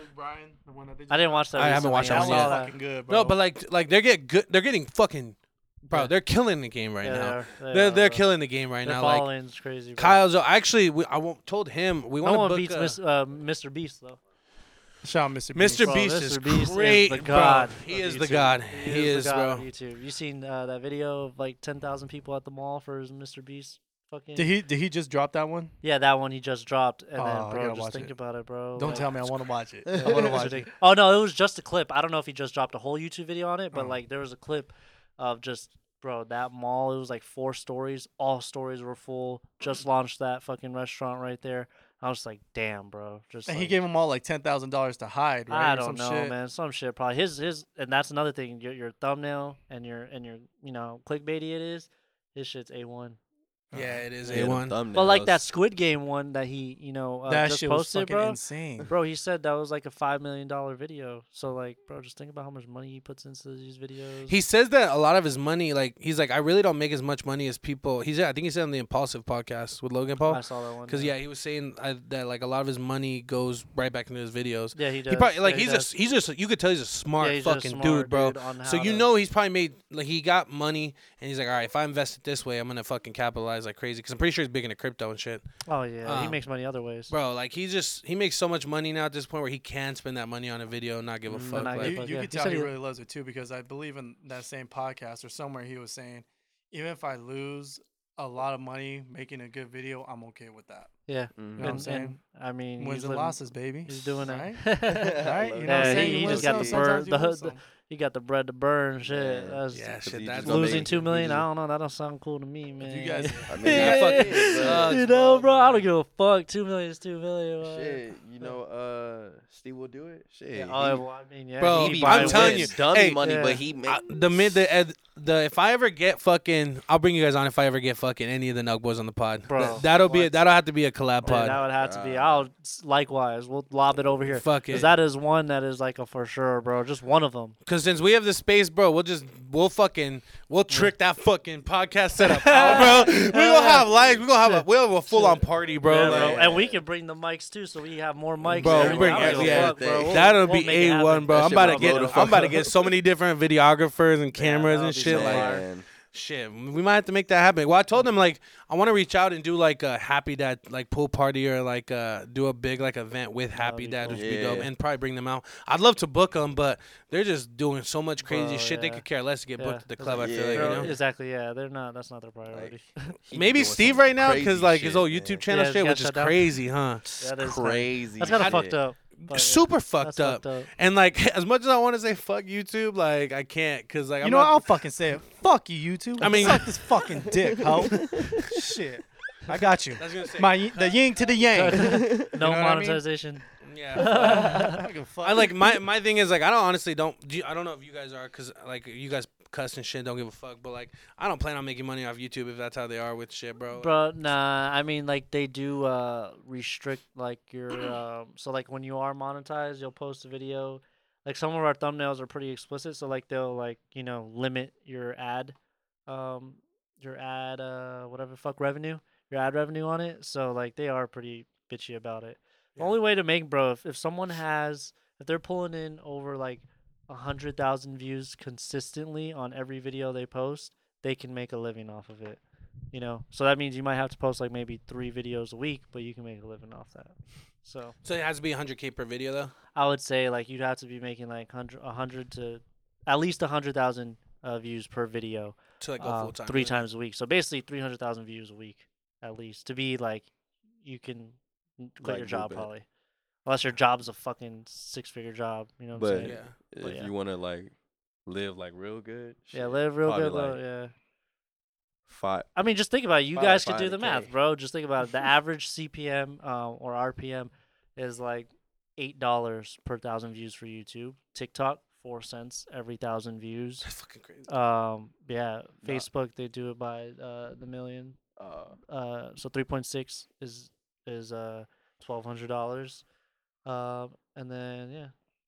The one that they I didn't watch that. I haven't recently. watched that I one saw yet. that. fucking good, bro. No, but like like they're get good. They're getting fucking, bro. Yeah. They're killing the game right Yeah, now. they are. They They're are, they're bro. killing the game right Their now. Like following's crazy. Bro. Kyle, Zo- actually, we, I won't, told him we no want one to book beats uh, Mis- uh, Mr. Beast though. Shout out Mr. Beast. Mr. Bro, Beast Mr. is Beast is great, the bro. He of is the YouTube. god. He, He is, is, the god bro. of YouTube. You seen uh, that video of like ten thousand people at the mall for his Mr. Beast? Fucking Did he did he just drop that one? yeah, that one he just dropped, and Oh, I then gotta bro, just think it. about it, bro. Don't like- tell me. I want to watch it. *laughs* I want to watch it. Oh no, it was just a clip. I don't know if he just dropped a whole YouTube video on it, but Oh. like there was a clip of just bro that mall. It was like four stories. All stories were full. Just launched that fucking restaurant right there. I was like, damn, bro. Just And he gave them all like ten thousand dollars to hide, right? I don't know, shit. man. Some shit probably his his, and that's another thing. Your your thumbnail and your and your you know clickbaity it is. His shit's a one. Yeah, it is a one. But like that. Squid Game one that he, you know, uh, that just shit was posted, fucking bro. insane. Bro, he said that was like a five million dollar video. So like, bro, just think about how much money he puts into these videos. He says that a lot of his money, like he's like, I really don't make as much money as people. He's, I think he said on the Impulsive podcast with Logan Paul. I saw that one. because yeah, he was saying uh, that like a lot of his money goes right back into his videos. yeah, he does. He probably like yeah, he he's does. just he's just you could tell he's a smart yeah, he's just fucking smart, dude, bro. on So you to- know he's probably made like he got money and he's like, all right, if I invest it this way, I'm gonna fucking capitalize like crazy. Because I'm pretty sure he's big into crypto and shit, Oh yeah, he um, makes money other ways. bro. Like he just he makes so much money now at this point where he can spend that money on a video and not give a Mm, fuck. Like, give you, fuck, you yeah. could tell he he- really loves it too because I believe in that same podcast or somewhere he was saying, even if I lose a lot of money making a good video, I'm okay with that. yeah, Mhm. You know what I'm saying? and I mean, Wins he's and living- losses, baby. He's doing right? it. *laughs* right? You know Yeah, what I'm saying? he- he just got some, the sometimes bird- you the lose hood- some. he got the bread to burn. Shit, Yeah. that's yeah, shit. That's just losing make- two million. he I don't know. That don't sound cool to me, man. you guys- *laughs* I mean, Yeah, yeah, fucking but- sucks. you know, bro, I don't give a fuck. Two million is two million. man. Shit, you know, uh, Steve will do it. Shit, Yeah, he, oh, well, I mean, yeah, Bro, he he be be I'm telling you, dummy hey, money, yeah. but he make I, the mid the uh, the if I ever get fucking, I'll bring you guys on if I ever get fucking any of the Nelk Boys on the pod. Bro, Th- that'll be what? that'll have to be a collab Yeah, pod. that would have to be. Uh, I'll likewise. We'll lob it over here. Fuck Cause it. that is one that is like a for sure, bro. Just one of them. Cause since we have the space, bro, we'll just we'll fucking we'll trick that fucking podcast *laughs* setup out, bro. We gonna have lights. We gonna have a we'll have a full on party, bro. Yeah, like, And we can bring the mics too, so we have more mics. Bro, everything. bring I don't it- give a yeah. bro. That'll be a one, bro. That I'm shit about to get I'm about to up. get so many different videographers and cameras that'll and be shit. so Like fire. Man. Shit, we might have to make that happen. Well, I told them like I want to reach out and do like a Happy Dad like pool party or like uh do a big like event with Happy be Dad, cool. which would be dope, and probably bring them out. I'd love to book them, but they're just doing so much crazy Bro, shit. They could care less to get Yeah, booked at the that's club. I feel like you know. Exactly. Yeah, they're not. That's not their priority. He *laughs* be Maybe Steve right now because like his shit, old man. YouTube channel Yeah, shit, which is shut down. crazy, huh? That is crazy. That's kind of shit. fucked up. But Super that's fucked up. fucked up. And like *laughs* as much as I want to say fuck YouTube, like I can't because like You I'm know what? not, I'll fucking say it. Fuck you, YouTube. I mean- suck this fucking dick, ho. *laughs* Shit. I got you. I was gonna say My y- the *laughs* ing to the yang. No know what I mean? monetization. yeah. I don't give a fuck. I like my my thing is like I don't honestly don't do you- I don't know if you guys are because like you guys cuss and shit don't give a fuck but like I don't plan on making money off YouTube if that's how they are with shit bro. Bro, nah. I mean, like they do uh restrict like your *clears throat* um. So like when you are monetized, you'll post a video. Like some of our thumbnails are pretty explicit, so like they'll like you know limit your ad, um, your ad uh whatever fuck revenue, your ad revenue on it. So like they are pretty bitchy about it. The only way to make bro if, if someone has if they're pulling in over like hundred thousand views consistently on every video they post, they can make a living off of it. You know, so that means you might have to post like maybe three videos a week, but you can make a living off that. So So it has to be 100k per video though. I would say like you'd have to be making like hundred, a hundred to at least a hundred thousand uh, views per video, To like go uh, full time. three times a week. So basically three hundred thousand views a week at least to be like you can quit Like, your job probably, unless your job's a fucking six figure job. You know what I'm But saying? Yeah. But if yeah. you want to like live like real good, Yeah, live real probably good though. like Yeah. Five. I mean, just think about it. You Five guys to could do the 500K. math, bro. Just think about it. The *laughs* average CPM um, or RPM is like eight dollars per thousand views for YouTube. TikTok four cents every thousand views. That's fucking crazy. Um, yeah, No. Facebook they do it by uh, the million. Uh, Uh, so three point six is is uh twelve hundred dollars. Um, and then yeah.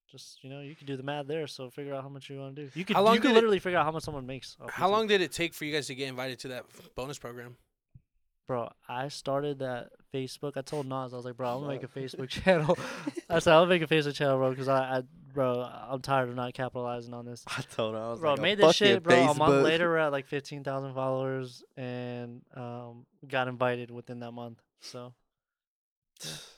Just you know, you can do the math there. So figure out how much you want to do. You could How long you could did it- literally figure out how much someone makes. off How YouTube. long did it take for you guys to get invited to that bonus program? Bro, I started that Facebook. I told Nas, I was like, bro, I'm gonna make a *laughs* Facebook channel. *laughs* I said, I'll make a Facebook channel, bro, because I, I, bro, I'm tired of not capitalizing on this. *laughs* I told her I was Bro, like, made "Oh, this fuck shit, bro. A month later, we're at like 15,000 followers and um, got invited within that month. So, *sighs*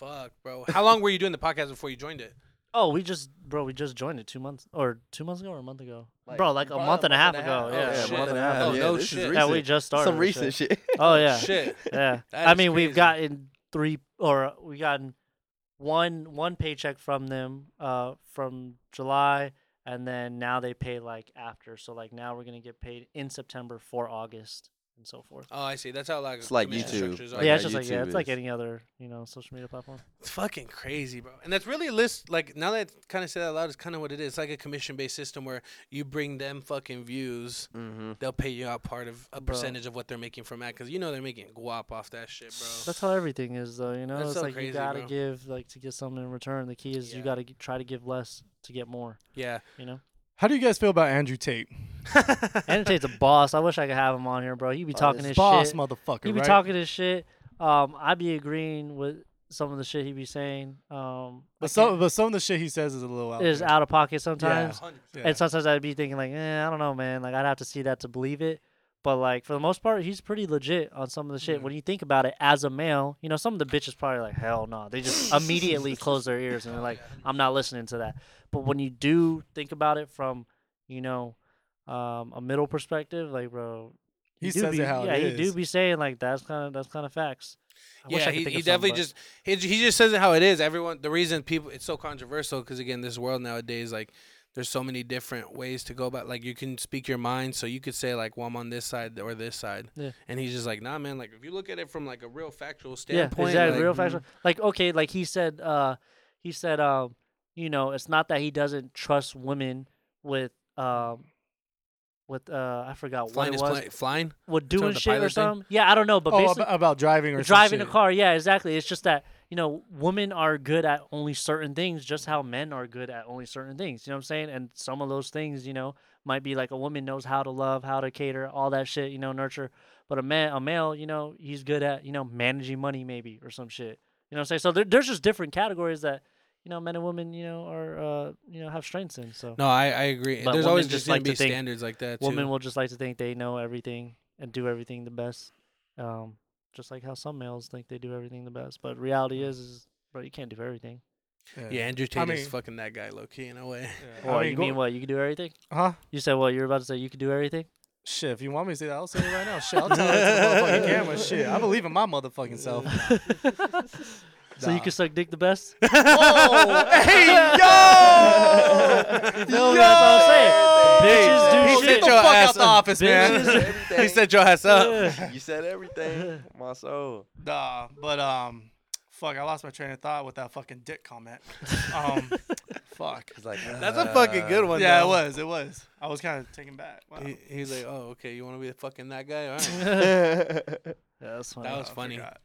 Fuck, bro. How long were you doing the podcast before you joined it? *laughs* oh, we just, bro, we just joined it two months or two months ago or a month ago, Like, bro, like a probably month and a half ago. and yeah, a half. a shit. month and a half. Oh, ago. no this is shit. recent. Yeah, we just started. Some this recent shit. shit. Oh yeah. *laughs* Shit. *laughs* Yeah, That I is mean we've crazy. gotten three or we gotten one one paycheck from them uh from July and then now they pay like after so like now we're gonna get paid in September for August and so forth. Oh, I see. That's how like It's like commission YouTube. structures are. Like yeah, how it's just like yeah, YouTube it's like is. any other you know social media platform. It's fucking crazy, bro. And that's really a list. Like now that I kind of say that out loud, it's kind of what it is. It's like a commission-based system where you bring them fucking views, Mm-hmm. they'll pay you out part of a Bro. percentage of what they're making from that, because you know they're making guap off that shit, bro. That's how everything is, though. You know, That's it's so like crazy, you gotta bro. give like to get something in return. The key is you gotta g- try to give less to get more. yeah. You know, How do you guys feel about Andrew Tate? *laughs* Andrew Tate's a boss. I wish I could have him on here, bro. He'd be Oh, talking this his Boss shit. motherfucker, He'd be right? talking his shit. Um, I be agreeing with some of the shit he'd be saying. Um, but some but some of the shit he says is a little out. is there. out of pocket sometimes. Yeah. And sometimes I'd be thinking like, eh, I don't know, man. Like I'd have to see that to believe it. But like for the most part, he's pretty legit on some of the shit. Mhm. When you think about it, as a male, you know, some of the bitches probably like, hell no. They just *laughs* immediately close their ears and they're like, I'm not listening to that. But when you do think about it from, you know, um, a middle perspective, like bro, He says it be, how it yeah, he do be saying like that's kind of that's kind of facts. I wish I Yeah, could he, he definitely just he, he just says it how it is. Everyone, the reason people it's so controversial because again, this world nowadays, like there's so many different ways to go about. Like you can speak your mind, so you could say like, "Well, I'm on this side or this side," Yeah. and he's just like, "Nah, man. Like if you look at it from like a real factual standpoint yeah, standpoint, exactly, like, real mhm. factual. Like okay, like he said, uh, he said, um, you know, it's not that he doesn't trust women with, um, with uh, I forgot what flying it is was, pla- flying." with doing shit or pilot thing? something. Yeah, I don't know, but oh, basically about, about driving or some driving a car. Yeah, exactly. It's just that you know, women are good at only certain things, just how men are good at only certain things. You know what I'm saying? And some of those things, you know, might be like a woman knows how to love, how to cater, all that shit. You know, nurture. But a man, a male, you know, he's good at you know managing money maybe or some shit. You know what I'm saying? So there, there's just different categories that you know men and women you know are uh you know have strengths in. So No, I, I agree. But There's always just like to be think standards like that too. women will just like to think they know everything and do everything the best. Um, just like how some males think they do everything the best. But reality is, is bro, you can't do everything. yeah, Andrew Tate I is fucking that guy, low key in a way. Yeah. Or I mean, you go- mean what? You can do everything? Huh? You said what? You're about to say you can do everything? Shit, if you want me to say that, I'll say it right now. Shit, I'll tell it to the motherfucking camera. Shit, I believe in my motherfucking self. *laughs* so you can suck dick the best? *laughs* Oh, hey, yo! *laughs* No, that's what I'm saying. Bitches do he shit. said Get the your fuck ass out the up. office, man. Bitches- Everything. He said your ass up. You said everything. My soul. Nah, but um, fuck, I lost my train of thought with that fucking dick comment. Um, *laughs* fuck. It's like That's a fucking good one. Yeah, it though. was. It was. I was kind of taken back. Wow. He, he's like, oh, okay, you want to be the fucking that guy? All *laughs* right. yeah, Yeah, that's funny. That was I funny. forgot.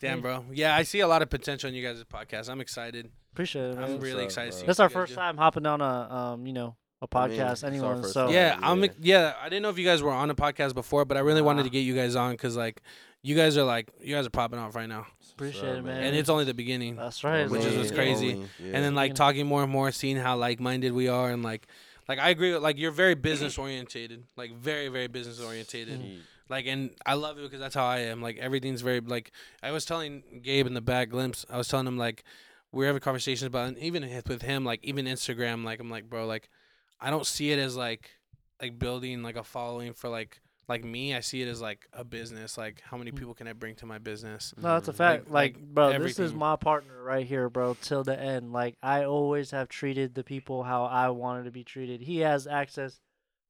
Damn, bro. Yeah, I see a lot of potential in you guys' podcast. I'm excited. Appreciate it, I'm really up, excited. to see That's what our you guys first do. time hopping on a um, you know, a I mean, podcast. it's our anyone. first So time. Yeah, I'm. Yeah. Yeah, I didn't know if you guys were on a podcast before, but I really wanted to get you guys on because like, you guys are like, you guys are popping off right now, appreciate it, man. and it's only the beginning. that's right. Which is man. what's crazy. Only, yeah. and then like talking more and more, seeing how like-minded we are, and like, like I agree. With, like you're very business orientated, like very very business orientated. Mm-hmm. Like, and I love it because that's how I am. Like everything's very like. I was telling Gabe in the back glimpse. I was telling him like, we're having conversations about, and even with- with him, like even Instagram. Like I'm like, bro, like, I don't see it as like, like building like a following for like like me. I see it as like a business. Like how many Mm. people can I bring to my business? No, that's a fact. Like- Like, like bro, this is my partner right here, bro, till the end. Like, I always have treated the people how I wanted to be treated. He has access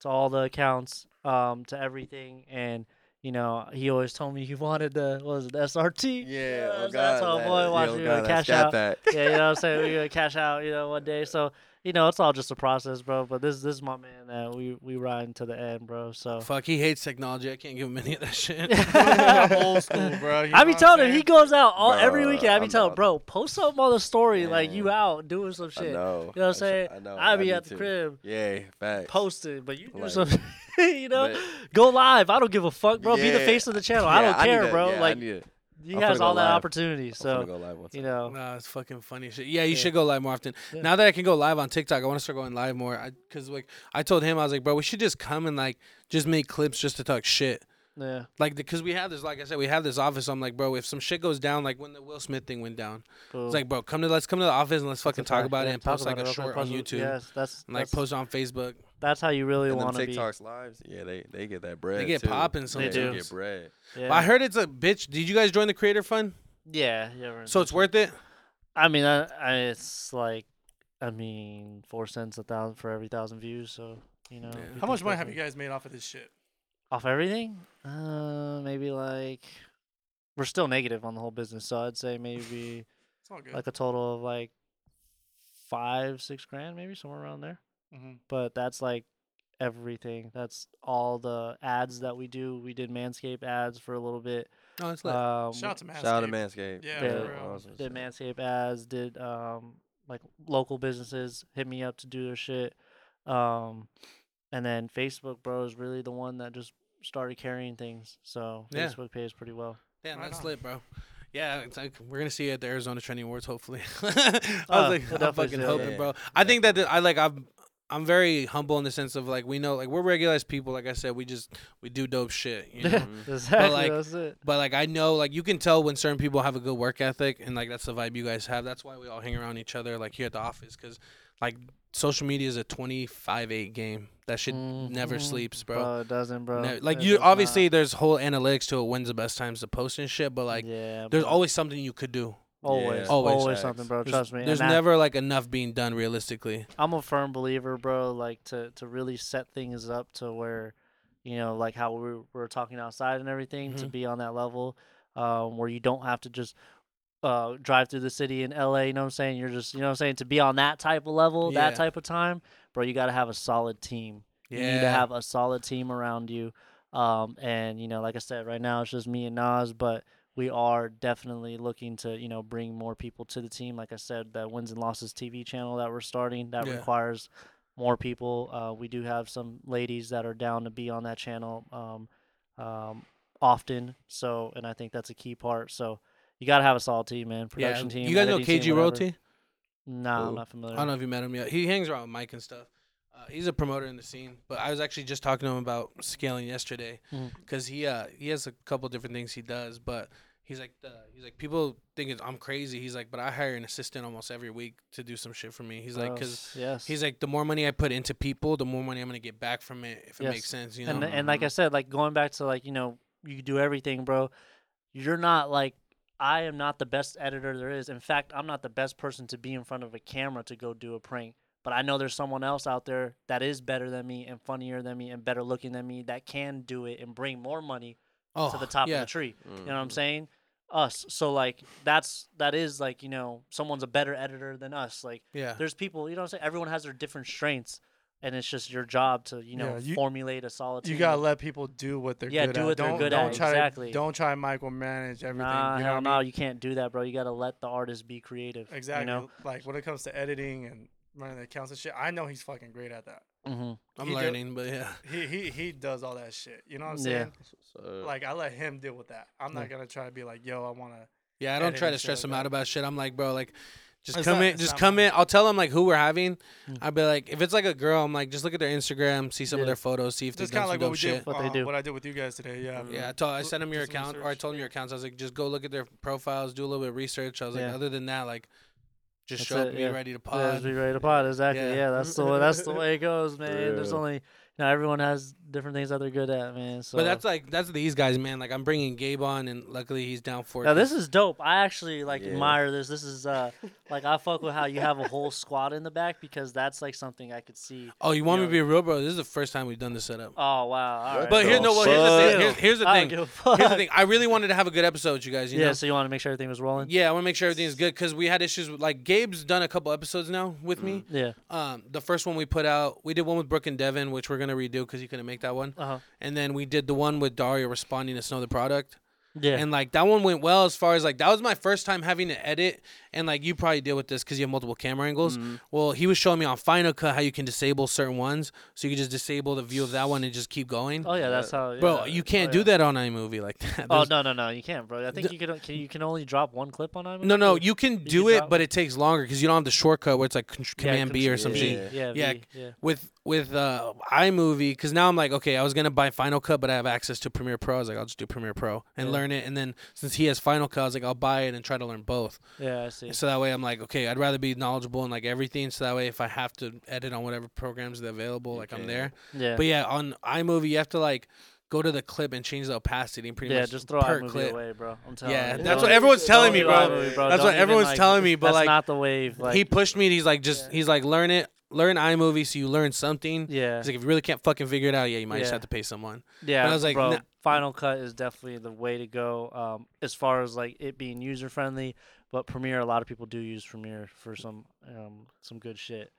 to all the accounts, um, to everything, and you know, he always told me he wanted the what was it, the SRT. Yeah, oh that's- God, that's how that- boy yeah, watch oh me gonna cash out. pack. yeah, you know what I'm saying? We're *laughs* gonna cash out, you know, one day. So, you know, it's all just a process, bro. But this this is my man that we we riding to the end, bro. So Fuck, he hates technology. I can't give him any of that shit. *laughs* Old school, bro. you I be telling him he goes out all every weekend. I be I'm telling, not- bro, post something on the story like you out doing some shit. I shit. know. You know what I'm saying? I know. I be need at the to. crib Yeah, facts. posting, but you do Like- some, *laughs* you know, But- go live. I don't give a fuck, bro. Be the face of the channel. I don't care, that. bro. Yeah, I like need it. He I'm has all that live. opportunity. I'm So go live one you know, Nah, it's fucking funny shit. Yeah, you Yeah. should go live more often. Yeah. Now that I can go live on TikTok, I want to start going live more. I, Cause like I told him, I was like, bro, we should just come and like just make clips just to talk shit. yeah, Like, because we have this, like I said, we have this office. I'm like, bro, if some shit goes down, like when the Will Smith thing went down, cool. it's like, bro, come to let's come to the office and let's fucking talk fact. about Yeah, it and post like a short on. YouTube, Yes, that's and like that's, post on Facebook. That's how you really And them want to be. TikToks lives, yeah, they they get that bread. They get too. popping They sometimes. do. get bread. Yeah, But I heard it's a bitch. Did you guys join the Creator Fund? yeah, yeah. we're in So it's worth it. I mean, I, I, it's like, I mean, four cents a thousand for every thousand views. So you know, Yeah. How much money have you guys made off of this shit? Off everything? Uh, maybe like we're still negative on the whole business, so I'd say maybe *laughs* It's all good. like a total of like five, six grand, maybe somewhere around there. Mhm. But that's like everything. That's all the ads that we do. We did Manscaped ads for a little bit. Oh, it's lit. Um, Shout out to Manscaped. Shout out to Manscaped. Yeah, Yeah. for real. Awesome. did Manscaped ads, did um like local businesses hit me up to do their shit. Um and then Facebook bro is really the one that just started carrying things. So Yeah. Facebook pays pretty well. Damn, Right that's on. lit, bro. Yeah, it's like we're gonna see you at the Arizona Trending Awards, hopefully. *laughs* I was Oh, like, I'm definitely fucking hoping, yeah. bro. I think that the, I like I'm I'm very humble in the sense of like we know like we're regularized people. Like I said, we just we do dope shit. You know? *laughs* exactly. like, that's it. But like I know, like you can tell when certain people have a good work ethic, and like that's the vibe you guys have. That's why we all hang around each other, like here at the office, because like social media is a twenty-five eight game. That shit never Mhm. sleeps, bro. Bro, it doesn't, bro. Ne- like It you, does not. obviously, there's whole analytics to it. When's the best times to post and shit, but like yeah, there's bro. always something you could do. Always, Always. always, Facts. something, bro. There's, Trust me. there's and that- never like enough being done realistically. I'm a firm believer, bro. Like to to really set things up to where, you know, like how we were, were talking outside and everything, to Mhm. be on that level, um, where you don't have to just uh drive through the city in LA. You know what I'm saying? You're just, you know what I'm saying, to be on that type of level, Yeah. that type of time, bro. You got to have a solid team. Yeah. You need to have a solid team around you. Um, and you know, like I said, right now it's just me and Nas, but we are definitely looking to, you know, bring more people to the team. Like I said, the wins and losses TV channel that we're starting that Yeah. requires more people. Uh, we do have some ladies that are down to be on that channel um, um, often. So, and I think that's a key part. So, you got to have a solid team, man. yeah. Production team. You guys know KG. Royalty? Nah, I'm not familiar. I don't know if you met him yet. He hangs around with Mike and stuff. Uh, he's a promoter in the scene, but I was actually just talking to him about scaling yesterday because he uh he has a couple different things he does, but he's like the, he's like people think it's, I'm crazy. He's like, but I hire an assistant almost every week to do some shit for me. He's like, because yes. he's like the more money I put into people, the more money I'm gonna get back from it if it makes sense. You know, and and like I said, like going back to like you know you do everything, bro. You're not like I am not the best editor there is. In fact, I'm not the best person to be in front of a camera to go do a prank. But I know there's someone else out there that is better than me and funnier than me and better looking than me that can do it and bring more money oh, to the top yeah. of the tree. You know what I'm Mhm. saying? Us. So like that's that is like you know someone's a better editor than us. Like Yeah, there's people. You know what I'm saying? Everyone has their different strengths, and it's just your job to you know Yeah, you- formulate a solid. You gotta let people do what they're Yeah, good do at. what they're don't, good don't at, Try exactly. To, don't try to micromanage everything. Nah, you know hell no, I mean? you can't do that, bro. You gotta let the artist be creative. Exactly. You know. Like when it comes to editing and running the accounts and shit, I know he's fucking great at that. Mm-hmm. I'm he do- learning, but yeah, *laughs* He he he does all that shit. You know what I'm Yeah. saying? So, Like I let him deal with that. I'm not Yeah. gonna try to be like, yo, I wanna. yeah. I don't try to stress him that. out about shit. I'm like, bro, like. Just It's come not- in, just come in. I'll tell them like who we're having. Mm. I'll be like, if it's like a girl, I'm like, just look at their Instagram, see some of their photos, see if they're Just done kind of some like dope what we shit. did. What they uh, do. What I did with you guys today. Yeah. Yeah, I, told, I sent them your some account, or I told them your accounts. I was like, just go look at their profiles, do a little bit of research. I was like, other than that, like, just That's show up it, and be yeah. ready to Yeah, pod. just be ready to pod. Exactly. Yeah. Yeah, that's the way. That's the way it goes, *laughs* man. There's only you know everyone has different things that they're good at, man. So but that's like that's these guys, man. Like I'm bringing Gabe on, and luckily he's down for it. Now this is dope. I actually like Yeah. admire this. This is uh like I fuck with how you have a whole squad in the back because that's like something I could see. Oh, you want me know- to be real, bro? This is the first time we've done this setup. Oh wow! All right. But here's the no. Well, here's the thing. Here's, here's the I thing. don't give a fuck. Here's the thing. I really wanted to have a good episode, with you guys. You yeah. know? So you want to make sure everything was rolling? Yeah, I want to make sure everything's good because we had issues with like Gabe's done a couple episodes now with me. Yeah. Um, the first one we put out, we did one with Brooke and Devin, which we're gonna redo because he couldn't make that one. Uh huh. And then we did the one with Dario responding to Snow Tha Product. Yeah. And like that one went well as far as like that was my first time having to edit. And like you probably deal with this because you have multiple camera angles. Mm-hmm. Well, he was showing me on Final Cut how you can disable certain ones, so you can just disable the view of that one and just keep going. oh yeah, that's how. Bro, you can't Oh, do yeah. that on iMovie like that. Oh There's- no no no, you can't, bro. I think you can, can you can only drop one clip on iMovie. no, no, you can do can it, drop- but it takes longer because you don't have the shortcut where it's like con- Yeah, Command B or Control- some yeah. shit. Yeah. Yeah, V, yeah. with with uh iMovie because now I'm like okay I was gonna buy Final Cut but I have access to Premiere Pro I was like I'll just do Premiere Pro and Yeah. learn it and then since he has Final Cut I was like I'll buy it and try to learn both Yeah, I see. so that way I'm like okay I'd rather be knowledgeable in like everything so that way if I have to edit on whatever programs that are available like I'm there Yeah. but yeah on iMovie you have to like go to the clip and change the opacity and pretty yeah, much just throw per iMovie clip away, bro. I'm telling yeah you. that's Don't- what everyone's telling me bro iMovie, bro. That's Don't what everyone's like- telling me, but, that's like, not the wave. Like, he pushed me. He's like, just he's like, learn it. Learn iMovie so you learn something. Yeah, It's like if you really can't fucking figure it out, yeah, you might just have to pay someone. yeah. I was like, bro, nah- Final Cut is definitely the way to go. Um, as far as like it being user friendly, but Premiere, a lot of people do use Premiere for some um some good shit.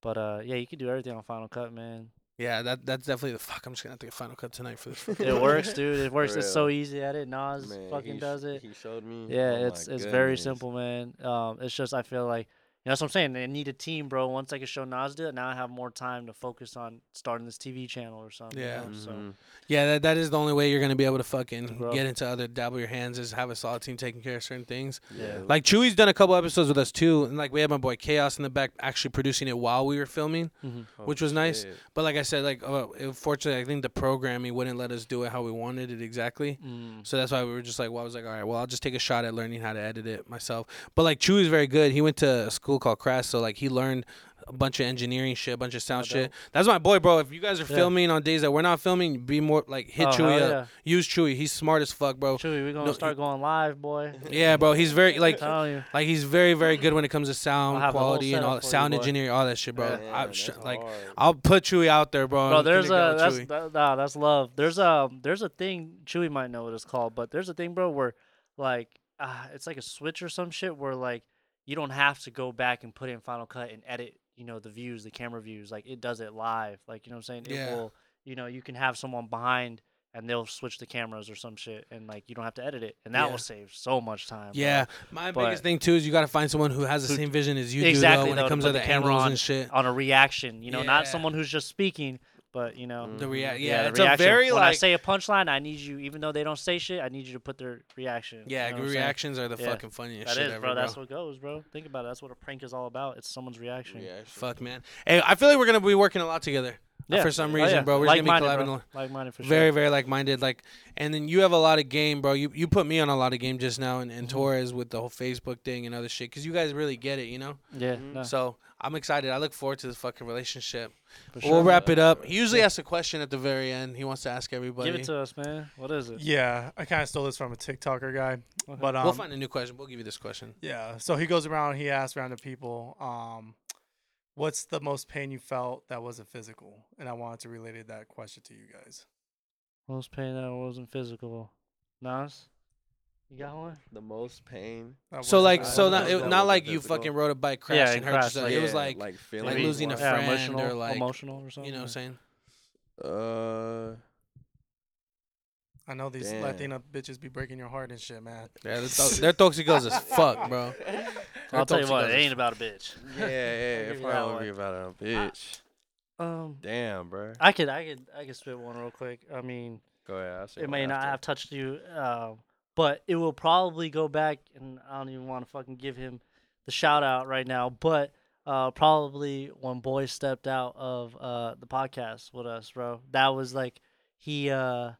But uh, yeah, you can do everything on Final Cut, man. Yeah, that that's definitely the fuck. I'm just gonna have to get Final Cut tonight for this. It works, dude. It works. It's so easy at it. Nas Man, fucking does it. He showed me. Yeah, Oh my it's it's very simple, man. Um, it's just I feel like you know that's what I'm saying. They need a team, bro. Once I can show Nas do it, now I have more time to focus on starting this TV channel or something. Yeah. You know? So Mhm. Yeah, that, that is the only way you're gonna be able to fucking Bro. get into other dabble your hands is have a solid team taking care of certain things. Yeah. Like Chewy's done a couple episodes with us too, and like we had my boy Chaos in the back actually producing it while we were filming, mhm. Oh, which was nice. But like I said, like uh, unfortunately, I think the programming wouldn't let us do it how we wanted it exactly. Mm. So that's why we were just like, well, I was like, all right, well, I'll just take a shot at learning how to edit it myself. But like Chewy's very good. He went to a school called CRAS, so like he learned a bunch of engineering shit, a bunch of sound shit. That's my boy, bro. If you guys are Yeah. filming on days that we're not filming, be more like hit Oh, Chewy up. Use Chewy. He's smart as fuck, bro. Chewy, we're gonna No, start going live, boy. Yeah, bro. He's very like I'm telling you. like he's very very good when it comes to sound have the whole quality and all setup for you, sound engineering, all that shit, bro. Man, I, sh- like hard. I'll put Chewy out there, bro. Bro, there's a that's that, nah, that's love. There's a there's a thing Chewy might know what it's called, but there's a thing, bro, where like uh, it's like a switch or some shit where like you don't have to go back and put in Final Cut and edit, you know, the views, the camera views. Like it does it live. Like you know what I'm saying? Yeah. It will, you know, you can have someone behind and they'll switch the cameras or some shit, and like you don't have to edit it, and that Yeah. will save so much time. bro. Yeah, my But- biggest thing too is you got to find someone who has the same vision as you Exactly, do though, when though, it comes to the the camera on- and shit. on a reaction, you know, not someone who's just speaking, but you know, The rea- Mhm. yeah, the it's a reaction. very when I say a punchline, I need you, even though they don't say shit, I need you to put their reaction. yeah, you know what I'm saying? reactions are the Yeah. fucking funniest That shit is, ever, bro. bro. That's what goes, bro. Think about it. That's what a prank is all about. It's someone's reaction. Yeah, Fuck man. Hey, I feel like we're gonna be working a lot together. uh, for some Oh, reason, yeah. bro. We're just gonna be Like-minded, collabing. a bro. lot. Like-minded for Very, sure. very very like minded. Like, and then you have a lot of game, bro. You you put me on a lot of game just now, and, and Mm-hmm. Torres with the whole Facebook thing and other shit, because you guys really get it, you know. Yeah, Mhm. no, So I'm excited. I look forward to this fucking relationship. for We'll sure. wrap it up. He Yeah. usually asks a question at the very end. He wants to ask everybody. Give it to us, man. What is it? Yeah, I kind of stole this from a TikToker guy, Okay. but um, we'll find a new question. We'll give you this question. yeah. So he goes around, he asks random people, um, "What's the most pain you felt that wasn't physical?" And I wanted to relate that question to you guys. most pain that wasn't physical. Nas, you got one? The most pain. So like, so not, it, not like you physical. fucking rode a bike, Yeah, crashed and hurt crashed, yourself. like- it was Yeah, like, like feeling like Maybe, losing a yeah, friend emotional, or like, emotional or something. you know what I'm saying? Uh, I know these Damn. Latina bitches be breaking your heart and shit, man. Yeah, they're, to- they're toxicos as *laughs* fuck, bro. *laughs* I'll tell you They're what, it ain't about a bitch. *laughs* yeah, yeah. give If you I that don't one. be about a bitch. Um, Damn, bro. I could, I could, I could spit one real quick. I mean, Go ahead. I'll say it one may not after. have touched you, uh, but it will probably go back, and I don't even want to fucking give him the shout out right now, but uh, probably when Boy stepped out of uh, the podcast with us, bro. That was like he, uh,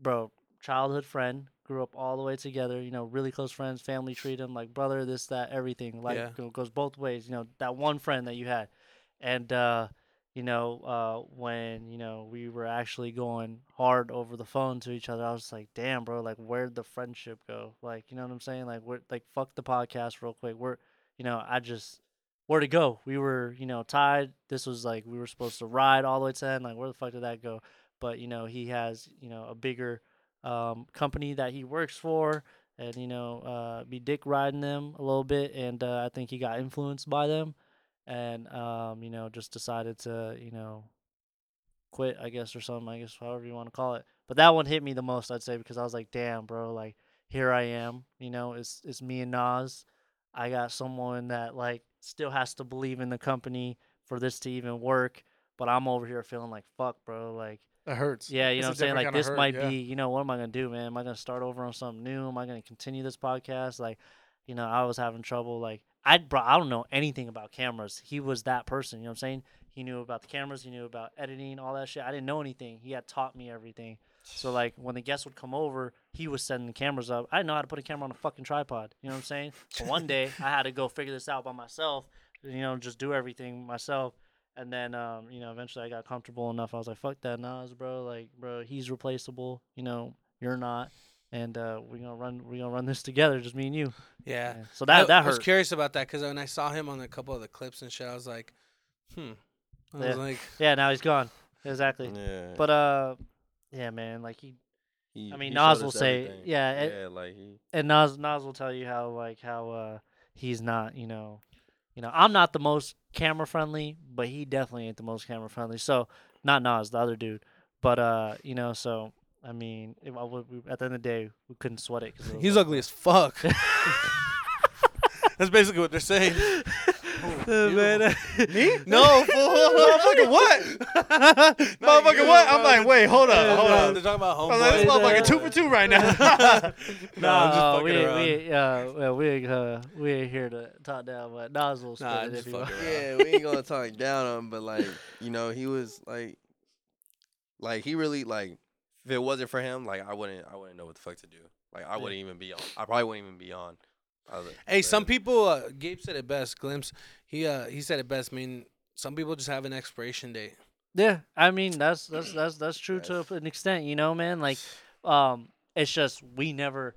bro, childhood friend, grew up all the way together. You know, really close friends, family treat him like brother, this, that, everything. Like Yeah. goes both ways. You know, that one friend that you had, and uh, you know, uh, when you know we were actually going hard over the phone to each other, I was like, damn, bro, like where'd the friendship go? Like, you know what I'm saying? Like, we're like, fuck the podcast real quick. We're, you know, I just where to go? We were, you know, tied. This was like we were supposed to ride all the way to end. Like, where the fuck did that go? But you know, he has, you know, a bigger um, company that he works for, and you know, uh, be dick riding them a little bit, and uh, I think he got influenced by them, and um, you know, just decided to, you know, quit, I guess, or something. I guess however you want to call it. But that one hit me the most, I'd say, because I was like, damn, bro, like here I am. You know, it's it's me and Nas. I got someone that like still has to believe in the company for this to even work. But I'm over here feeling like fuck, bro. Like That hurts. yeah, you It's know what I'm saying? Like this hurt, might yeah. be, you know, what am I gonna do, man? Am I gonna start over on something new? Am I gonna continue this podcast? Like, you know, I was having trouble. Like, I bro, I don't know anything about cameras. He was that person. You know what I'm saying? He knew about the cameras. He knew about editing, all that shit. I didn't know anything. He had taught me everything. So like when the guests would come over, he was setting the cameras up. I didn't know how to put a camera on a fucking tripod. You know what I'm saying? But one day I had to go figure this out by myself. You know, just do everything myself. And then, um, you know, eventually I got comfortable enough. I was like, "Fuck that, Nas, bro. Like, bro, he's replaceable. You know, you're not. And uh, we're gonna run. We're gonna run this together, just me and you. Yeah. Yeah. So that I, that I was curious about that because when I saw him on a couple of the clips and shit, I was like, Hmm. I Yeah. was like, *laughs* Yeah, now he's gone. Exactly. Yeah. But uh, yeah, man, like he he, I mean, he Nas will say- everything. yeah, it- yeah, like he. and Nas Nas will tell you how like how uh he's not, you know, you know, I'm not the most camera friendly, but he definitely ain't the most camera friendly. So not Nas, the other dude, but uh, you know, so I mean, if I would, we, at the end of the day, we couldn't sweat it because *laughs* he's ugly as fuck. *laughs* *laughs* That's basically what they're saying. man. Me? No, fool. Motherfucker, what? Motherfucker, what? I'm like, wait, hold up, hold No, up. They're talking about I'm like, this motherfucker two for two right now. No, I'm just fucking we, around. we, uh, well, we, ain't, uh, we ain't here to talk down, but Nas will spit Nah, it just if you want. fucking around. Yeah, we ain't gonna talk down on him, but like, you know, he was like, like he really like, if it wasn't for him, like I wouldn't, I wouldn't know what the fuck to do. Like I wouldn't even be on. I probably wouldn't even be on. other- Hey, some people. Uh, Gabe said it best. Glimpse. He uh he said it best. I mean, some people just have an expiration date. Yeah, I mean that's that's that's that's true to an extent, you know, man. Like, *sighs* um, it's just we never,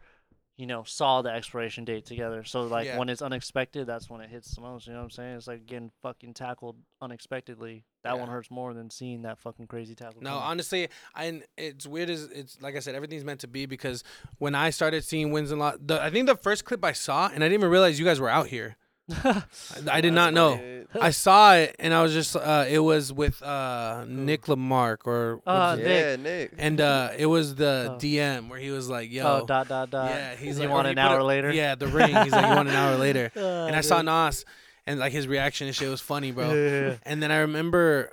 you know, saw the expiration date together. So like Yeah. when it's unexpected, that's when it hits the most. You know what I'm saying? It's like getting fucking tackled unexpectedly. That one hurts more than seeing that fucking crazy tackle. No, coming. honestly, I and it's weird as it's like I said, everything's meant to be because when I started seeing wins and loss, I think the first clip I saw, and I didn't even realize you guys were out here. I, *laughs* I did not know. I saw it and I was just uh it was with uh Nick Lamarck or Uh, is it? Yeah, Nick. and uh it was the Oh. DM where he was like, "Yo, oh, dot dot dot. yeah, he's you like, want or an put hour a- later? Yeah, the ring. He's like, "You want an hour later?" Uh, *laughs* And I saw Nas, and like his reaction and shit was funny, bro. Yeah. And then I remember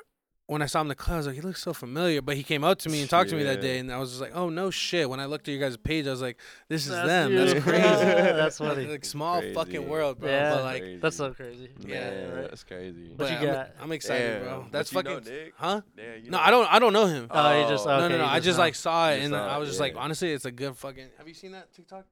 when I saw him in the club, I was like, he looks so familiar. But he came up to me and talked to me that day, and I was just like, oh no shit. When I looked at your guys' page, I was like, this is That's them. you. That's *laughs* crazy. *laughs* That's funny. like small Crazy. fucking world, bro. Yeah. But like, Crazy. That's so crazy. Yeah, Man, right. that's crazy. but you I'm, got? I'm excited, Damn, bro. but That's you know fucking, huh? Yeah, you No, I don't. I don't know him. Oh, you just okay. no, no, no. you I just know. like saw it, You and saw I it, was just like, honestly, it's a good fucking. Have you seen that TikTok?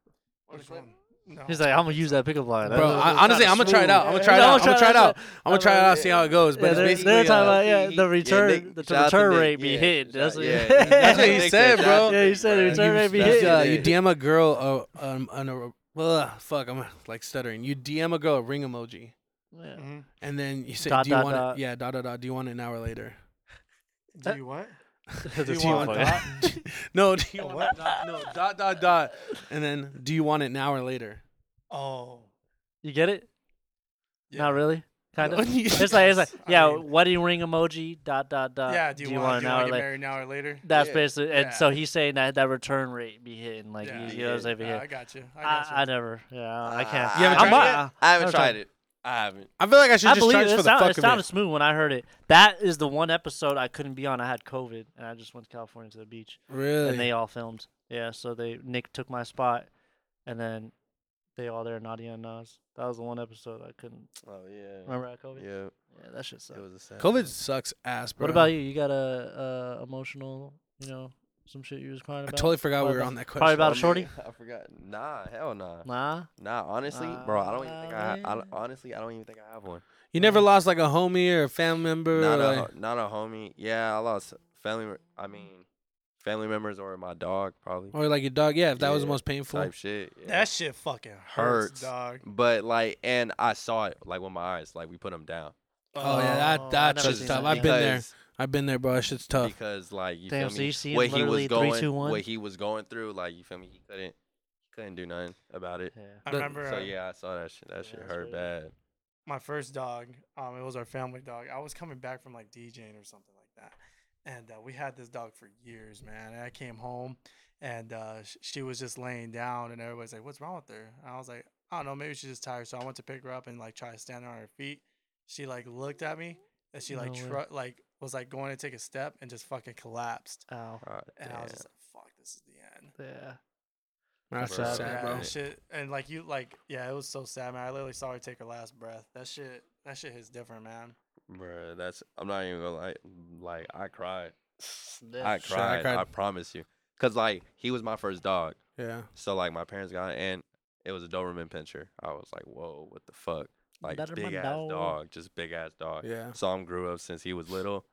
Or the Which clip? one? No. He's like, I'm gonna use that pickup line. Bro, I, honestly, I'm gonna try it out. I'm gonna try it out. I'm gonna try it out. that's I'm gonna try it out. See how it goes. But Yeah, it's they're, basically. they're talking uh, about yeah, he- the yeah, return, Nick- the shout out return Nick, rate be yeah, hit. That's what, yeah, *laughs* That's what he said, bro. Yeah, he said bro. return rate be You, hit. uh, you DM a girl, uh, um, an, a, well, fuck, I'm like stuttering. You DM a girl a ring emoji, Yeah. Mhm. and then you say, Dot, "Do you dot, want dot. it?" Yeah, dot dot dot. Do you want it an hour later? Do you what? *laughs* The Do you want fight. dot? *laughs* no, do you want what? dot, no dot dot dot, and then do you want it now or later? Oh. You get it? Yeah. Not really. Kind of. No, you- It's like it's like I yeah, mean- wedding ring emoji. Dot dot dot. yeah. Do you, want, want do an you hour want to get later? married an hour later? That's Yeah. basically. And Yeah. so he's saying that that return rate be hitting. Like Yeah. you, you know what I'm saying? I got you. I I, got you. I never. Yeah, I can't. You haven't I'm tried it yet? I haven't haven't tried tried it. I haven't. I feel like I should I just believe charge it. for It, the sound, fuck it of sounded it. smooth when I heard it. That is the one episode I couldn't be on. I had COVID, and I just went to California to the beach, Really? and they all filmed. Yeah, so they Nick took my spot, and then they all there, Nadia and Nas. That was the one episode I couldn't Oh yeah. remember. I had COVID. Yeah, Yeah, that shit sucked. it was a sad. COVID one. sucks ass, bro. What about you? You got a, a emotional, you know, some shit you was crying I about? totally forgot we were on that question. probably about Oh, a shorty? *laughs* I forgot. Nah, hell nah. Nah. Nah, honestly, bro, I don't even think I, ha- I. Don't- Honestly, I don't even think I have one. You never lost like a homie or a family member? Not or, a, like- ho- not a homie. Yeah, I lost family. me- I mean, family members or my dog probably. or like your dog? Yeah, if that was the Yeah, most painful. Type shit. Yeah. That shit fucking Hurts. hurts, dog. But like, and I saw it like with my eyes. Like we put them down. Oh, yeah, Oh, that I've that never shit's seen tough. that. I've been there. Because- I've been there, bro. That shit's tough. Because like you Damn, feel so me, you see him what he literally was three, going, two, one? what he was going through, like you feel me, he couldn't, he couldn't do nothing about it. Yeah. I The- remember So uh, yeah, I saw that shit. That Yeah, shit that's hurt crazy. bad. my first dog. Um, it was our family dog. I was coming back from like DJing or something like that, and uh, we had this dog for years, man. And I came home, and uh, sh- she was just laying down, and everybody's like, "What's wrong with her?" And I was like, "I don't know. Maybe she's just tired." So I went to pick her up and like try to stand on her feet. She like looked at me, and she like No tr- like was like going to take a step and just fucking collapsed. Oh, God And I was just like, "Fuck, this is the end." Yeah. That's sad, sad, bro. shit, and like you, like yeah, it was so sad, man. I literally saw her take her last breath. That shit, that shit is different, man. Bruh, that's I'm not even gonna lie. Like I cried. Yeah. I Shit, I cried. I, promise you. Cause like he was my first dog. Yeah. So like my parents got it and it was a Doberman Pinscher. I was like, whoa, what the fuck? Like Doberman big ass dog. dog. just big ass dog. Yeah. Saw him grew up since he was little,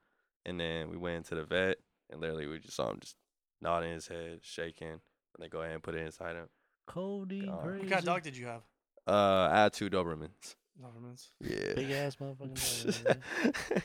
and then we went into the vet, and literally we just saw him just nodding his head, shaking, and they go ahead and put it inside him. Cody, God. What crazy. What kind of dog did you have? Uh, I had two Dobermans. Dobermans. Yeah. Big ass motherfucking. *laughs* dog.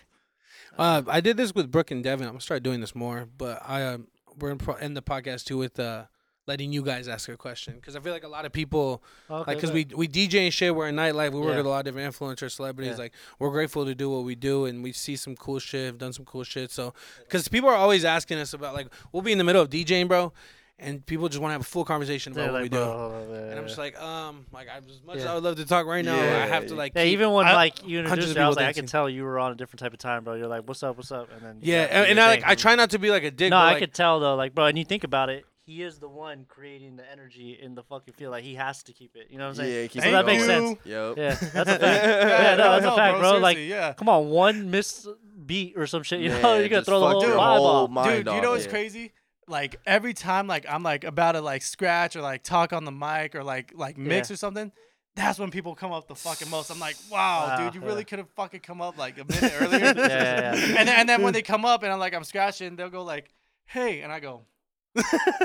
Uh, I did this with Brooke and Devin. I'm gonna start doing this more, but I um, we're in pro- end the podcast too with uh, letting you guys ask a question because I feel like a lot of people Okay, like because we we DJ and shit. We're in nightlife. We work Yeah. with a lot of different influencers, celebrities. Yeah. Like we're grateful to do what we do, and we see some cool shit. Have done some cool shit. So because people are always asking us about like we'll be in the middle of DJing, bro, and people just want to have a full conversation about They're what like, we do. bro, on, And I'm just like, um, like I, as much as I would love to talk right now, I have to like. Yeah, even when I- like you introduced I was like, I dancing. tell you were on a different type of time, bro. You're like, "What's up? What's up?" And then yeah, and, and I like. I try not to be like a dick. No, I like, could tell though, like, bro, and you think about it, he is the one creating the energy in the fucking field. Like, he has to keep it. You know what I'm saying? Yeah, keep so that makes sense. Yep. Yeah, *laughs* that's a fact. yeah, no, that's a fact, bro. Like, yeah. come on, one miss beat or some shit, you know, *laughs* you're gonna throw the fuck whole your vibe whole off. mind Dude, you know what's yeah. crazy? Like every time, like I'm like about to like scratch or like talk on the mic or like like mix Yeah. or something. That's when people come up the fucking most. I'm like, wow, Wow, dude, you yeah. really could have fucking come up like a minute earlier. *laughs* Yeah, yeah, yeah. And then, and then when they come up and I'm like, I'm scratching, they'll go like, hey, and I go,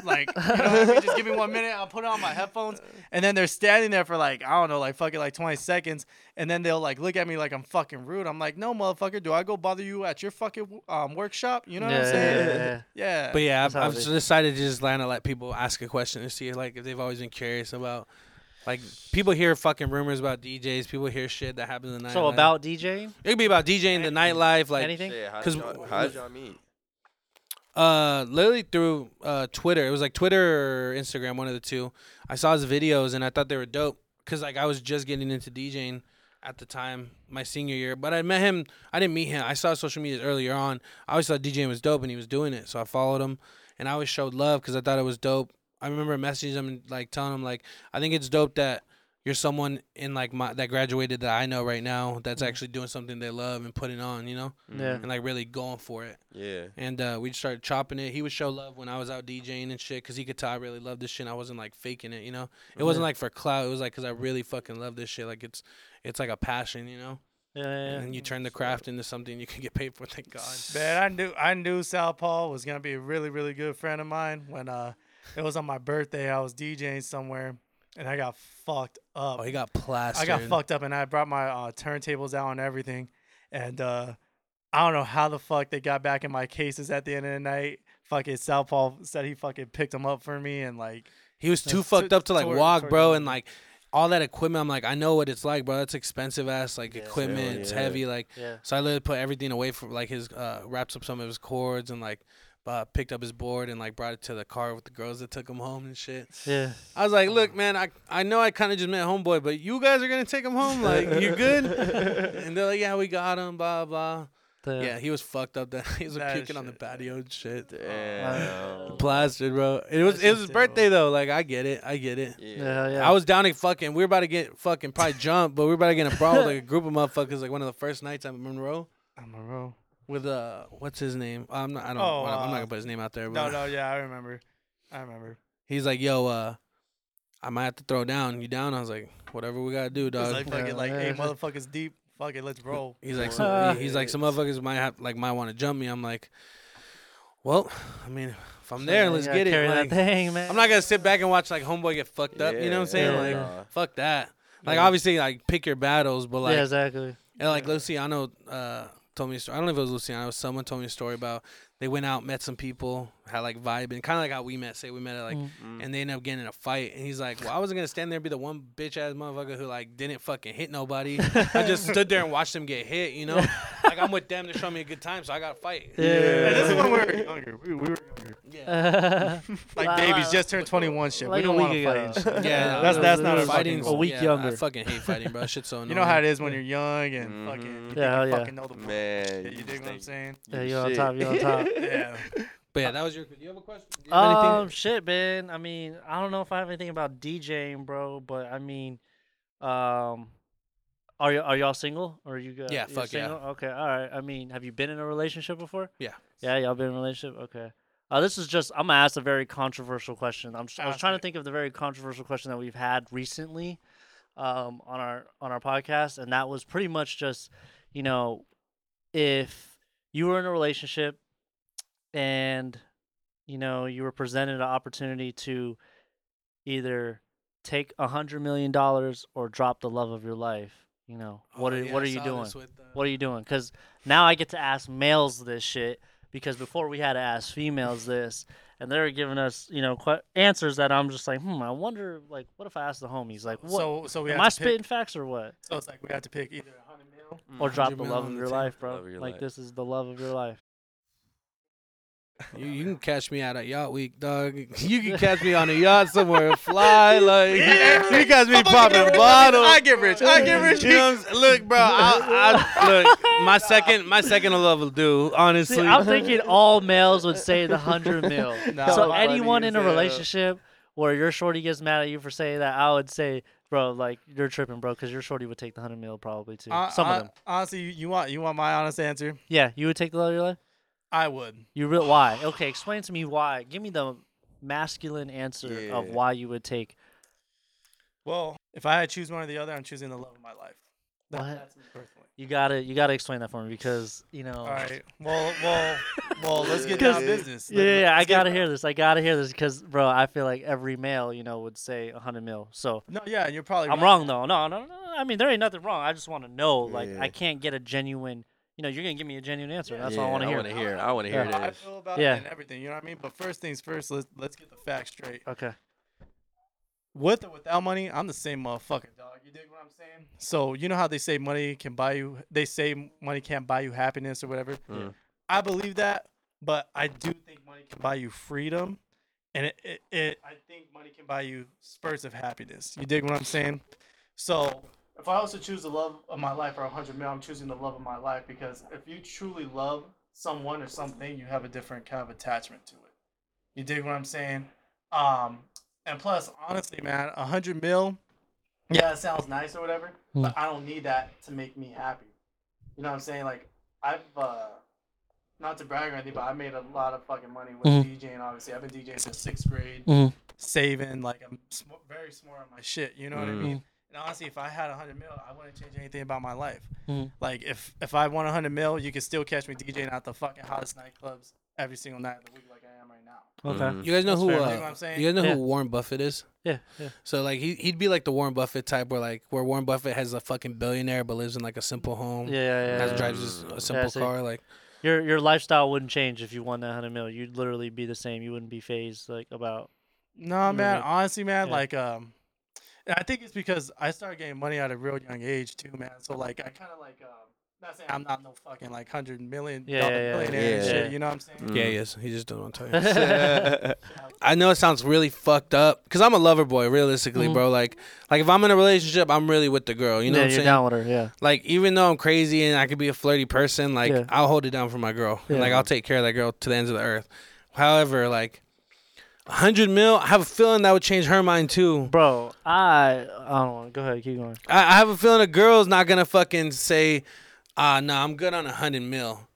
like, you know I mean? Just give me one minute. I'll put on my headphones, and then they're standing there for like I don't know, like fucking like 20 seconds, and then they'll like look at me like I'm fucking rude. I'm like, no, motherfucker, do I go bother you at your fucking um workshop? You know what I'm saying? yeah, yeah, Yeah. But yeah, I've, I've it is. decided to just land to let people ask a question and see like if they've always been curious about like people hear fucking rumors about DJs, people hear shit that happens in the night. So about DJing, it could be about DJing the nightlife, like anything? Yeah, how 'Cause did y'all, how with- did y'all meet? Uh literally through uh Twitter. It was like Twitter or Instagram, one of the two. I saw his videos and I thought they were dope because like I was just getting into DJing at the time, my senior year. But I met him. I didn't meet him. I saw social media earlier on. I always thought DJing was dope and he was doing it, so I followed him and I always showed love because I thought it was dope. I remember messaging him and like telling him like I think it's dope that you're someone in like my that graduated that I know right now that's Mhm. actually doing something they love and putting on, you know, Yeah. and like really going for it. Yeah. And uh, we just started chopping it. He would show love when I was out DJing and shit, cause he could tell I really loved this shit. And I wasn't like faking it, you know. It wasn't like for clout. It was like cause I really fucking love this shit. Like it's, it's like a passion, you know. Yeah, yeah, yeah. And you turn the craft into something you can get paid for. Thank God. Man, I knew I knew Sal Paul was gonna be a really really good friend of mine when uh it was on my birthday. I was DJing somewhere and I got fucked up. Oh, he got plastered. I got fucked up and I brought my uh, turntables out and everything. And uh, I don't know how the fuck they got back in my cases at the end of the night. Fucking Sal Paul said he fucking picked them up for me and like He was too fucked to- up to like toward- walk, toward bro, and like all that equipment. I'm like, I know what it's like, bro. That's expensive ass like Yeah. equipment. Hell It's yeah. heavy, like. yeah. So I literally put everything away from like his uh wraps up some of his cords and like uh, picked up his board and like brought it to the car with the girls that took him home and shit. Yeah. I was like, look, man, I I know I kind of just met homeboy, but you guys are gonna take him home, like you good? *laughs* and they're like, yeah, we got him, blah blah. The- Yeah, he was fucked up. That *laughs* he was That puking on the shit. patio and shit. Damn. Plastered, bro. It was That's it was his birthday though. Like I get it, I get it. Yeah. Yeah, yeah. I was down at fucking. We were about to get fucking probably jump, but we were about to get in a brawl with like a *laughs* group of motherfuckers. Like one of the first nights at Monroe I'm a row. With uh, what's his name? I'm not. I don't. Oh, I'm not uh, gonna put his name out there. No, But no, yeah, I remember. I remember. He's like, yo, uh, I might have to throw down. You down? I was like, whatever we gotta do, It's dog. like fucking Yeah, like, yeah, hey, motherfuckers deep. Fuck it, let's roll. He's like, *laughs* some, he- he's like, some motherfuckers might have like might want to jump me. I'm like, well, I mean, if I'm there, Yeah, let's get gotta it. Carry Like, that thing, man. I'm not gonna sit back and watch like homeboy get fucked up. You know what I'm saying? yeah, like, yeah. fuck that. Like Yeah. obviously, like pick your battles, but like, yeah, exactly. and, like Luciano uh, told me a story. I don't know if it was Luciano. It someone told me a story about they went out, met some people, had like vibing, kind of like how we met. Say we met at like Mm. Mm. and they ended up getting in a fight. And he's like, "Well, I wasn't gonna stand there and be the one bitch ass motherfucker who like didn't fucking hit nobody. I just *laughs* stood there and watched them get hit. You know, *laughs* like I'm with them to show me a good time, so I got to fight. Yeah. Yeah, this is when we were *laughs* younger. We, we were younger. Yeah, *laughs* Like babies, just turned 21 shit. Like we a don't want week to fight ago. and shit. *laughs* yeah. That's- no, that's not a fucking fighting. A week yeah, I younger. fucking hate fighting, bro. That Shit's so annoying. *laughs* You know how it is when you're young and Mhm. fucking you Yeah, hell you yeah. fucking know the Man, Yeah, you dig what I'm saying? Yeah, you on top, you on top. Yeah. But yeah, that was your. Do you have a question? Do you have anything? Um, shit, man. I mean, I don't know if I have anything about DJing, bro, but I mean, um, are you are y'all single or are you guys? Yeah, you're fuck yeah. single? Okay, all right. I mean, have you been in a relationship before? Yeah. Yeah, y'all been in a relationship. Okay. Uh, this is just I'm gonna ask a very controversial question. I'm I was trying to think of the very controversial question that we've had recently, um, on our on our podcast, and that was pretty much just, you know, if you were in a relationship and you know you were presented an opportunity to either take a hundred million dollars or drop the love of your life you know, what Oh, are yeah, what are you doing? with, uh, What are you doing? Because now I get to ask males this shit. Because before we had to ask females this, and they were giving us, you know, que- answers that I'm just like, hmm, I wonder, like, what if I ask the homies, like, what? So so we am I to pick, spitting facts or what? So it's like we have to pick either a hundred mil. Or drop the love of your life, bro. Your like life. this is the love of your life. You, you can catch me out at yacht week, dog. *laughs* You can catch me on a yacht somewhere, fly *laughs* like you can catch me popping bottles. I get rich. I get rich. You know what I'm saying? Look, bro. I, I, look, my second, my second love will do. Honestly, See, I'm thinking all males would say the hundred mil. *laughs* Nah, so anyone in a hell. relationship where your shorty gets mad at you for saying that, I would say, bro, like you're tripping, bro, because your shorty would take the hundred mil probably too. Uh, Some uh, of them. Honestly, you, you want you want my honest answer? Yeah, you would take the love of your life. I would. You real why? Okay, explain to me why. Give me the masculine answer of why you would take. Well, if I had to choose one or the other, I'm choosing the love of my life. That- What? That's me personally. You gotta, you gotta explain that for me because you know. All right. Well, well, *laughs* well. Let's get down business. Yeah, yeah, yeah, I gotta hear this. I gotta hear this because, bro, I feel like every male, you know, would say a hundred mil. So No, yeah, and you're probably. I'm right. wrong though. No, no, no. I mean, there ain't nothing wrong. I just want to know. Like, Yeah. I can't get a genuine. You know, you're gonna give me a genuine answer. That's yeah, all I want to hear. I want to hear. I want to hear Yeah. How I this. feel about Yeah. it and everything. You know what I mean? But first things first. Let's let's get the facts straight. Okay. With or without money, I'm the same motherfucker, dog. You dig what I'm saying? So you know how they say money can buy you. They say money can't buy you happiness or whatever. Mm. I believe that, but I do think money can buy you freedom, and it, it, it I think money can buy you spurts of happiness. You dig what I'm saying? So if I was to choose the love of my life or hundred mil, I'm choosing the love of my life because if you truly love someone or something, you have a different kind of attachment to it. You dig what I'm saying? Um, and plus, honestly, man, a hundred mil, yeah, it sounds nice or whatever, but I don't need that to make me happy. You know what I'm saying? Like I've uh, not to brag or anything, but I made a lot of fucking money with Mhm. DJing. Obviously, I've been DJing since sixth grade, Mhm. saving. Like I'm sm- very smart on my shit. You know what I Mhm. mean? And honestly, if I had a hundred mil, I wouldn't change anything about my life. Mhm. Like if if I won a hundred mil, you could still catch me DJing at the fucking hottest nightclubs every single night of the week, like I am right now. Okay. Mhm. you guys know That's who? fair. You Uh, know what I'm saying? you guys know Yeah. who Warren Buffett is? Yeah. Yeah. So like he he'd be like the Warren Buffett type, where like where Warren Buffett has a fucking billionaire but lives in like a simple home. Yeah. Yeah. yeah, Has yeah. drives just a simple see. car. Like Your your lifestyle wouldn't change if you won that hundred mil. You'd literally be the same. You wouldn't be fazed like about. No, man. Right. Honestly, man, Yeah. like um, I think it's because I started getting money at a real young age too, man. So like I kind of like um, not saying I'm not no fucking like hundred million Yeah, dollar yeah, yeah, millionaire and yeah. shit. You know what I'm saying? Mm. yeah, he is. He just don't want to tell you. I know it sounds really fucked up because I'm a lover boy, realistically, Mhm. bro. Like, like if I'm in a relationship, I'm really with the girl. You know yeah, what I'm you're saying? down with her. Yeah. Like, even though I'm crazy and I could be a flirty person, like Yeah. I'll hold it down for my girl. Yeah. Like I'll take care of that girl to the ends of the earth. However, like, a hundred mil, I have a feeling that would change her mind too. Bro, I I don't want. Go ahead. Keep going. I, I have a feeling a girl's not gonna fucking say, "Ah, no, I'm good on a hundred mil."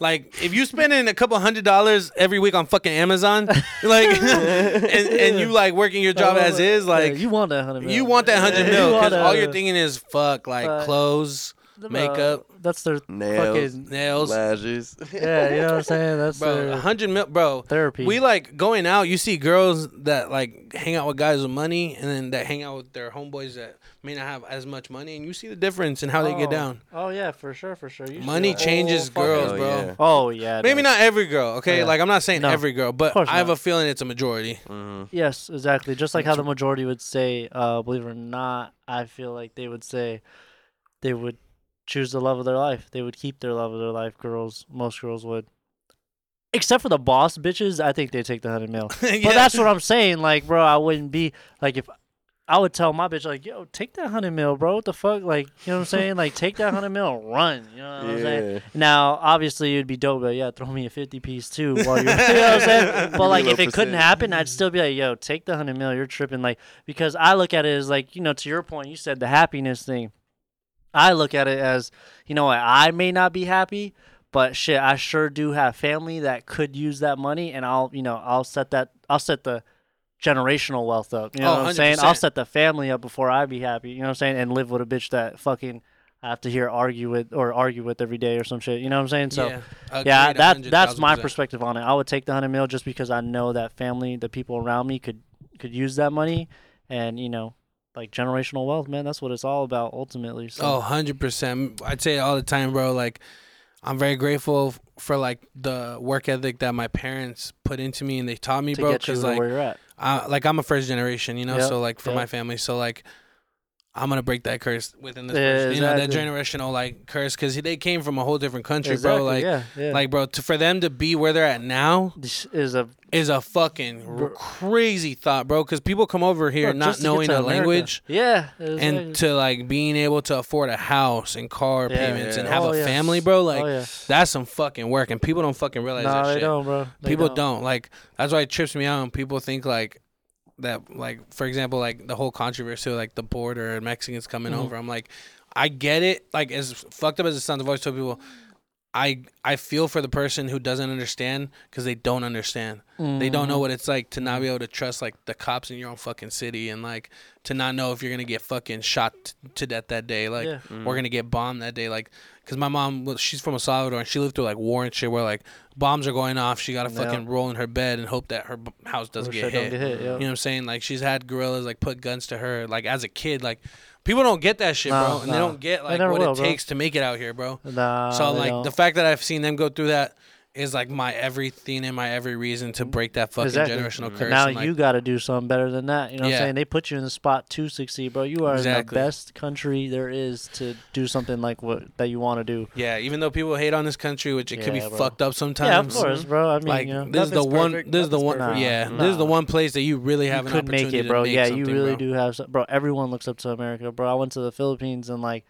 Like if you spending a couple hundred dollars every week on fucking Amazon, *laughs* like, *laughs* and, and you like working your job as is, like Yeah, you want that hundred mil. You want that hundred mil because all you're thinking is fuck, like Fuck. clothes, Bro, makeup. That's their Nails, fucking. nails, lashes. *laughs* Yeah, you know what I'm saying. That's bro. Their hundred mil, bro. therapy. We like going out. You see girls that like hang out with guys with money, and then that hang out with their homeboys that may not have as much money, and you see the difference in how they get Oh. down. Oh yeah, for sure, for sure. You Money changes whole girls, fucking- Oh, bro. yeah. Oh yeah. Maybe does. not every girl, okay? Yeah. Like I'm not saying No. every girl, but I have not. a feeling it's a majority. Mhm. Yes, exactly. Just like how the majority would say, uh, believe it or not, I feel like they would say they would choose the love of their life. They would keep their love of their life. Girls, most girls would. Except for the boss bitches, I think they take the hundred mil. *laughs* Yeah. But that's what I'm saying. Like, bro, I wouldn't be like if I would tell my bitch like, yo, take that hundred mil, bro. What the fuck? Like, you know what I'm saying? Like, take that hundred mil, and run. You know what I'm saying? Now, obviously, it'd be dope, but yeah, throw me a 50 piece too *laughs* while you're, *laughs* you know what I'm saying? But like, if it couldn't happen, I'd still be like, yo, take the 100 mil, you're tripping. Like, because I look at it as like, you know, to your point, you said the happiness thing. I look at it as, you know what, I may not be happy, but shit, I sure do have family that could use that money, and I'll, you know, I'll set that, I'll set the generational wealth up. You know Oh, what I'm saying? I'll set the family up before I be happy. You know what I'm saying? And live with a bitch that fucking I have to hear argue with or argue with every day or some shit. You know what I'm saying? So yeah, yeah, that that's my perspective on it. I would take the hundred mil just because I know that family, the people around me could could use that money, and you know, like generational wealth, man. That's what it's all about ultimately. So. Oh, 100%. I'd say it all the time, bro. Like, I'm very grateful for, like, the work ethic that my parents put into me and they taught me, to bro. Because, like, where you're at. I, like, I'm a first generation, you know? Yep, So, like, for yep. my family. So, like, I'm to break that curse within this Yeah, person. You know, that generational, like, curse. Because they came from a whole different country, exactly, bro. Like, yeah, yeah. like, bro, to, for them to be where they're at now this is a is a fucking Bro. crazy thought, bro. Because people come over here bro, not just to get knowing the America. language Yeah, and exactly. to like being able to afford a house and car payments and have Oh, a family, bro. Oh, like oh that's some fucking work, and people don't fucking realize no, that they shit. don't, bro. They people don't. like. That's why it trips me out when people think like that. Like for example, like the whole controversy, of, like the border and Mexicans coming Mhm. over. I'm like, I get it. Like as fucked up as it sounds, I've always told people. I, I feel for the person who doesn't understand because they don't understand. They don't know Mhm. what it's like to not be able to trust like the cops in your own fucking city and like to not know if you're gonna get fucking shot t- to death that day, like Yeah. or gonna get bombed that day. Like, cause my mom, she's from El Salvador and she lived through like war and shit where like bombs are going off. She gotta Yeah. fucking roll in her bed and hope that her b- house doesn't get hit. get hit. Yeah. You know what I'm saying? Like she's had guerrillas like put guns to her like as a kid. Like people don't get that shit, Nah, bro, and they don't get They like never what will, it bro. takes to make it out here, bro. Nah, So they like don't. the fact that I've seen them go through that is like my everything and my every reason to break that fucking Exactly. generational Mm. curse. now and, like, you got to do something better than that. You know what Yeah. I'm saying? They put you in the spot to succeed, bro. You are Exactly. in the best country there is to do something like what that you want to do. yeah, even though people hate on this country, which it could be bro. fucked up sometimes. yeah, of course, bro. I mean, Like you know, this is the Nothing's one. perfect. This is the one. perfect. Yeah, Nah. this is the one place that you really have you an could make it, bro. to make Yeah, you really bro. do have, some, bro. Everyone looks up to America, bro. I went to the Philippines and like,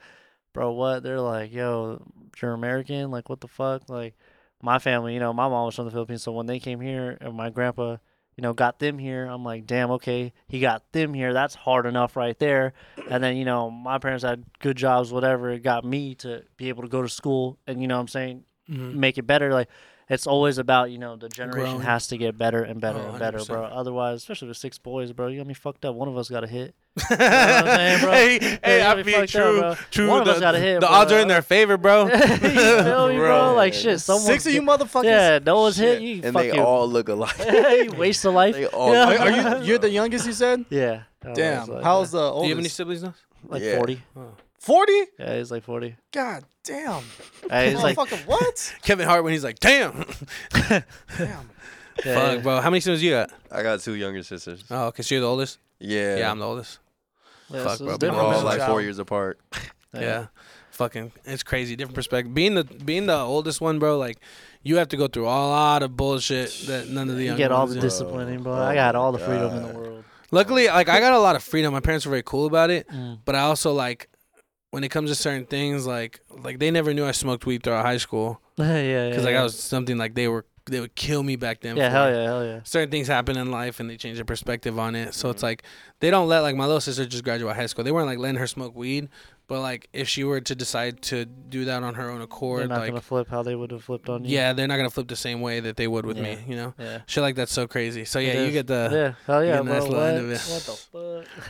bro, what? They're like, yo, you're American? Like, what the fuck? Like, my family, you know, my mom was from the Philippines, so when they came here, and my grandpa, you know, got them here, I'm like, damn, okay, he got them here. That's hard enough right there. And then, you know, my parents had good jobs, whatever. It got me to be able to go to school, and you know, what I'm saying, Mhm. make it better. Like it's always about you know the generation Growing. has to get better and better Oh, and better, 100%. bro. Otherwise, especially with six boys, bro, you got me fucked up. One of us got a hit. What I'm saying, *laughs* bro? hey, Yeah, hey, I be feel up, true. bro. True. One of the, us got a hit, the bro. odds are in their favor, bro. *laughs* you feel me, bro? Bro, Like shit, someone Six of you motherfuckers. Yeah, no one's hit you. and fuck they you. all look *laughs* alike. you waste a life. They all Yeah. Are, are you? You're the youngest. You said. Yeah. Damn. like, How's the oldest? Do you have any siblings now? like Yeah. forty? Forty. Yeah, he's like forty. God damn. Uh, he's like, Motherfucker, what? Kevin Hart when he's like, damn. Damn. yeah, Fuck, bro. How many siblings you got? I got two younger sisters. Oh, because you're the oldest. Yeah. Yeah, I'm the oldest. Yeah, Fuck, so bro, We're all like four years apart. *laughs* Yeah. Fucking, it's crazy. Different perspective. Being the being the oldest one, bro. Like, you have to go through a lot of bullshit that none of the You young get all the do. disciplining, bro. I got all the freedom in the world. Luckily, like I got a lot of freedom. My parents were very cool about it, Mm. but I also like when it comes to certain things, like like they never knew I smoked weed throughout high school *laughs* yeah, yeah. because like yeah. I was something like they were they would kill me back then. Yeah, hell yeah, hell yeah. Certain things happen in life and they change their perspective on it. So it's Mm-hmm. like they don't let like my little sister just graduate high school. They weren't like letting her smoke weed, but like if she were to decide to do that on her own accord, They're not like gonna flip how they would have flipped on you. yeah, they're not gonna flip the same way that they would with me. You know, yeah. shit like that's so crazy. So yeah, you get the yeah, hell yeah, getting bro. nice little What? end of it. what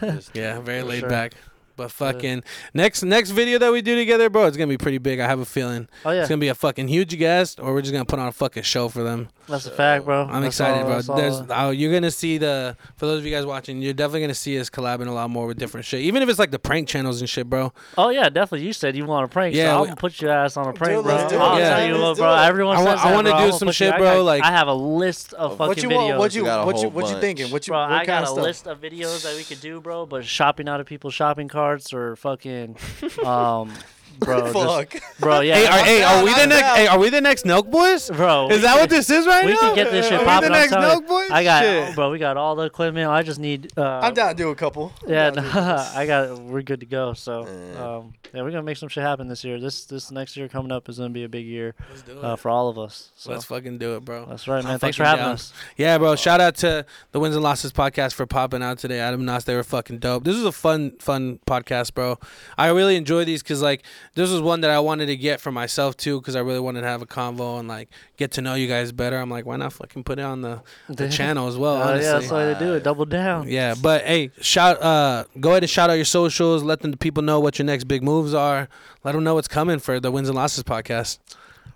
the *laughs* fuck? Yeah, very For laid sure. back. But fucking next next video that we do together, bro, it's gonna be pretty big. I have a feeling oh yeah, it's gonna be a fucking huge guest, or we're just gonna put on a fucking show for them. that's a fact, bro. I'm That's excited, all- bro. There's oh, you're gonna see the for those of you guys watching, you're definitely gonna see us collabing a lot more with different shit. Even if it's like the prank channels and shit, bro. Oh yeah, definitely. You said you want a prank, Yeah, so I'm we- gonna put your ass on a prank, it, bro. let's do it, I'll yeah. tell you what, bro. Everyone I says want- I wanna do some shit, you- bro, got- like- I have a list of fucking What you videos. want? What you? We What you? What you bunch. thinking? What you? Bro, I got a list of videos that we could do, bro. But shopping out of people's shopping carts or fucking, um, *laughs* bro, *laughs* just, Fuck. bro, yeah, Hey, are, hey, are we the next? Hey, are we the next Nelk boys? bro. Is that could- what this is right we now? can get this shit Are we popping. the I'm next telling. Nelk boys? I got, Shit. bro. We got all the equipment. I just need. Uh, I'm down to do a couple. I'm *laughs* Yeah, down no, to do *laughs* this. I got. We're good to go. So, Yeah. um, yeah, we're gonna make some shit happen this year. This this next year coming up is gonna be a big year Let's do uh, it. for all of us. So Let's fucking do it, bro. that's right, I'm man. Thanks for having down. us. Yeah, bro. Shout out to the Wins and Losses podcast for popping out today. Adam Nas, they were fucking dope. This was a fun, fun podcast, bro. I really enjoy these because like this was one that I wanted to get for myself too because I really wanted to have a convo and like get to know you guys better. I'm like, why not fucking put it on the, the *laughs* channel as well? Honestly. yeah, that's the way to do it. Double down. Yeah, but hey, shout uh go ahead and shout out your socials, let the people know what your next big moves are. Let them know what's coming for the Wins and Losses podcast.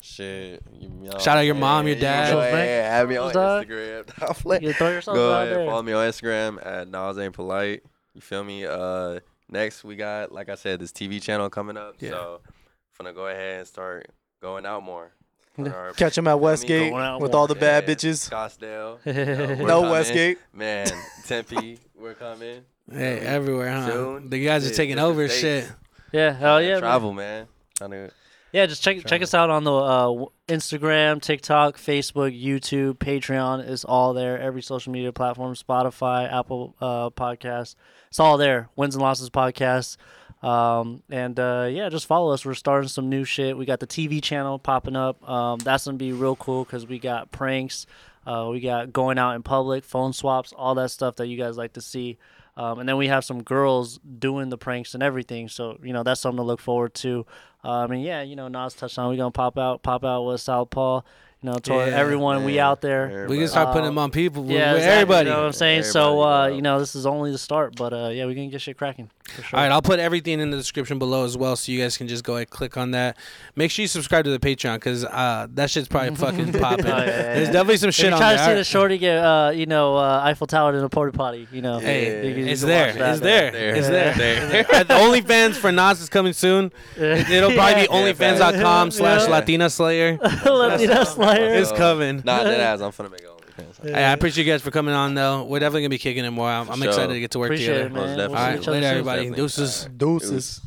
Shit. You know, Shout out your mom, your you dad. know, hey, have me on Dog. Instagram. *laughs* I'm like, You throw yourself Go out ahead, there. follow me on Instagram at Nas Ain't Polite. You feel me? Uh, next we got, like I said, this TV channel coming up. Yeah. So, gonna go ahead and start going out more. our- Catch him at Westgate with all the bad Yeah, bitches. Scottsdale. *laughs* Uh, no we're No coming. Westgate. Man, *laughs* Tempe, we're coming. Hey, everywhere, huh? Soon. The guys are taking over states. shit. Yeah, hell yeah. man. Travel, man. Trying to Yeah, just check check us out on the uh, Instagram, TikTok, Facebook, YouTube, Patreon is all there. Every social media platform, Spotify, Apple uh, Podcasts, it's all there. Wins and losses podcast, um, and uh, yeah, just follow us. We're starting some new shit. We got the TV channel popping up. Um, that's gonna be real cool because we got pranks, uh, we got going out in public, phone swaps, all that stuff that you guys like to see. Um, and then we have some girls doing the pranks and everything. So you know that's something to look forward to. Um, and yeah, you know Nas touched on. We gonna pop out, pop out with Southpaw. You know, to Yeah, everyone, we out there. We can start putting them on people. Yeah, exactly, everybody. You know what I'm saying? so uh, you know, this is only the start, but uh, yeah, we can get shit cracking sure. All right, I'll put everything in the description below as well, so you guys can just go ahead and click on that. Make sure you subscribe to the Patreon because uh, that shit's probably *laughs* fucking popping. Oh, yeah, yeah, There's yeah. definitely some If shit you're on trying there. to see the shorty get, uh, you know, uh, Eiffel Tower in a porta potty, you know, Hey, you can- you it's there. It's there. There. It's there. There. *laughs* Uh, the OnlyFans for Nas is coming soon. It- *laughs* It'll probably be Yeah. OnlyFans.com slash Yeah. Latina Slayer. Latina Slayer. It's uh, coming. Not that *laughs* ass. I'm finna make an OnlyFans. Hey, I appreciate you guys for coming on, though. We're definitely going to be kicking it more. I'm, I'm For excited to get to work Appreciate together. it, man. Most We'll definitely. All see right, each other later, everybody. Definitely. Deuces. Deuces.